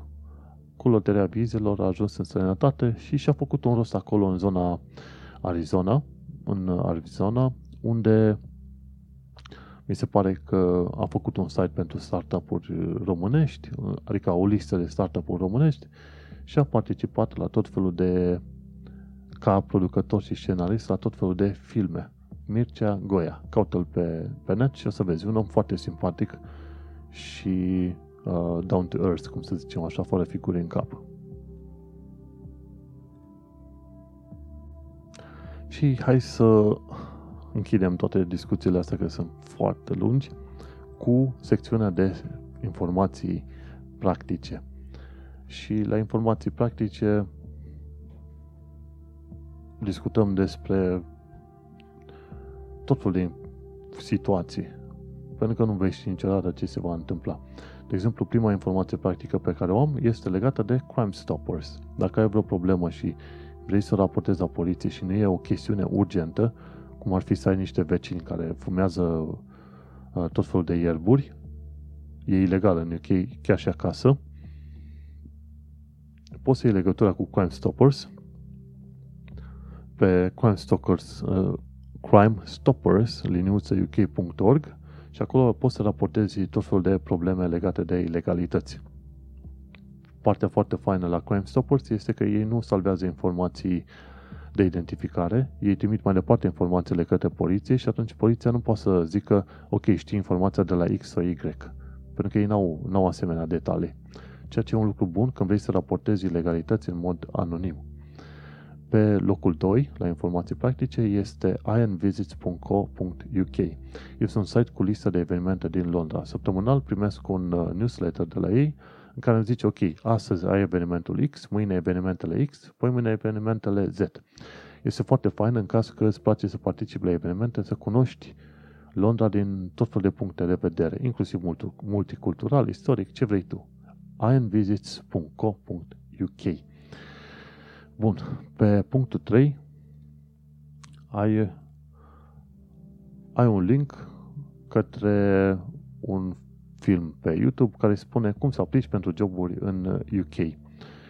cu loteria vizelor a ajuns în străinătate și și-a făcut un rost acolo în zona Arizona, în Arizona, unde mi se pare că a făcut un site pentru startup-uri românești, adică o listă de startup-uri românești și a participat la tot felul de ca producător și scenarist la tot felul de filme. Mircea Goia. Caută-l pe, pe net și o să vezi. Un om foarte simpatic și uh, down to earth, cum să zicem așa, fără figuri în cap. Și hai să închidem toate discuțiile astea, că sunt foarte lungi, cu secțiunea de informații practice. Și la informații practice discutăm despre tot felul de situații, pentru că nu vei ști niciodată ce se va întâmpla. De exemplu, prima informație practică pe care o am este legată de Crime Stoppers. Dacă ai vreo problemă și vrei să o raportezi la poliție și nu e o chestiune urgentă, cum ar fi să ai niște vecini care fumează uh, tot felul de ierburi, e ilegal în UK, chiar și acasă, poți să iei legătura cu Crime Stoppers. Pe Crime Stoppers, uh, Crime Stoppers, liniuță.uk.org și acolo poți să raportezi tot felul de probleme legate de ilegalități. Partea foarte faină la Crime Stoppers este că ei nu salvează informații de identificare, ei trimit mai departe informațiile către poliție și atunci poliția nu poate să zică ok, știi informația de la X sau Y, pentru că ei n-au, n-au asemenea detalii. Ceea ce e un lucru bun când vrei să raportezi ilegalități în mod anonim. Pe locul 2, la informații practice, este ironvisits.co.uk. Este un site cu listă de evenimente din Londra. Săptămânal primesc un uh, newsletter de la ei în care îmi zice, ok, astăzi ai evenimentul X, mâine evenimentele X, poi mâine evenimentele Z. Este foarte fain în caz că îți place să participi la evenimente, să cunoști Londra din tot felul de puncte de vedere, inclusiv multicultural, istoric, ce vrei tu. ironvisits.co.uk Bun, pe punctul 3 ai, ai un link către un film pe YouTube care spune cum să aplici pentru joburi în UK.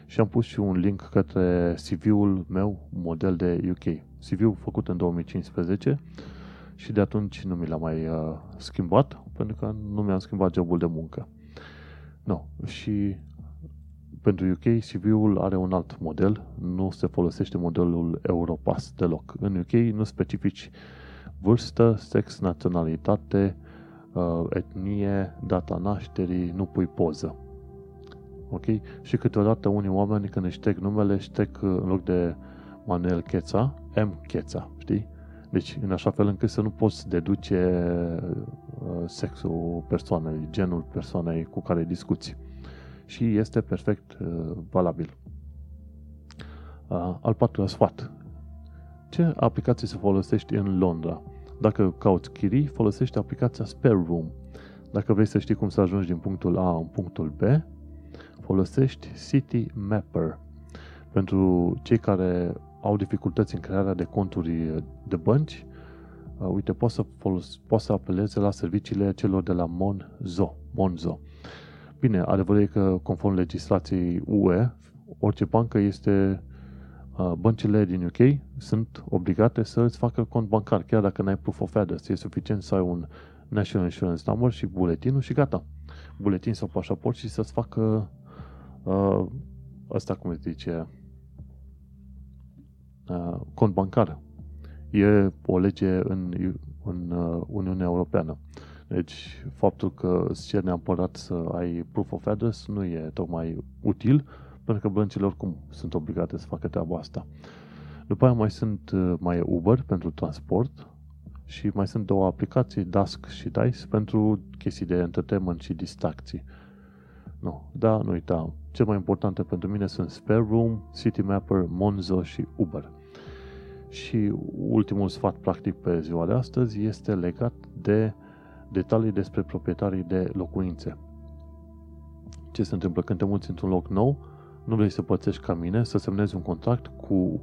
Și am pus și un link către CV-ul meu, model de UK. CV-ul făcut în 2015 și de atunci nu mi l-am mai uh, schimbat, pentru că nu mi-am schimbat jobul de muncă. No. Și pentru UK CV-ul are un alt model, nu se folosește modelul Europass deloc. În UK nu specifici vârstă, sex, naționalitate, uh, etnie, data nașterii, nu pui poză. Ok? Și câteodată unii oameni când își ștec numele, își ștec uh, în loc de Manuel Cheța, M. Cheța, știi? Deci, în așa fel încât să nu poți deduce uh, sexul persoanei, genul persoanei cu care discuți și este perfect uh, valabil. Uh, al patrulea sfat. Ce aplicație să folosești în Londra? Dacă cauți chirii, folosește aplicația Spare Room. Dacă vrei să știi cum să ajungi din punctul A în punctul B, folosești City Mapper. Pentru cei care au dificultăți în crearea de conturi de bănci, uh, uite, poți să, folos- poți să apeleze la serviciile celor de la Monzo. Monzo. Bine, adevărul e că, conform legislației UE, orice bancă este băncile din UK sunt obligate să îți facă cont bancar, chiar dacă n-ai proof of address. E suficient să ai un National Insurance Number și buletinul și gata. Buletin sau pașaport și să-ți facă uh, asta cum se zice uh, cont bancar. E o lege în, în uh, Uniunea Europeană. Deci, faptul că îți cer neapărat să ai proof of address nu e tocmai util, pentru că băncile oricum sunt obligate să facă treaba asta. După aia mai sunt uh, mai e Uber pentru transport și mai sunt două aplicații, Dusk și Dice, pentru chestii de entertainment și distracții. Nu, da, nu uita. Cel mai importante pentru mine sunt Spare Room, City Mapper, Monzo și Uber. Și ultimul sfat practic pe ziua de astăzi este legat de detalii despre proprietarii de locuințe. Ce se întâmplă când te muți într-un loc nou, nu vrei să pățești ca mine, să semnezi un contract cu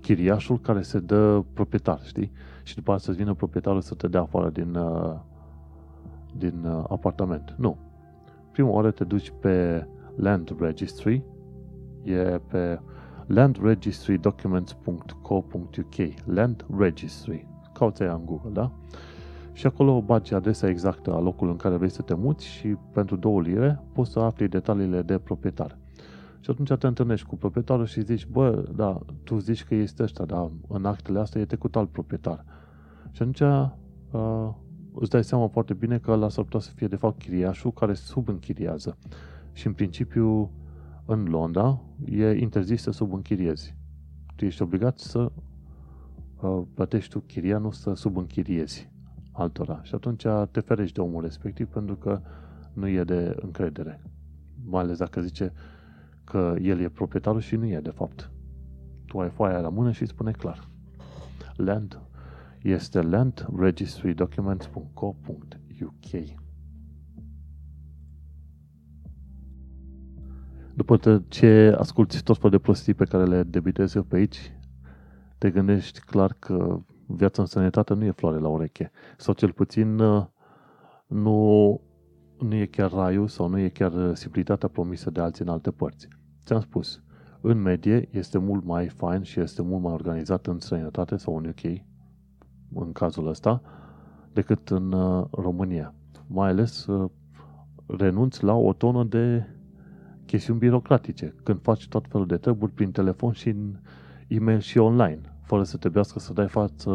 chiriașul care se dă proprietar, știi? Și după aceea să vină proprietarul să te dea afară din, uh, din uh, apartament. Nu. Prima oară te duci pe Land Registry, e pe landregistrydocuments.co.uk Land Registry. Cauți aia în Google, da? Și acolo bagi adresa exactă a locului în care vrei să te muți și pentru două lire poți să afli detaliile de proprietar. Și atunci te întâlnești cu proprietarul și zici, bă, da, tu zici că este ăsta, dar în actele astea e trecut alt proprietar. Și atunci uh, îți dai seama foarte bine că ăla s-ar putea să fie de fapt chiriașul care subînchiriază. Și în principiu în Londra e interzis să subînchiriezi. Tu ești obligat să uh, plătești tu chiria, nu să subînchiriezi altora. Și atunci te ferești de omul respectiv pentru că nu e de încredere. Mai ales dacă zice că el e proprietarul și nu e de fapt. Tu ai foaia la mână și îți spune clar. Land este landregistrydocuments.co.uk După ce asculti tot felul de prostii pe care le debitezi eu pe aici, te gândești clar că viața în sănătate nu e floare la ureche. Sau cel puțin uh, nu, nu e chiar raiul sau nu e chiar simplitatea promisă de alții în alte părți. Ți-am spus, în medie este mult mai fain și este mult mai organizat în străinătate sau în UK, în cazul ăsta, decât în uh, România. Mai ales uh, renunți la o tonă de chestiuni birocratice, când faci tot felul de treburi prin telefon și în e-mail și online, fără să trebuiască să dai față,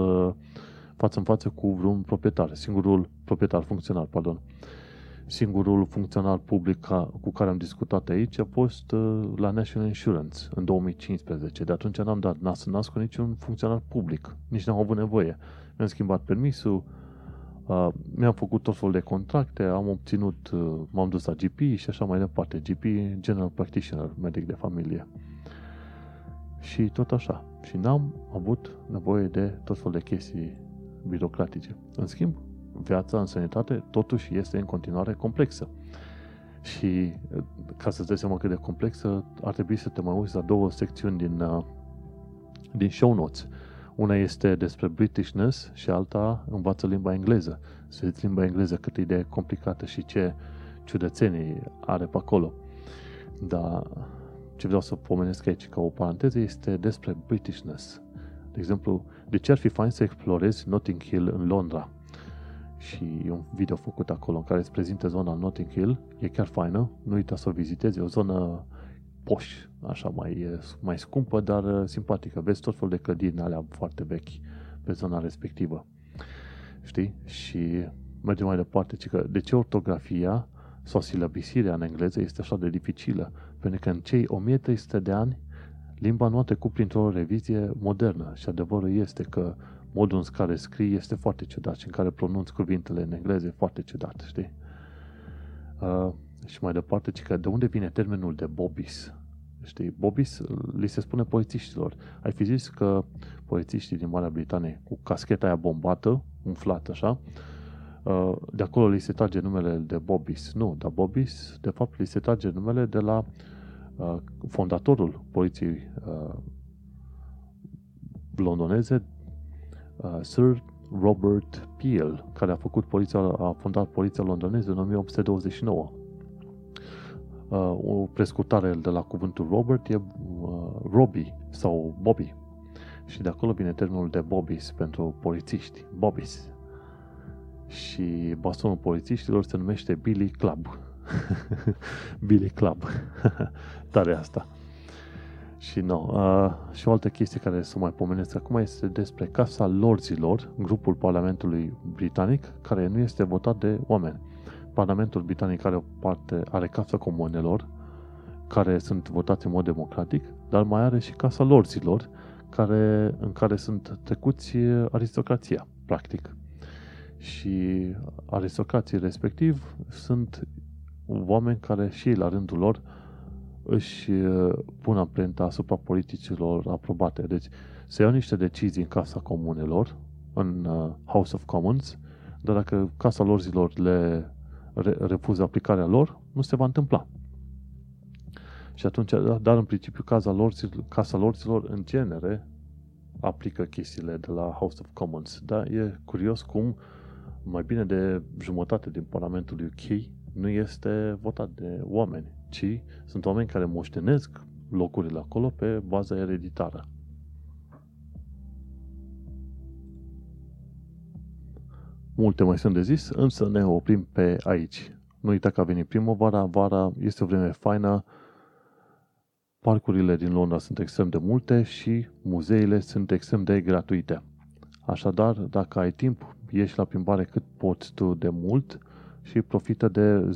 față în față cu vreun proprietar, singurul proprietar funcțional, pardon. Singurul funcționar public ca, cu care am discutat aici a fost uh, la National Insurance în 2015. De atunci n-am dat nas în nas cu niciun funcționar public. Nici n-am avut nevoie. Mi-am schimbat permisul, uh, mi-am făcut tot felul de contracte, am obținut, uh, m-am dus la GP și așa mai departe. GP, General Practitioner, medic de familie. Și tot așa. Și n-am avut nevoie de tot felul de chestii birocratice. În schimb, viața în sănătate totuși este în continuare complexă. Și ca să-ți dai seama cât de complexă, ar trebui să te mai uiți la două secțiuni din, uh, din show notes. Una este despre Britishness și alta învață limba engleză. Să vedeți limba engleză cât e de complicată și ce ciudățenii are pe acolo. Dar ce vreau să pomenesc aici ca o paranteză este despre Britishness. De exemplu, de ce ar fi fain să explorezi Notting Hill în Londra? Și e un video făcut acolo în care îți prezintă zona Notting Hill. E chiar faină, nu uita să o vizitezi, e o zonă poș, așa mai, mai scumpă, dar uh, simpatică. Vezi tot felul de clădiri alea foarte vechi pe zona respectivă. Știi? Și mergem mai departe, ci că de ce ortografia sau silabisirea în engleză este așa de dificilă? Pentru că în cei 1300 de ani limba nu a trecut printr-o revizie modernă și adevărul este că modul în care scrii este foarte ciudat și în care pronunți cuvintele în engleză e foarte ciudat, știi? Uh, și mai departe, ci că de unde vine termenul de bobis? Știi, bobis li se spune polițiștilor. Ai fi zis că polițiștii din Marea Britanie cu cascheta aia bombată, umflată așa, uh, de acolo li se trage numele de Bobis. Nu, dar Bobis, de fapt, li se trage numele de la uh, fondatorul poliției uh, londoneze, uh, Sir Robert Peel, care a făcut poliția, a fondat poliția londoneză în 1829. Uh, o prescurtare de la cuvântul Robert e uh, Robbie sau Bobby. Și de acolo vine termenul de Bobbies pentru polițiști. Bobbies. și bastonul polițiștilor se numește Billy Club. <laughs> Billy Club. <laughs> Tare asta. Și nu. Uh, și o altă chestie care să mai pomenesc acum este despre Casa Lorzilor, grupul Parlamentului Britanic, care nu este votat de oameni. Parlamentul Britanic are o parte, are Casa Comunelor, care sunt votați în mod democratic, dar mai are și Casa Lorzilor, care, în care sunt trecuți aristocrația, practic. Și aristocrații respectiv sunt oameni care și ei, la rândul lor, își uh, pun amprenta asupra politicilor aprobate. Deci se iau niște decizii în Casa Comunelor, în uh, House of Commons, dar dacă Casa lor zilor le refuză aplicarea lor, nu se va întâmpla. Și atunci, dar în principiu, Casa lor, Casa lor zilor, în genere, aplică chestiile de la House of Commons. Dar e curios cum mai bine de jumătate din Parlamentul UK nu este votat de oameni, ci sunt oameni care moștenesc locurile acolo pe baza ereditară. Multe mai sunt de zis, însă ne oprim pe aici. Nu uita că a venit primăvara, vara este o vreme faină, parcurile din Londra sunt extrem de multe și muzeile sunt extrem de gratuite. Așadar, dacă ai timp, ieși la plimbare cât poți tu de mult și profită de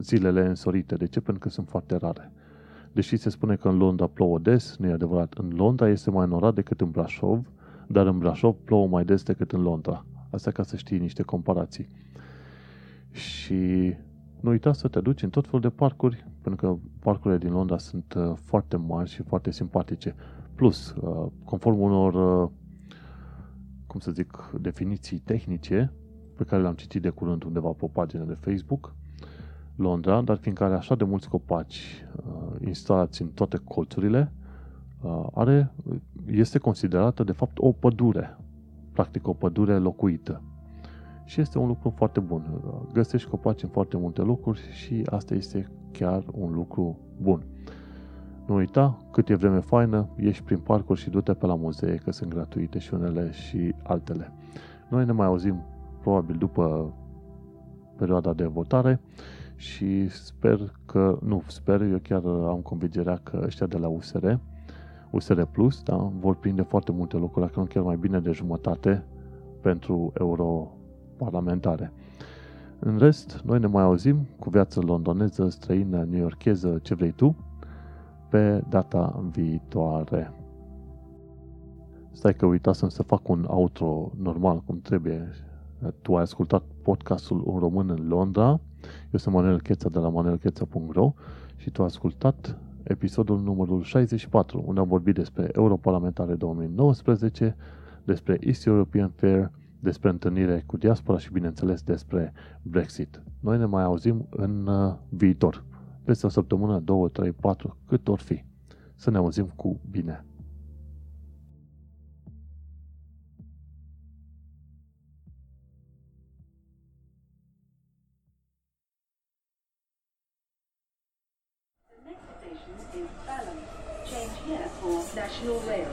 zilele însorite. De ce? Pentru că sunt foarte rare. Deși se spune că în Londra plouă des, nu e adevărat. În Londra este mai norat decât în Brașov, dar în Brașov plouă mai des decât în Londra. Asta ca să știi niște comparații. Și nu uita să te duci în tot felul de parcuri, pentru că parcurile din Londra sunt uh, foarte mari și foarte simpatice. Plus, uh, conform unor, uh, cum să zic, definiții tehnice, pe care l-am citit de curând undeva pe o pagină de Facebook, Londra, dar fiindcă are așa de mulți copaci uh, instalați în toate colțurile, uh, are, este considerată de fapt o pădure, practic o pădure locuită. Și este un lucru foarte bun. Găsești copaci în foarte multe locuri și asta este chiar un lucru bun. Nu uita, cât e vreme faină, ieși prin parcuri și du-te pe la muzee, că sunt gratuite și unele și altele. Noi ne mai auzim probabil după perioada de votare și sper că, nu, sper, eu chiar am convingerea că ăștia de la USR, USR Plus, da, vor prinde foarte multe locuri, dacă nu chiar mai bine de jumătate pentru europarlamentare. În rest, noi ne mai auzim cu viață londoneză, străină, newyorkeză, ce vrei tu, pe data viitoare. Stai că uitasem să fac un outro normal, cum trebuie tu ai ascultat podcastul Un Român în Londra. Eu sunt Manuel Cheța de la manuelcheța.ro și tu ai ascultat episodul numărul 64, unde am vorbit despre Europarlamentare 2019, despre East European Fair, despre întâlnire cu diaspora și, bineînțeles, despre Brexit. Noi ne mai auzim în uh, viitor, peste o săptămână, două, trei, patru, cât or fi. Să ne auzim cu bine! National Rail Service.